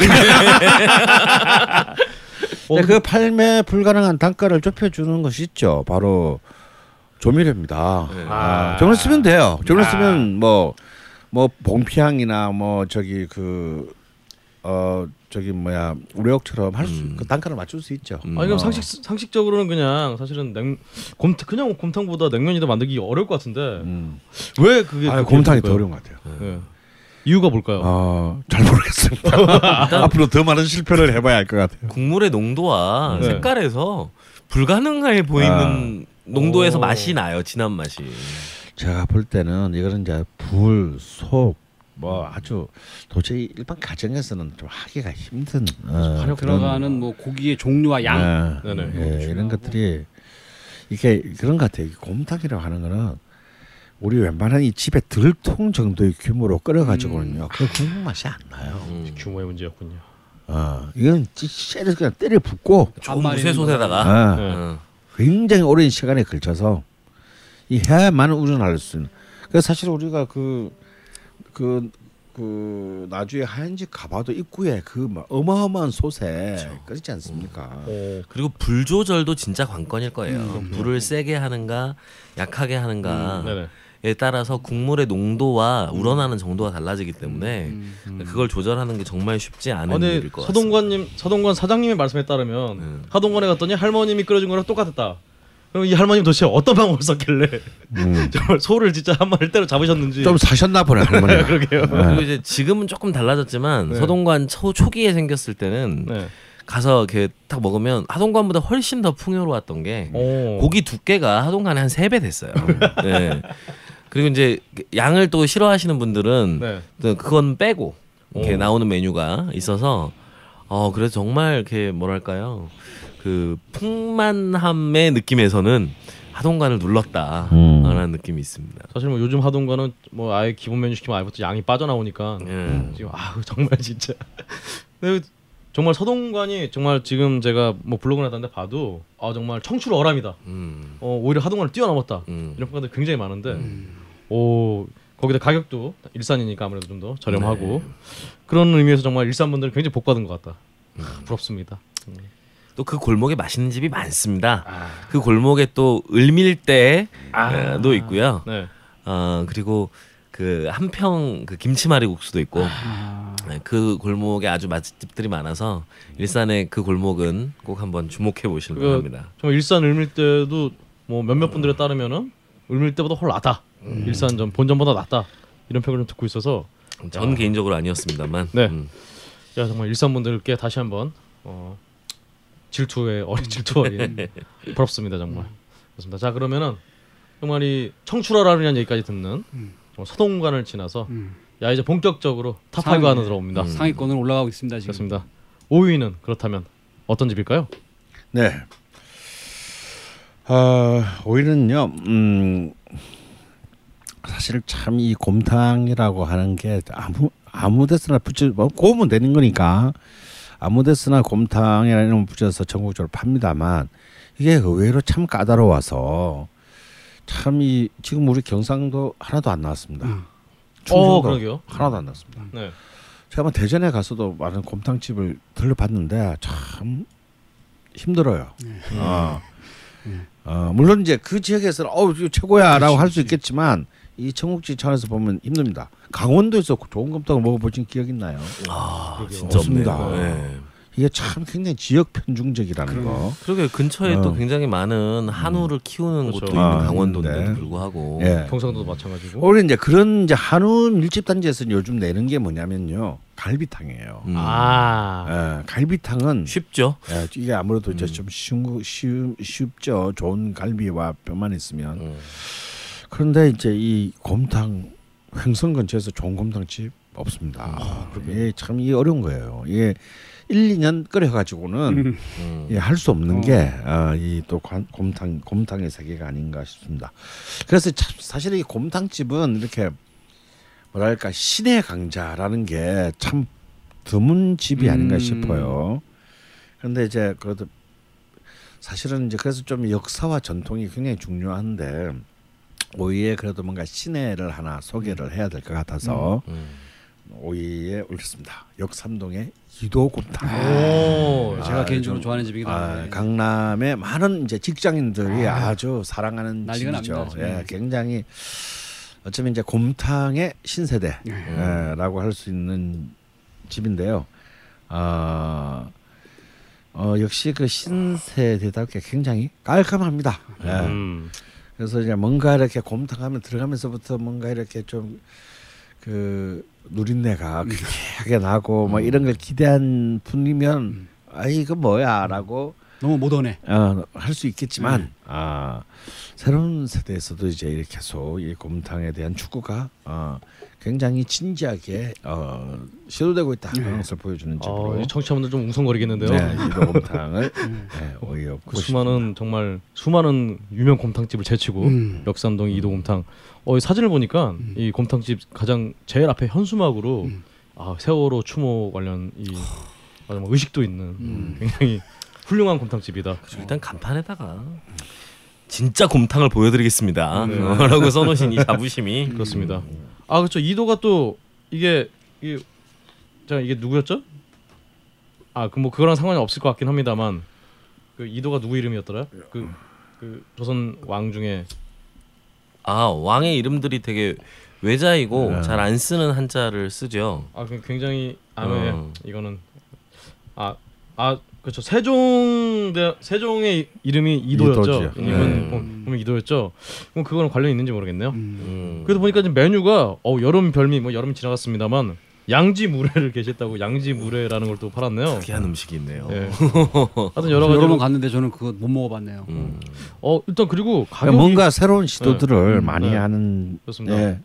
근데 그 판매 불가능한 단가를 좁혀주는 것이 있죠. 바로 조미료입니다. 네. 아, 저걸 쓰면 돼요. 저걸 아. 쓰면 뭐 뭐 봉피향이나 뭐 저기 그 어 저기 뭐야 우레옥처럼 할수 음. 그 단가를 맞출 수 있죠. 음. 아니 그럼 어. 상식 상식적으로는 그냥 사실은 냉 곰, 그냥 곰탕보다 냉면이 더 만들기 어려울 것 같은데 음. 왜 그게 아, 곰탕이 더? 어려운 것 같아요. 예. 이유가 뭘까요? 어, 잘 모르겠습니다. 앞으로 더 많은 실패를 해봐야 할 것 같아요. 국물의 농도와 네. 색깔에서 불가능해 보이는 농도에서 오. 맛이 나요. 진한 맛이. 제가 볼 때는 이거는 이제 불, 속, 뭐 아주 도저히 일반 가정에서는 좀 하기가 힘든 어, 화력 그런, 들어가는 뭐 고기의 종류와 양. 네. 네네. 예, 이런 것들이 이게 그런 것 같아요. 이 곰탕이라고 하는 거는 우리 웬만한 이 집에 들통 정도의 규모로 끓여가지고는요, 그 국물 맛이 안 나요. 음. 규모의 문제였군요. 어, 이건 쎄를 그냥 때려 붓고 무쇠솥에다가 어, 네. 어. 굉장히 오랜 시간에 걸쳐서 이 해야만 우러날 수 있는. 그래서 사실 우리가 그 그, 그 나주에 하얀집 가봐도 입구에 그막 어마어마한 솥에 끓이지 않습니까? 오. 그리고 불 조절도 진짜 관건일 거예요. 음. 불을 세게 하는가 약하게 하는가에 네네. 따라서 국물의 농도와 우러나는 정도가 달라지기 때문에 음. 그걸 조절하는 게 정말 쉽지 않은 아니 일일 것 같습니다. 서동관님 서동관 사장님의 말씀에 따르면 음. 하동관에 갔더니 할머님이 끓여준 거랑 똑같았다. 그럼 이 할머님 도대체 어떤 방법을 썼길래 음. 정말 소를 진짜 한 마리 때로 잡으셨는지 좀 사셨나 보네 할머니가. 그러게요. 그리고 이제 지금은 조금 달라졌지만 네. 서동관 초, 초기에 생겼을 때는 네. 가서 이렇게 딱 먹으면 하동관보다 훨씬 더 풍요로웠던 게 오. 고기 두께가 하동관의 한세 배 됐어요. 네. 그리고 이제 양을 또 싫어하시는 분들은 네. 또 그건 빼고 이렇게 오. 나오는 메뉴가 있어서 어 그래서 정말 이렇게 뭐랄까요 그 풍만함의 느낌에서는 하동관을 눌렀다라는 음. 느낌이 있습니다. 사실 뭐 요즘 하동관은 뭐 아예 기본 메뉴 시키면 아예부터 양이 빠져나오니까 예. 지금 아 정말 진짜 근데 정말 서동관이 정말 지금 제가 뭐 블로그나 다른데 봐도 아 정말 청출 어람이다. 음. 어 오히려 하동관을 뛰어넘었다. 음. 이런 평가들 굉장히 많은데 오 거기다 가격도 일산이니까 아무래도 좀 더 저렴하고 그런 의미에서 정말 일산 분들 굉장히 복받은 것 같다. 아, 부럽습니다. 음. 또그 골목에 맛있는 집이 많습니다. 아. 그 골목에 또 을밀대도 아. 있고요. 네. 어 그리고 그 한평 그 김치말이국수도 있고 아. 네, 그 골목에 아주 맛집들이 많아서 일산의 그 골목은 꼭 한번 주목해 보시길 그거 바랍니다. 정말 일산 을밀대도 뭐 몇몇 분들에 따르면은 을밀대보다 훨 낫다. 일산 전 본점보다 낫다. 이런 평을 좀 듣고 있어서 전 개인적으로 아니었습니다만. 네. 음. 야 정말 일산 분들께 다시 한번 어, 질투의 어린 질투 어린 부럽습니다 정말. 그렇습니다. 자 그러면은 정말 이 청출어람이라는 얘기까지 듣는 정말 서동관을 지나서 음. 야 이제 본격적으로 top 상위. 5 안으로 들어옵니다. 음. 상위권으로 올라가고 있습니다 지금. 그렇습니다. 5위는 그렇다면 어떤 집일까요? 네. 어, 오히려는요. 음, 사실 참 이 곰탕이라고 하는 게 아무 아무 데서나 붙여 뭐 구우면 되는 거니까 아무 데서나 곰탕이라는 이름을 붙여서 전국적으로 팝니다만 이게 의외로 참 까다로워서 참 이 지금 우리 경상도 하나도 안 나왔습니다. 음. 어, 충청도 그러게요. 하나도 안 나왔습니다. 네. 제가 뭐 대전에 가서도 많은 곰탕집을 들려봤는데 참 힘들어요. 어. 어, 물론 이제 그 지역에서는 어 이거 최고야라고 할 수 있겠지만 이 청국지 차원에서 보면 힘듭니다. 강원도에서 좋은 곰탕을 먹어보신 기억 있나요? 아 진짜 없습니다. 예. 이게 참 굉장히 지역 편중적이라는 거. 그러게 근처에 어. 또 굉장히 많은 한우를 키우는 그렇죠. 곳도 있는 아, 강원도인데도 네. 불구하고 예. 경상도도 마찬가지고. 우리 이제 그런 이제 한우 밀집 단지에서 요즘 내는 게 뭐냐면요 갈비탕이에요. 음. 아. 예, 갈비탕은 쉽죠. 예, 이게 아무래도 이제 음. 좀 쉬운 거- 쉬운 쉽죠. 좋은 갈비와 뼈만 있으면. 음. 그런데 이제 이 곰탕 횡성 근처에서 좋은 곰탕집 없습니다. 아, 이게 참 이게 어려운 거예요. 이게 1, 2년 끓여 가지고는 음. 할수 없는 어. 게이또 곰탕 곰탕의 세계가 아닌가 싶습니다. 그래서 참 사실 이 곰탕집은 이렇게 뭐랄까 신의 강자라는 게 참 드문 집이 아닌가 음. 싶어요. 그런데 이제 그래도 사실은 이제 그래서 좀 역사와 전통이 굉장히 중요한데 오이에 그래도 뭔가 신의를 하나 소개를 해야 될 것 같아서 음. 오이에 올렸습니다. 역삼동의 이도곰탕. 오. 제가 아, 개인적으로 좀- 좋아하는 집이기도 아, 한데. 강남의 많은 이제 직장인들이 아, 아, 주 사랑하는 집이죠. 납니다, 예. 굉장히 어쩌면 이제 곰탕의 신세대라고 할 수 있는 집인데요. 아, 어, 역시 그 신세대답게 굉장히 깔끔합니다. 예. 음. 그래서 이제 뭔가 이렇게 곰탕하면 들어가면서부터 뭔가 이렇게 좀 그 누린내가 쾌하게 나고 뭐 이런 걸 기대한 분이면 아 이거 뭐야라고 너무 모던해. 어, 할수 있겠지만 아 새로운 세대에서도 이제 이렇게 계속 이 곰탕에 대한 축구가 어, 굉장히 진지하게 어, 시도되고 있다 그런 것을 보여주는 어, 집으로 이 청취자분들 좀 웅성거리겠는데요. 네, 이 곰탕을 네, 어이없고 그 수많은 정말 수많은 유명 곰탕집을 제치고 음. 역삼동 이도 곰탕. 어, 이 사진을 보니까 이 곰탕집 가장 제일 앞에 현수막으로 음. 아, 세월호 추모 관련 이 아주 뭐 의식도 있는 음. 굉장히 훌륭한 곰탕집이다. 그래서 일단 간판에다가 진짜 곰탕을 보여드리겠습니다. 네. 어, 라고 써놓으신 이 자부심이 그렇습니다. 아 그렇죠. 이도가 또 이게 이게 자 이게 누구였죠? 아 그 뭐 그거랑 상관이 없을 것 같긴 합니다만 그 이도가 누구 이름이었더라? 그, 그 조선 왕 중에 아 왕의 이름들이 되게 외자이고 네. 잘안 쓰는 한자를 쓰죠. 아그 굉장히 아네 어. 이거는 아 아 그렇죠 세종대 세종의 이름이 이도였죠. 이도지요. 이름은 네. 보면 이도였죠. 그럼 그거는 관련이 있는지 모르겠네요. 음. 음. 그래도 보니까 지금 메뉴가 어 여름 별미 뭐 여름 지나갔습니다만 양지 물회를 계셨다고 양지 물회라는 걸 또 팔았네요. 특이한 음식이 있네요. 예. 하여튼 여러 여러 번 가지로 갔는데 저는 그거 못 먹어봤네요. 음. 어 일단 그리고 가격이 뭔가 새로운 시도들을 음, 많이 네. 하는 그렇습니다. 예,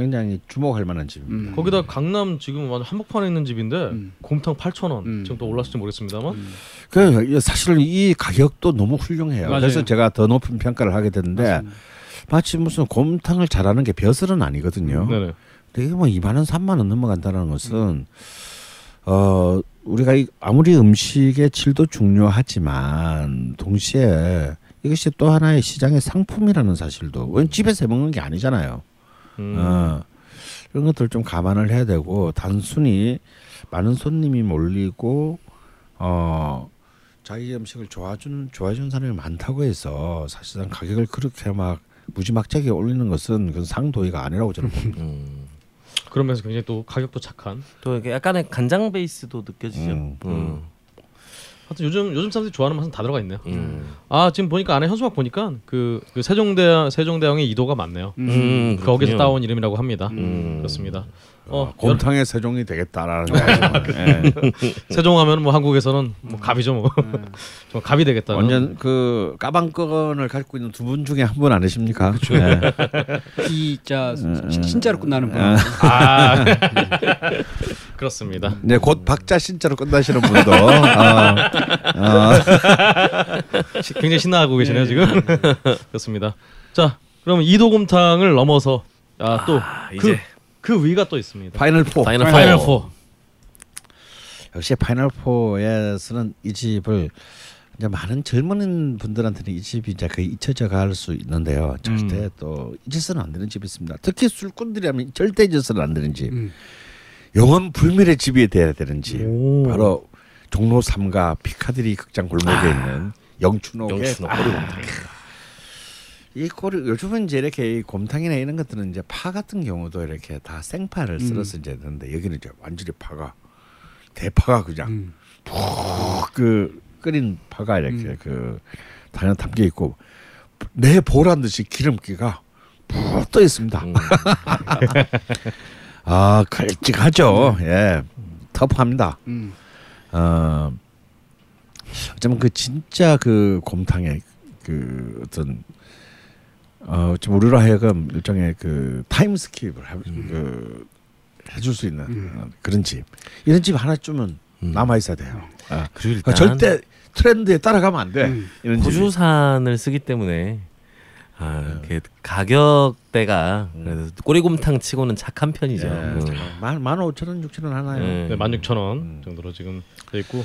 굉장히 주목할 만한 집입니다. 음. 거기다 강남 지금 완전 한복판에 있는 집인데 음. 곰탕 8,000원 음. 지금 또 올랐을지 모르겠습니다만 음. 그 사실 이 가격도 너무 훌륭해요. 맞아요. 그래서 제가 더 높은 평가를 하게 되는데 맞습니다. 마치 무슨 곰탕을 잘하는 게 벼슬은 아니거든요. 네네 되게 뭐 2만 원, 3만 원 넘어간다는 것은 어 우리가 이- 아무리 음식의 질도 중요하지만 동시에 이것이 또 하나의 시장의 상품이라는 사실도 왜 집에서 해 먹는 게 아니잖아요. 음. 어, 이런 것들 좀 감안을 해야 되고 단순히 많은 손님이 몰리고 어 자기 음식을 좋아주는 좋아해주는 사람이 많다고 해서 사실상 가격을 그렇게 막 무지막지하게 올리는 것은 그건 상도의가 아니라고 저는 봅니다. 음. 그러면서 굉장히 또 가격도 착한 또 이게 약간의 간장 베이스도 느껴지죠. 음, 음. 하여튼 요즘 요즘 사람들이 좋아하는 맛은 다 들어가 있네요. 음. 아 지금 보니까 안에 현수막 보니까 그, 그 세종대 세종대왕의 이도가 맞네요. 음, 거기서 그렇군요. 따온 이름이라고 합니다. 음. 그렇습니다. 어, 어, 곰탕의 세종이 되겠다라는 거죠. 예. 세종하면 뭐 한국에서는 뭐 갑이죠 뭐. 음. 좀 갑이 되겠다. 완전 그 까방권을 갖고 있는 두 분 중에 한 분 아니십니까? 네. 이자 음, 신자로 끝나는 분. 아 그렇습니다. 네, 곧 박자 신자로 끝나시는 분도 어, 어, 시- 굉장히 신나하고 계시네요 지금. 그렇습니다. 자 그럼 이도곰탕을 넘어서 아, 또 아, 그, 이제 그 위가 또 있습니다. final four. final four. final 4. 역시 final four에서는 이 집을 이제 많은 젊은 분들한테는 이 집이 이제 거의 잊혀져 갈 수 있는데요. 절대 음. 또 잊어서는 안 되는 집이 있습니다. 특히 술꾼들이라면 절대 잊어서는 안 되는 집. 음. 영원 불멸의 집이 돼야 되는 집. 오. 바로 종로 3가 피카디리 극장 골목에 있는 영춘옥의 영춘옥. 꼬리곰탕. 이 꼬리 요즘은 이제 이렇게 이 곰탕이나 이런 것들은 이제 파 같은 경우도 이렇게 다 생파를 썰어서 이제 되는데 여기는 이제 완전히 파가 대파가 그냥 음. 푹그 끓인 파가 이렇게 그 당연 담겨 있고 내 보란 듯이 기름기가 푹 떠 있습니다. 음. 아 걸찍하죠. 예, 터프합니다. 음. 어, 어쩌면 그 진짜 그 곰탕의 그 어떤 어, 좀 우리로 하여금 일종의 그 time skip을 해, 그 해줄 수 있는 어, 그런 집 이런 집 하나 쯤은 음. 남아 있어야 돼요. 아, 그리고 일단 절대 트렌드에 따라가면 안 돼. 음. 이런 집. 고주산을 쓰기 때문에 아, 그 가격대가 그래도 꼬리곰탕 치고는 착한 편이죠. 예, 음. 만, 만 오천 원, 육천 원 하나요. 네. 네, 16,000원 음. 정도로 지금 돼 있고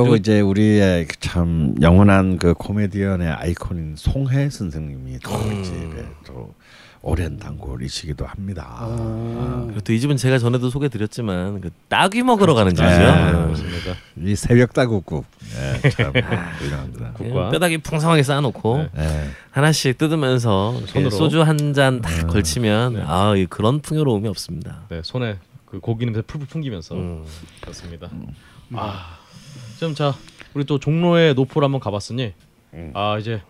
그리고 이제 우리의 그참 영원한 그 코미디언의 아이콘인 송혜 선생님이 또 음. 이 집에 또 오랜 단골이시기도 합니다. 어. 그리고 또이 집은 제가 전에도 소개드렸지만 그 따귀 먹으러 가는 집이죠. 네. 음. 그렇습니다. 이 새벽 다국국 예, 참 훌륭합니다. 국과. 그냥 뼈다귀 풍성하게 쌓아놓고 네. 예. 하나씩 뜯으면서 손으로. 소주 한잔딱 걸치면 네. 아이 그런 풍요로움이 없습니다. 네, 손에 그 고기 냄새 풀풀 풍기면서 음. 그렇습니다. 아, 지금 자 우리 또 종로의 노포를 한번 가봤으니 음. 아 이제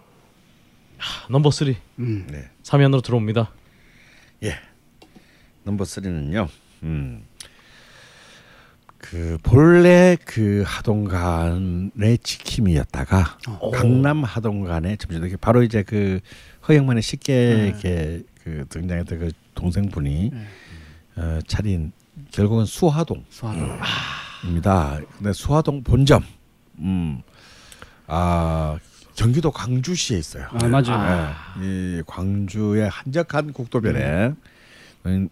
하, 넘버 3 음. 네. 3위 안으로 들어옵니다. 예. 넘버 3는요. 음. 그 본래 그 하동간의 지킴이였다가 강남 하동간의 점점 바로 이제 그 허영만의 식객에 그 등장했던 그 동생분이 네. 어, 차린 결국은 수화동 수화동. 입니다. 근데 수화동 본점, 음, 아 경기도 광주시에 있어요. 아 맞아요. 예, 이 광주의 한적한 국도변에 음,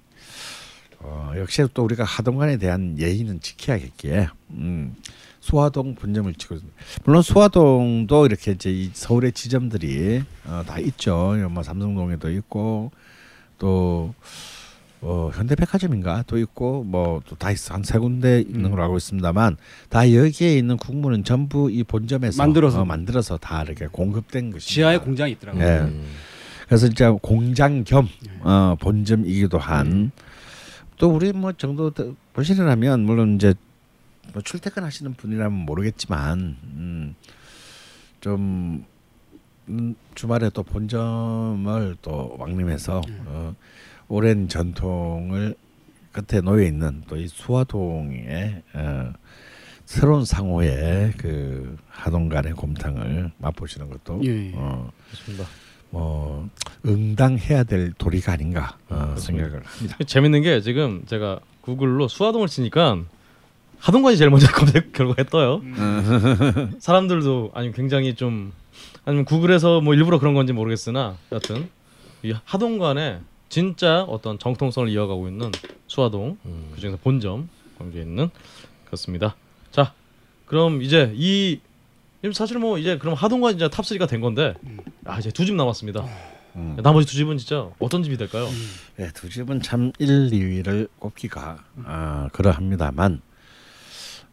어, 역시 또 우리가 하동관에 대한 예의는 지켜야겠기에 음, 수화동 본점을 치고 있습니다. 물론 수화동도 이렇게 이제 이 서울의 지점들이 어, 다 있죠. 뭐 삼성동에도 있고 또 어, 현대백화점인가 또 있고 뭐 또 다 있어 한 세 군데 있는 걸로 알고 있습니다만 다 여기에 있는 국물은 전부 이 본점에서 만들어서. 어, 만들어서 다 이렇게 공급된 것이 지하에 공장이 있더라고요. 예. 음. 그래서 진짜 공장 겸 어, 본점이기도 한 또 우리 뭐 정도 더 보시려면 물론 이제 뭐 출퇴근하시는 분이라면 모르겠지만 음, 좀 음, 주말에 또 본점을 또 왕림해서 어, 오랜 전통을 끝에 놓여 있는 또 이 수화동의 어, 새로운 상호의 그 하동간의 곰탕을 맛보시는 것도 예. 어, 그렇습니다. 뭐 응당해야 될 도리가 아닌가 어, 생각을 합니다. 재밌는 게 지금 제가 구글로 수화동을 치니까 하동관이 제일 먼저 검색 결과에 떠요. 사람들도 아니 굉장히 좀 아니면 구글에서 뭐 일부러 그런 건지 모르겠으나 여하튼 이 하동관에 진짜 어떤 정통성을 이어가고 있는 수하동 음. 그중에서 본점 광주에 있는 그렇습니다. 자 그럼 이제 이 사실 뭐 이제 그럼 하동관 이제 top 3가 된 건데 아 이제 두 집 남았습니다. 음. 나머지 두 집은 진짜 어떤 집이 될까요? 네, 두 집은 참 1, 2위를 꼽기가 아, 그러합니다만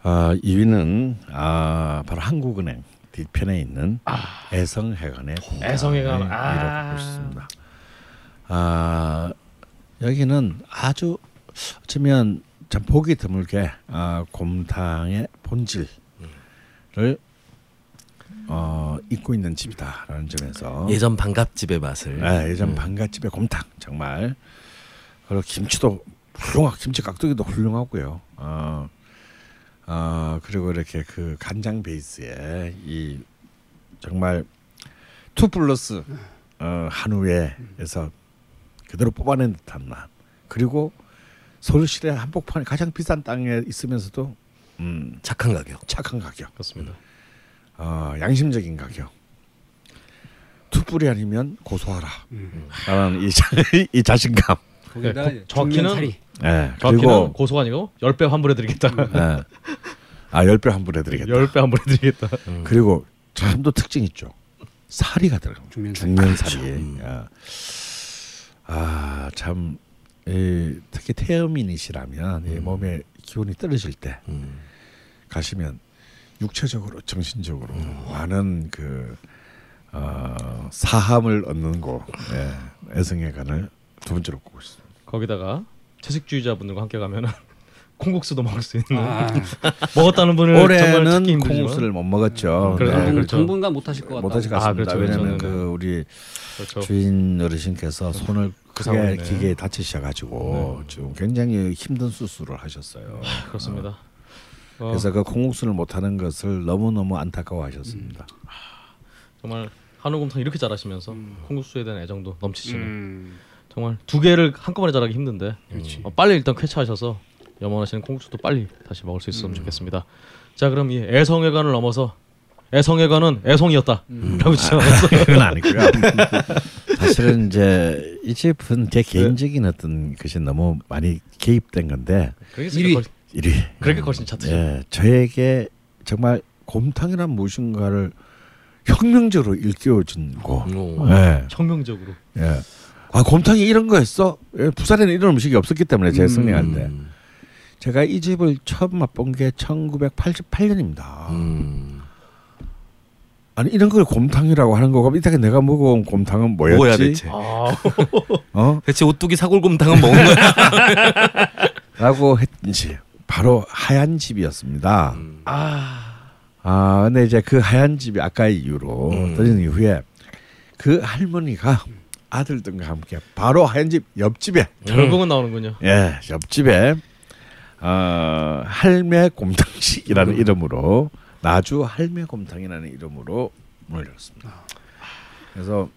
아, 2위는 아, 바로 한국은행 뒤편에 있는 애성해관의 애성해관. 공장을 아. 이뤄보고 있습니다. 아, 여기는 아주 어쩌면 참 보기 드물게 아, 곰탕의 본질을 어, 잊고 있는 집이다라는 점에서 예전 반갑집의 맛을 네, 예전 음. 반갓집의 곰탕 정말 그리고 김치도 훌륭하 김치 깍두기도 훌륭하고요. 어, 어 그리고 이렇게 그 간장 베이스에 이 정말 two plus 어, 한우에에서 그대로 뽑아낸 듯한 맛 그리고 서울시내 한복판에 가장 비싼 땅에 있으면서도 음, 착한 가격. 착한 가격, 그렇습니다. 어, 양심적인 가격. 투뿔이 아니면 고소하라. 음. 라는 이, 자, 이 자신감. 거기다가 네, 정확히는-. 정확히는 그리고 고소가 아니고 10배 환불해드리겠다. 예. 아, 10배 환불해드리겠다. 10배 환불해드리겠다. 그리고 참도 특징 있죠. 사리가 들어갑니다. 중면 사리. 중면 사리. 야. 아, 참 이, 특히 태음인이시라면 이 몸에 기운이 떨어질 때 음. 가시면 육체적으로 정신적으로 많은 그 어, 사함을 얻는 곳 예, 애성회관을 두 번째로 꼽고 있습니다. 거기다가 채식주의자분들과 함께 가면은 콩국수도 먹을 수 있는 아, 먹었다는 분을 정말 올해는 콩국수를 못 먹었죠. 그래, 네, 네, 그렇죠. 당분간 못 하실 것 같다. 못 하실 것 아, 같습니다. 그렇죠, 그렇죠. 왜냐하면 네, 그 우리 그렇죠. 주인 어르신께서 손을 그 크게. 기계에 다치셔가지고 지금 굉장히 힘든 수술을 하셨어요. 그렇습니다. 어, 그래서 그 콩국수를 못하는 것을 너무 너무 안타까워하셨습니다. 정말 한우곰탕 이렇게 잘하시면서 콩국수에 대한 애정도 넘치시는 음, 정말 두 개를 한꺼번에 잘하기 힘든데 그렇지. 어, 빨리 일단 쾌차하셔서 염원하시는 콩국수도 빨리 다시 먹을 수 음. 있으면 좋겠습니다. 자 그럼 이 애성회관을 넘어서 애성회관은 애송이었다. 음. 라고 지나갔어. 그건 아니고요. 사실은 이제 이 집은 제 개인적인 어떤 것이 너무 많이 개입된 건데 일위. 걸- 일이 그렇게 걸신 차트죠. 예, 저에게 정말 곰탕이란 무엇인가를 혁명적으로 일깨워준 곳. 오. 예, 혁명적으로. 예. 아 곰탕이 이런 거였어? 예, 부산에는 이런 음식이 없었기 때문에 제 음. 승리할 때 음. 제가 이 집을 처음 맛본 게 1988년입니다. 음. 아니 이런 걸 곰탕이라고 하는 거고 이따가 내가 먹어온 곰탕은 뭐였지? 뭐야 대체? 아, 어? 대체 오뚜기 사골곰탕은 먹은 거야? 라고 했지. 바로 하얀 집이었습니다. 음. 아, 아 근데 이제 그 하얀 집이 아까의 이유로 음. 떠진 이후에 그 할머니가 아들들과 함께 바로 하얀 집 옆집에 결국은 나오는군요. 예 옆집에 어, 할매 곰탕식이라는 음. 이름으로 나주 할매 곰탕이라는 이름으로 문을 열었습니다. 그래서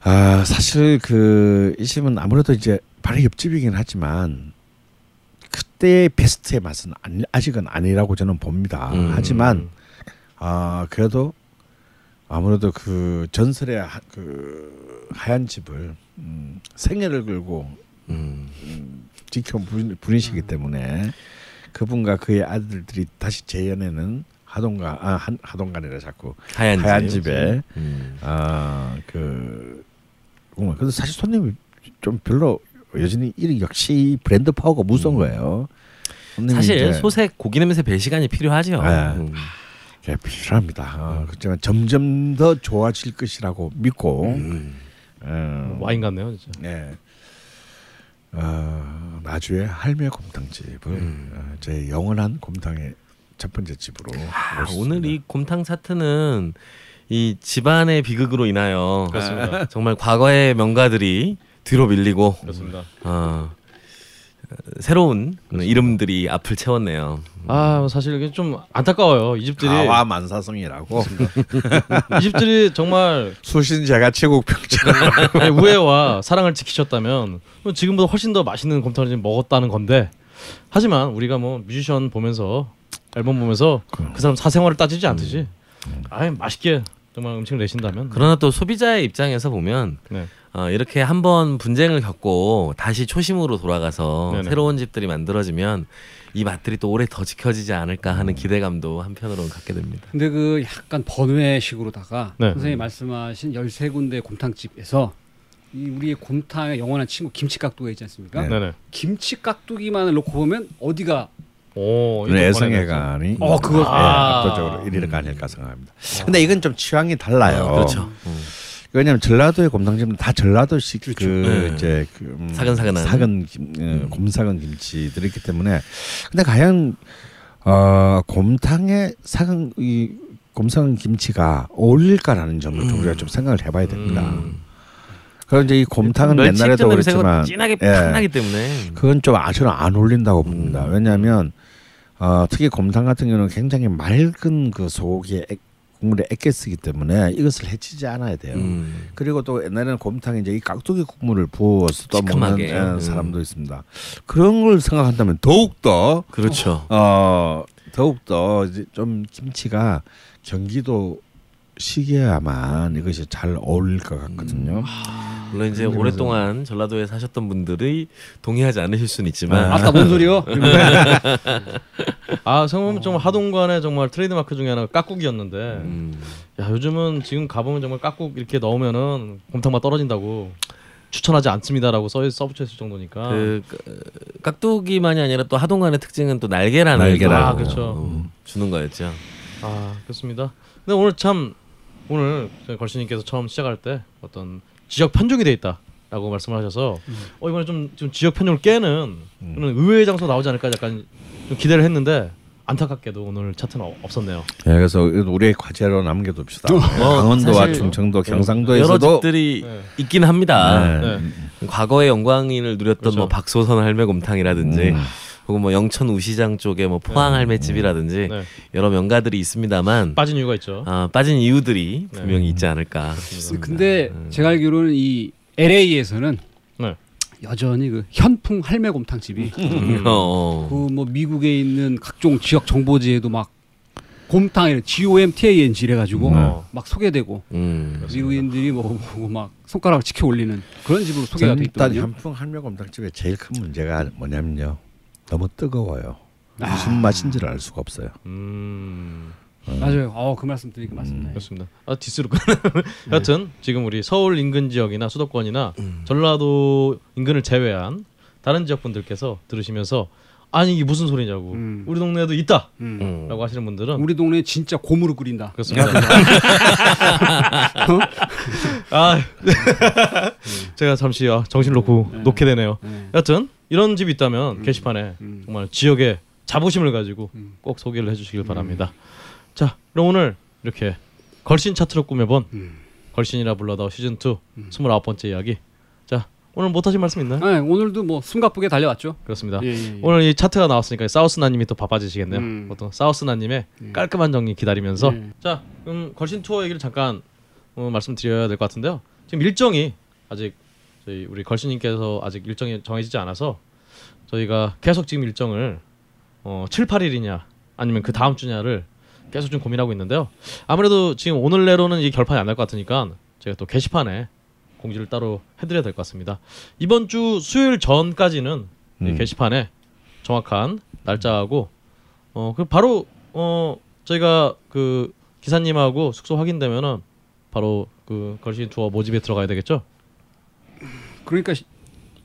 아 사실 그 이 집은 아무래도 이제 바로 옆집이긴 하지만 그때의 베스트의 맛은 아니, 아직은 아니라고 저는 봅니다. 음. 하지만 아 그래도 아무래도 그 전설의 하, 그 하얀 집을 음, 생애를 걸고 음. 지켜 분- 분이시기 때문에 그분과 그의 아들들이 다시 재연에는 하동가 아 한, 하동간이라 자꾸 하얀, 하얀 집. 집에 음. 아그 정말 근데 사실 손님이 좀 별로 여전히 이 역시 브랜드 파워가 무서운 거예요. 손님이 사실 이제 소색 고기 냄새 배 시간이 필요하죠. 네. 음. 그게 필요합니다. 어, 그렇지만 점점 더 좋아질 것이라고 믿고 음. 어, 와인 같네요, 진짜. 네. 어, 나주의 할매 곰탕집을 음. 어, 제 영원한 곰탕의 첫 번째 집으로 아. 오늘 이 곰탕 차트는 이 집안의 비극으로 인하여 그렇습니다. 정말 과거의 명가들이 뒤로 밀리고 그렇습니다. 어, 새로운 이름들이 앞을 채웠네요. 아, 사실 이게 좀 안타까워요. 이 집들이 가와 만사성이라고 이 집들이 정말 수신제가 최국 평점 우애와 사랑을 지키셨다면 뭐 지금보다 훨씬 더 맛있는 곰탕을 지금 먹었다는 건데 하지만 우리가 뭐 뮤지션 보면서 앨범 보면서 그 사람 사생활을 따지지 않듯이 아예 맛있게 정말 음식을 내신다면 그러나 또 소비자의 입장에서 보면 네. 어, 이렇게 한번 분쟁을 겪고 다시 초심으로 돌아가서 네네. 새로운 집들이 만들어지면 이 맛들이 또 오래 더 지켜지지 않을까 하는 기대감도 한편으로는 갖게 됩니다. 근데 그 약간 번외식으로다가 네. 선생님 말씀하신 13군데 곰탕집에서 이 우리의 곰탕의 영원한 친구 김치 깍두기가 있지 않습니까? 네. 네네. 김치 깍두기만을 놓고 보면 어디가 오, 이거 애성애관이 어, 그거- 예, 아. 압도적으로 1위가 아닐까 생각합니다. 근데 이건 좀 취향이 달라요. 어, 그렇죠. 음. 왜냐하면 전라도의 곰탕집은 다 전라도식 그 네. 이제 그 음, 사근사근한. 사근 김, 어, 곰사근 김치들이 있기 때문에 근데 과연 어, 곰탕에 사근 이 곰사근 김치가 어울릴까라는 점을 좀 우리가 좀 생각을 해봐야 됩니다. 음. 그럼 이제 이 곰탕은 옛날에도 그렇지만 진하게 예. 팍나기 때문에 그건 좀 아, 저는 안 어울린다고 봅니다. 음. 왜냐하면 어, 특히 곰탕 같은 경우는 굉장히 맑은 그 소고기의 액, 국물에 액게 쓰기 때문에 이것을 해치지 않아야 돼요. 음. 그리고 또 옛날에는 곰탕에 이제 이 깍두기 국물을 부어서 또 먹는 시큼하게. 예, 음. 사람도 있습니다. 그런 걸 생각한다면 더욱 더 그렇죠. 어, 더욱 더 좀 김치가 경기도 시기에야만 이것이 잘 어울릴 것 같거든요. 물론 이제 오랫동안 전라도에 사셨던 분들이 동의하지 않으실 수는 있지만 아까 뭔 소리요? 아 생각하면 정말 하동관의 정말 트레이드마크 중에 하나가 깍국이었는데 음, 야 요즘은 지금 가보면 정말 깍국 이렇게 넣으면은 곰탕맛 떨어진다고 추천하지 않습니다라고 써 써붙여 있을 정도니까 그 까- 깍두기만이 아니라 또 하동관의 특징은 또 날개라는 날개라고. 또, 아, 그렇죠. 어, 주는 거였죠. 아 그렇습니다. 근데 오늘 참 오늘 저희 걸신님께서 처음 시작할 때 어떤 지역 편중이 돼 있다라고 말씀을 하셔서 어 이번에 좀, 좀 지역 편중을 깨는 그런 의외의 장소 나오지 않을까 약간 좀 기대를 했는데 안타깝게도 오늘 차트는 어- 없었네요. 예, 그래서 우리의 과제로 남겨둡시다. 뭐, 강원도와 사실 충청도, 여러 경상도에서도 집들이 네. 있긴 합니다. 네. 네. 과거의 영광인을 누렸던 그렇죠. 뭐 박소선 할매곰탕이라든지 음. 혹은 뭐 영천 우시장 쪽에 뭐 포항 할매집이라든지 네. 여러 명가들이 있습니다만 빠진 이유가 있죠. 아, 빠진 이유들이 네. 분명히 있지 않을까. 근데 제가 알기로는 이 LA에서는 네. 여전히 그 현풍 할매곰탕 집이 어. 그뭐 미국에 있는 각종 지역 정보지에도 막 곰탕 G O M T A N G 이래가지고 네. 막 소개되고 음. 미국인들이 뭐 보고 막 손가락을 치켜 올리는 그런 집으로 소개가 돼 일단 있거든요. 현풍 할매곰탕 집의 제일 큰 문제가 뭐냐면요. 너무 뜨거워요. 무슨 맛인지를 알 수가 없어요. 음 맞아요. 어, 그 말씀 드리니까 맞습니다. 그렇습니다. 아 디스로 여튼 지금 우리 서울 인근 지역이나 수도권이나 전라도 인근을 제외한 다른 지역 분들께서 들으시면서 아니 이게 무슨 소리냐고 음. 우리 동네에도 있다라고 음. 음. 하시는 분들은 우리 동네 진짜 고무로 끓인다. 그렇습니다. 아 제가 잠시 아, 정신 놓고 네. 놓게 되네요. 네. 여튼 이런 집이 있다면 게시판에 음. 정말 지역의 자부심을 가지고 음. 꼭 소개를 해주시길 바랍니다. 자, 그럼 오늘 이렇게 걸신 차트로 꾸며본 음. 걸신이라 불러다 시즌 2 29번째 이야기. 자, 오늘 못 하신 말씀 있나요? 네, 오늘도 뭐 숨가쁘게 달려왔죠. 그렇습니다. 예, 예, 예. 오늘 이 차트가 나왔으니까 사우스나님이 또 바빠지시겠네요. 음. 보통 사우스나님의 음. 깔끔한 정리 기다리면서 네. 자, 그럼 걸신 투어 얘기를 잠깐 어, 말씀드려야 될 것 같은데요. 지금 일정이 아직 저희 우리 걸신님께서 아직 일정이 정해지지 않아서 저희가 계속 지금 일정을 어, 7, 8일이냐 아니면 그 다음 주냐를 계속 좀 고민하고 있는데요. 아무래도 지금 오늘 내로는 이 결판이 안 날 것 같으니까 제가 또 게시판에 공지를 따로 해드려야 될 것 같습니다. 이번 주 수요일 전까지는 이 음. 게시판에 정확한 날짜하고 어 그 바로 어 저희가 그 기사님하고 숙소 확인되면은 바로 그 걸신 투어 모집에 들어가야 되겠죠? 그러니까 시-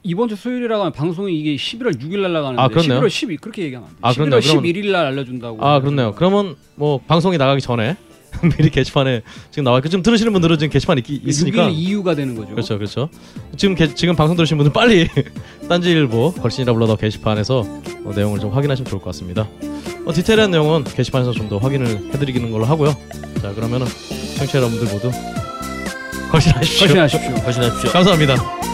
이번 주 수요일이라고 하면 방송이 이게 11월 6일 날 나가는데 아, 그렇네요. 11월 12 그렇게 얘기하면 안 돼. 아, 11월 그렇네요. 그러면- 11일 날 알려준다고. 아 그렇네요. 그러면 뭐 방송이 나가기 전에 미리 게시판에 지금 나와 있고 지금 들으시는 분들은 지금 게시판에 있, 있으니까 6일 이유가 되는 거죠. 그렇죠, 그렇죠. 지금 게, 지금 방송 들으신 분들 빨리 딴지일보 걸신이라 불러다 게시판에서 어, 내용을 좀 확인하시면 좋을 것 같습니다. 어, 디테일한 내용은 게시판에서 좀 더 확인을 해드리는 걸로 하고요. 자 그러면은 청취자 여러분들 모두 걸신하십시오. 걸신하십시오. 거신하십시오. 감사합니다.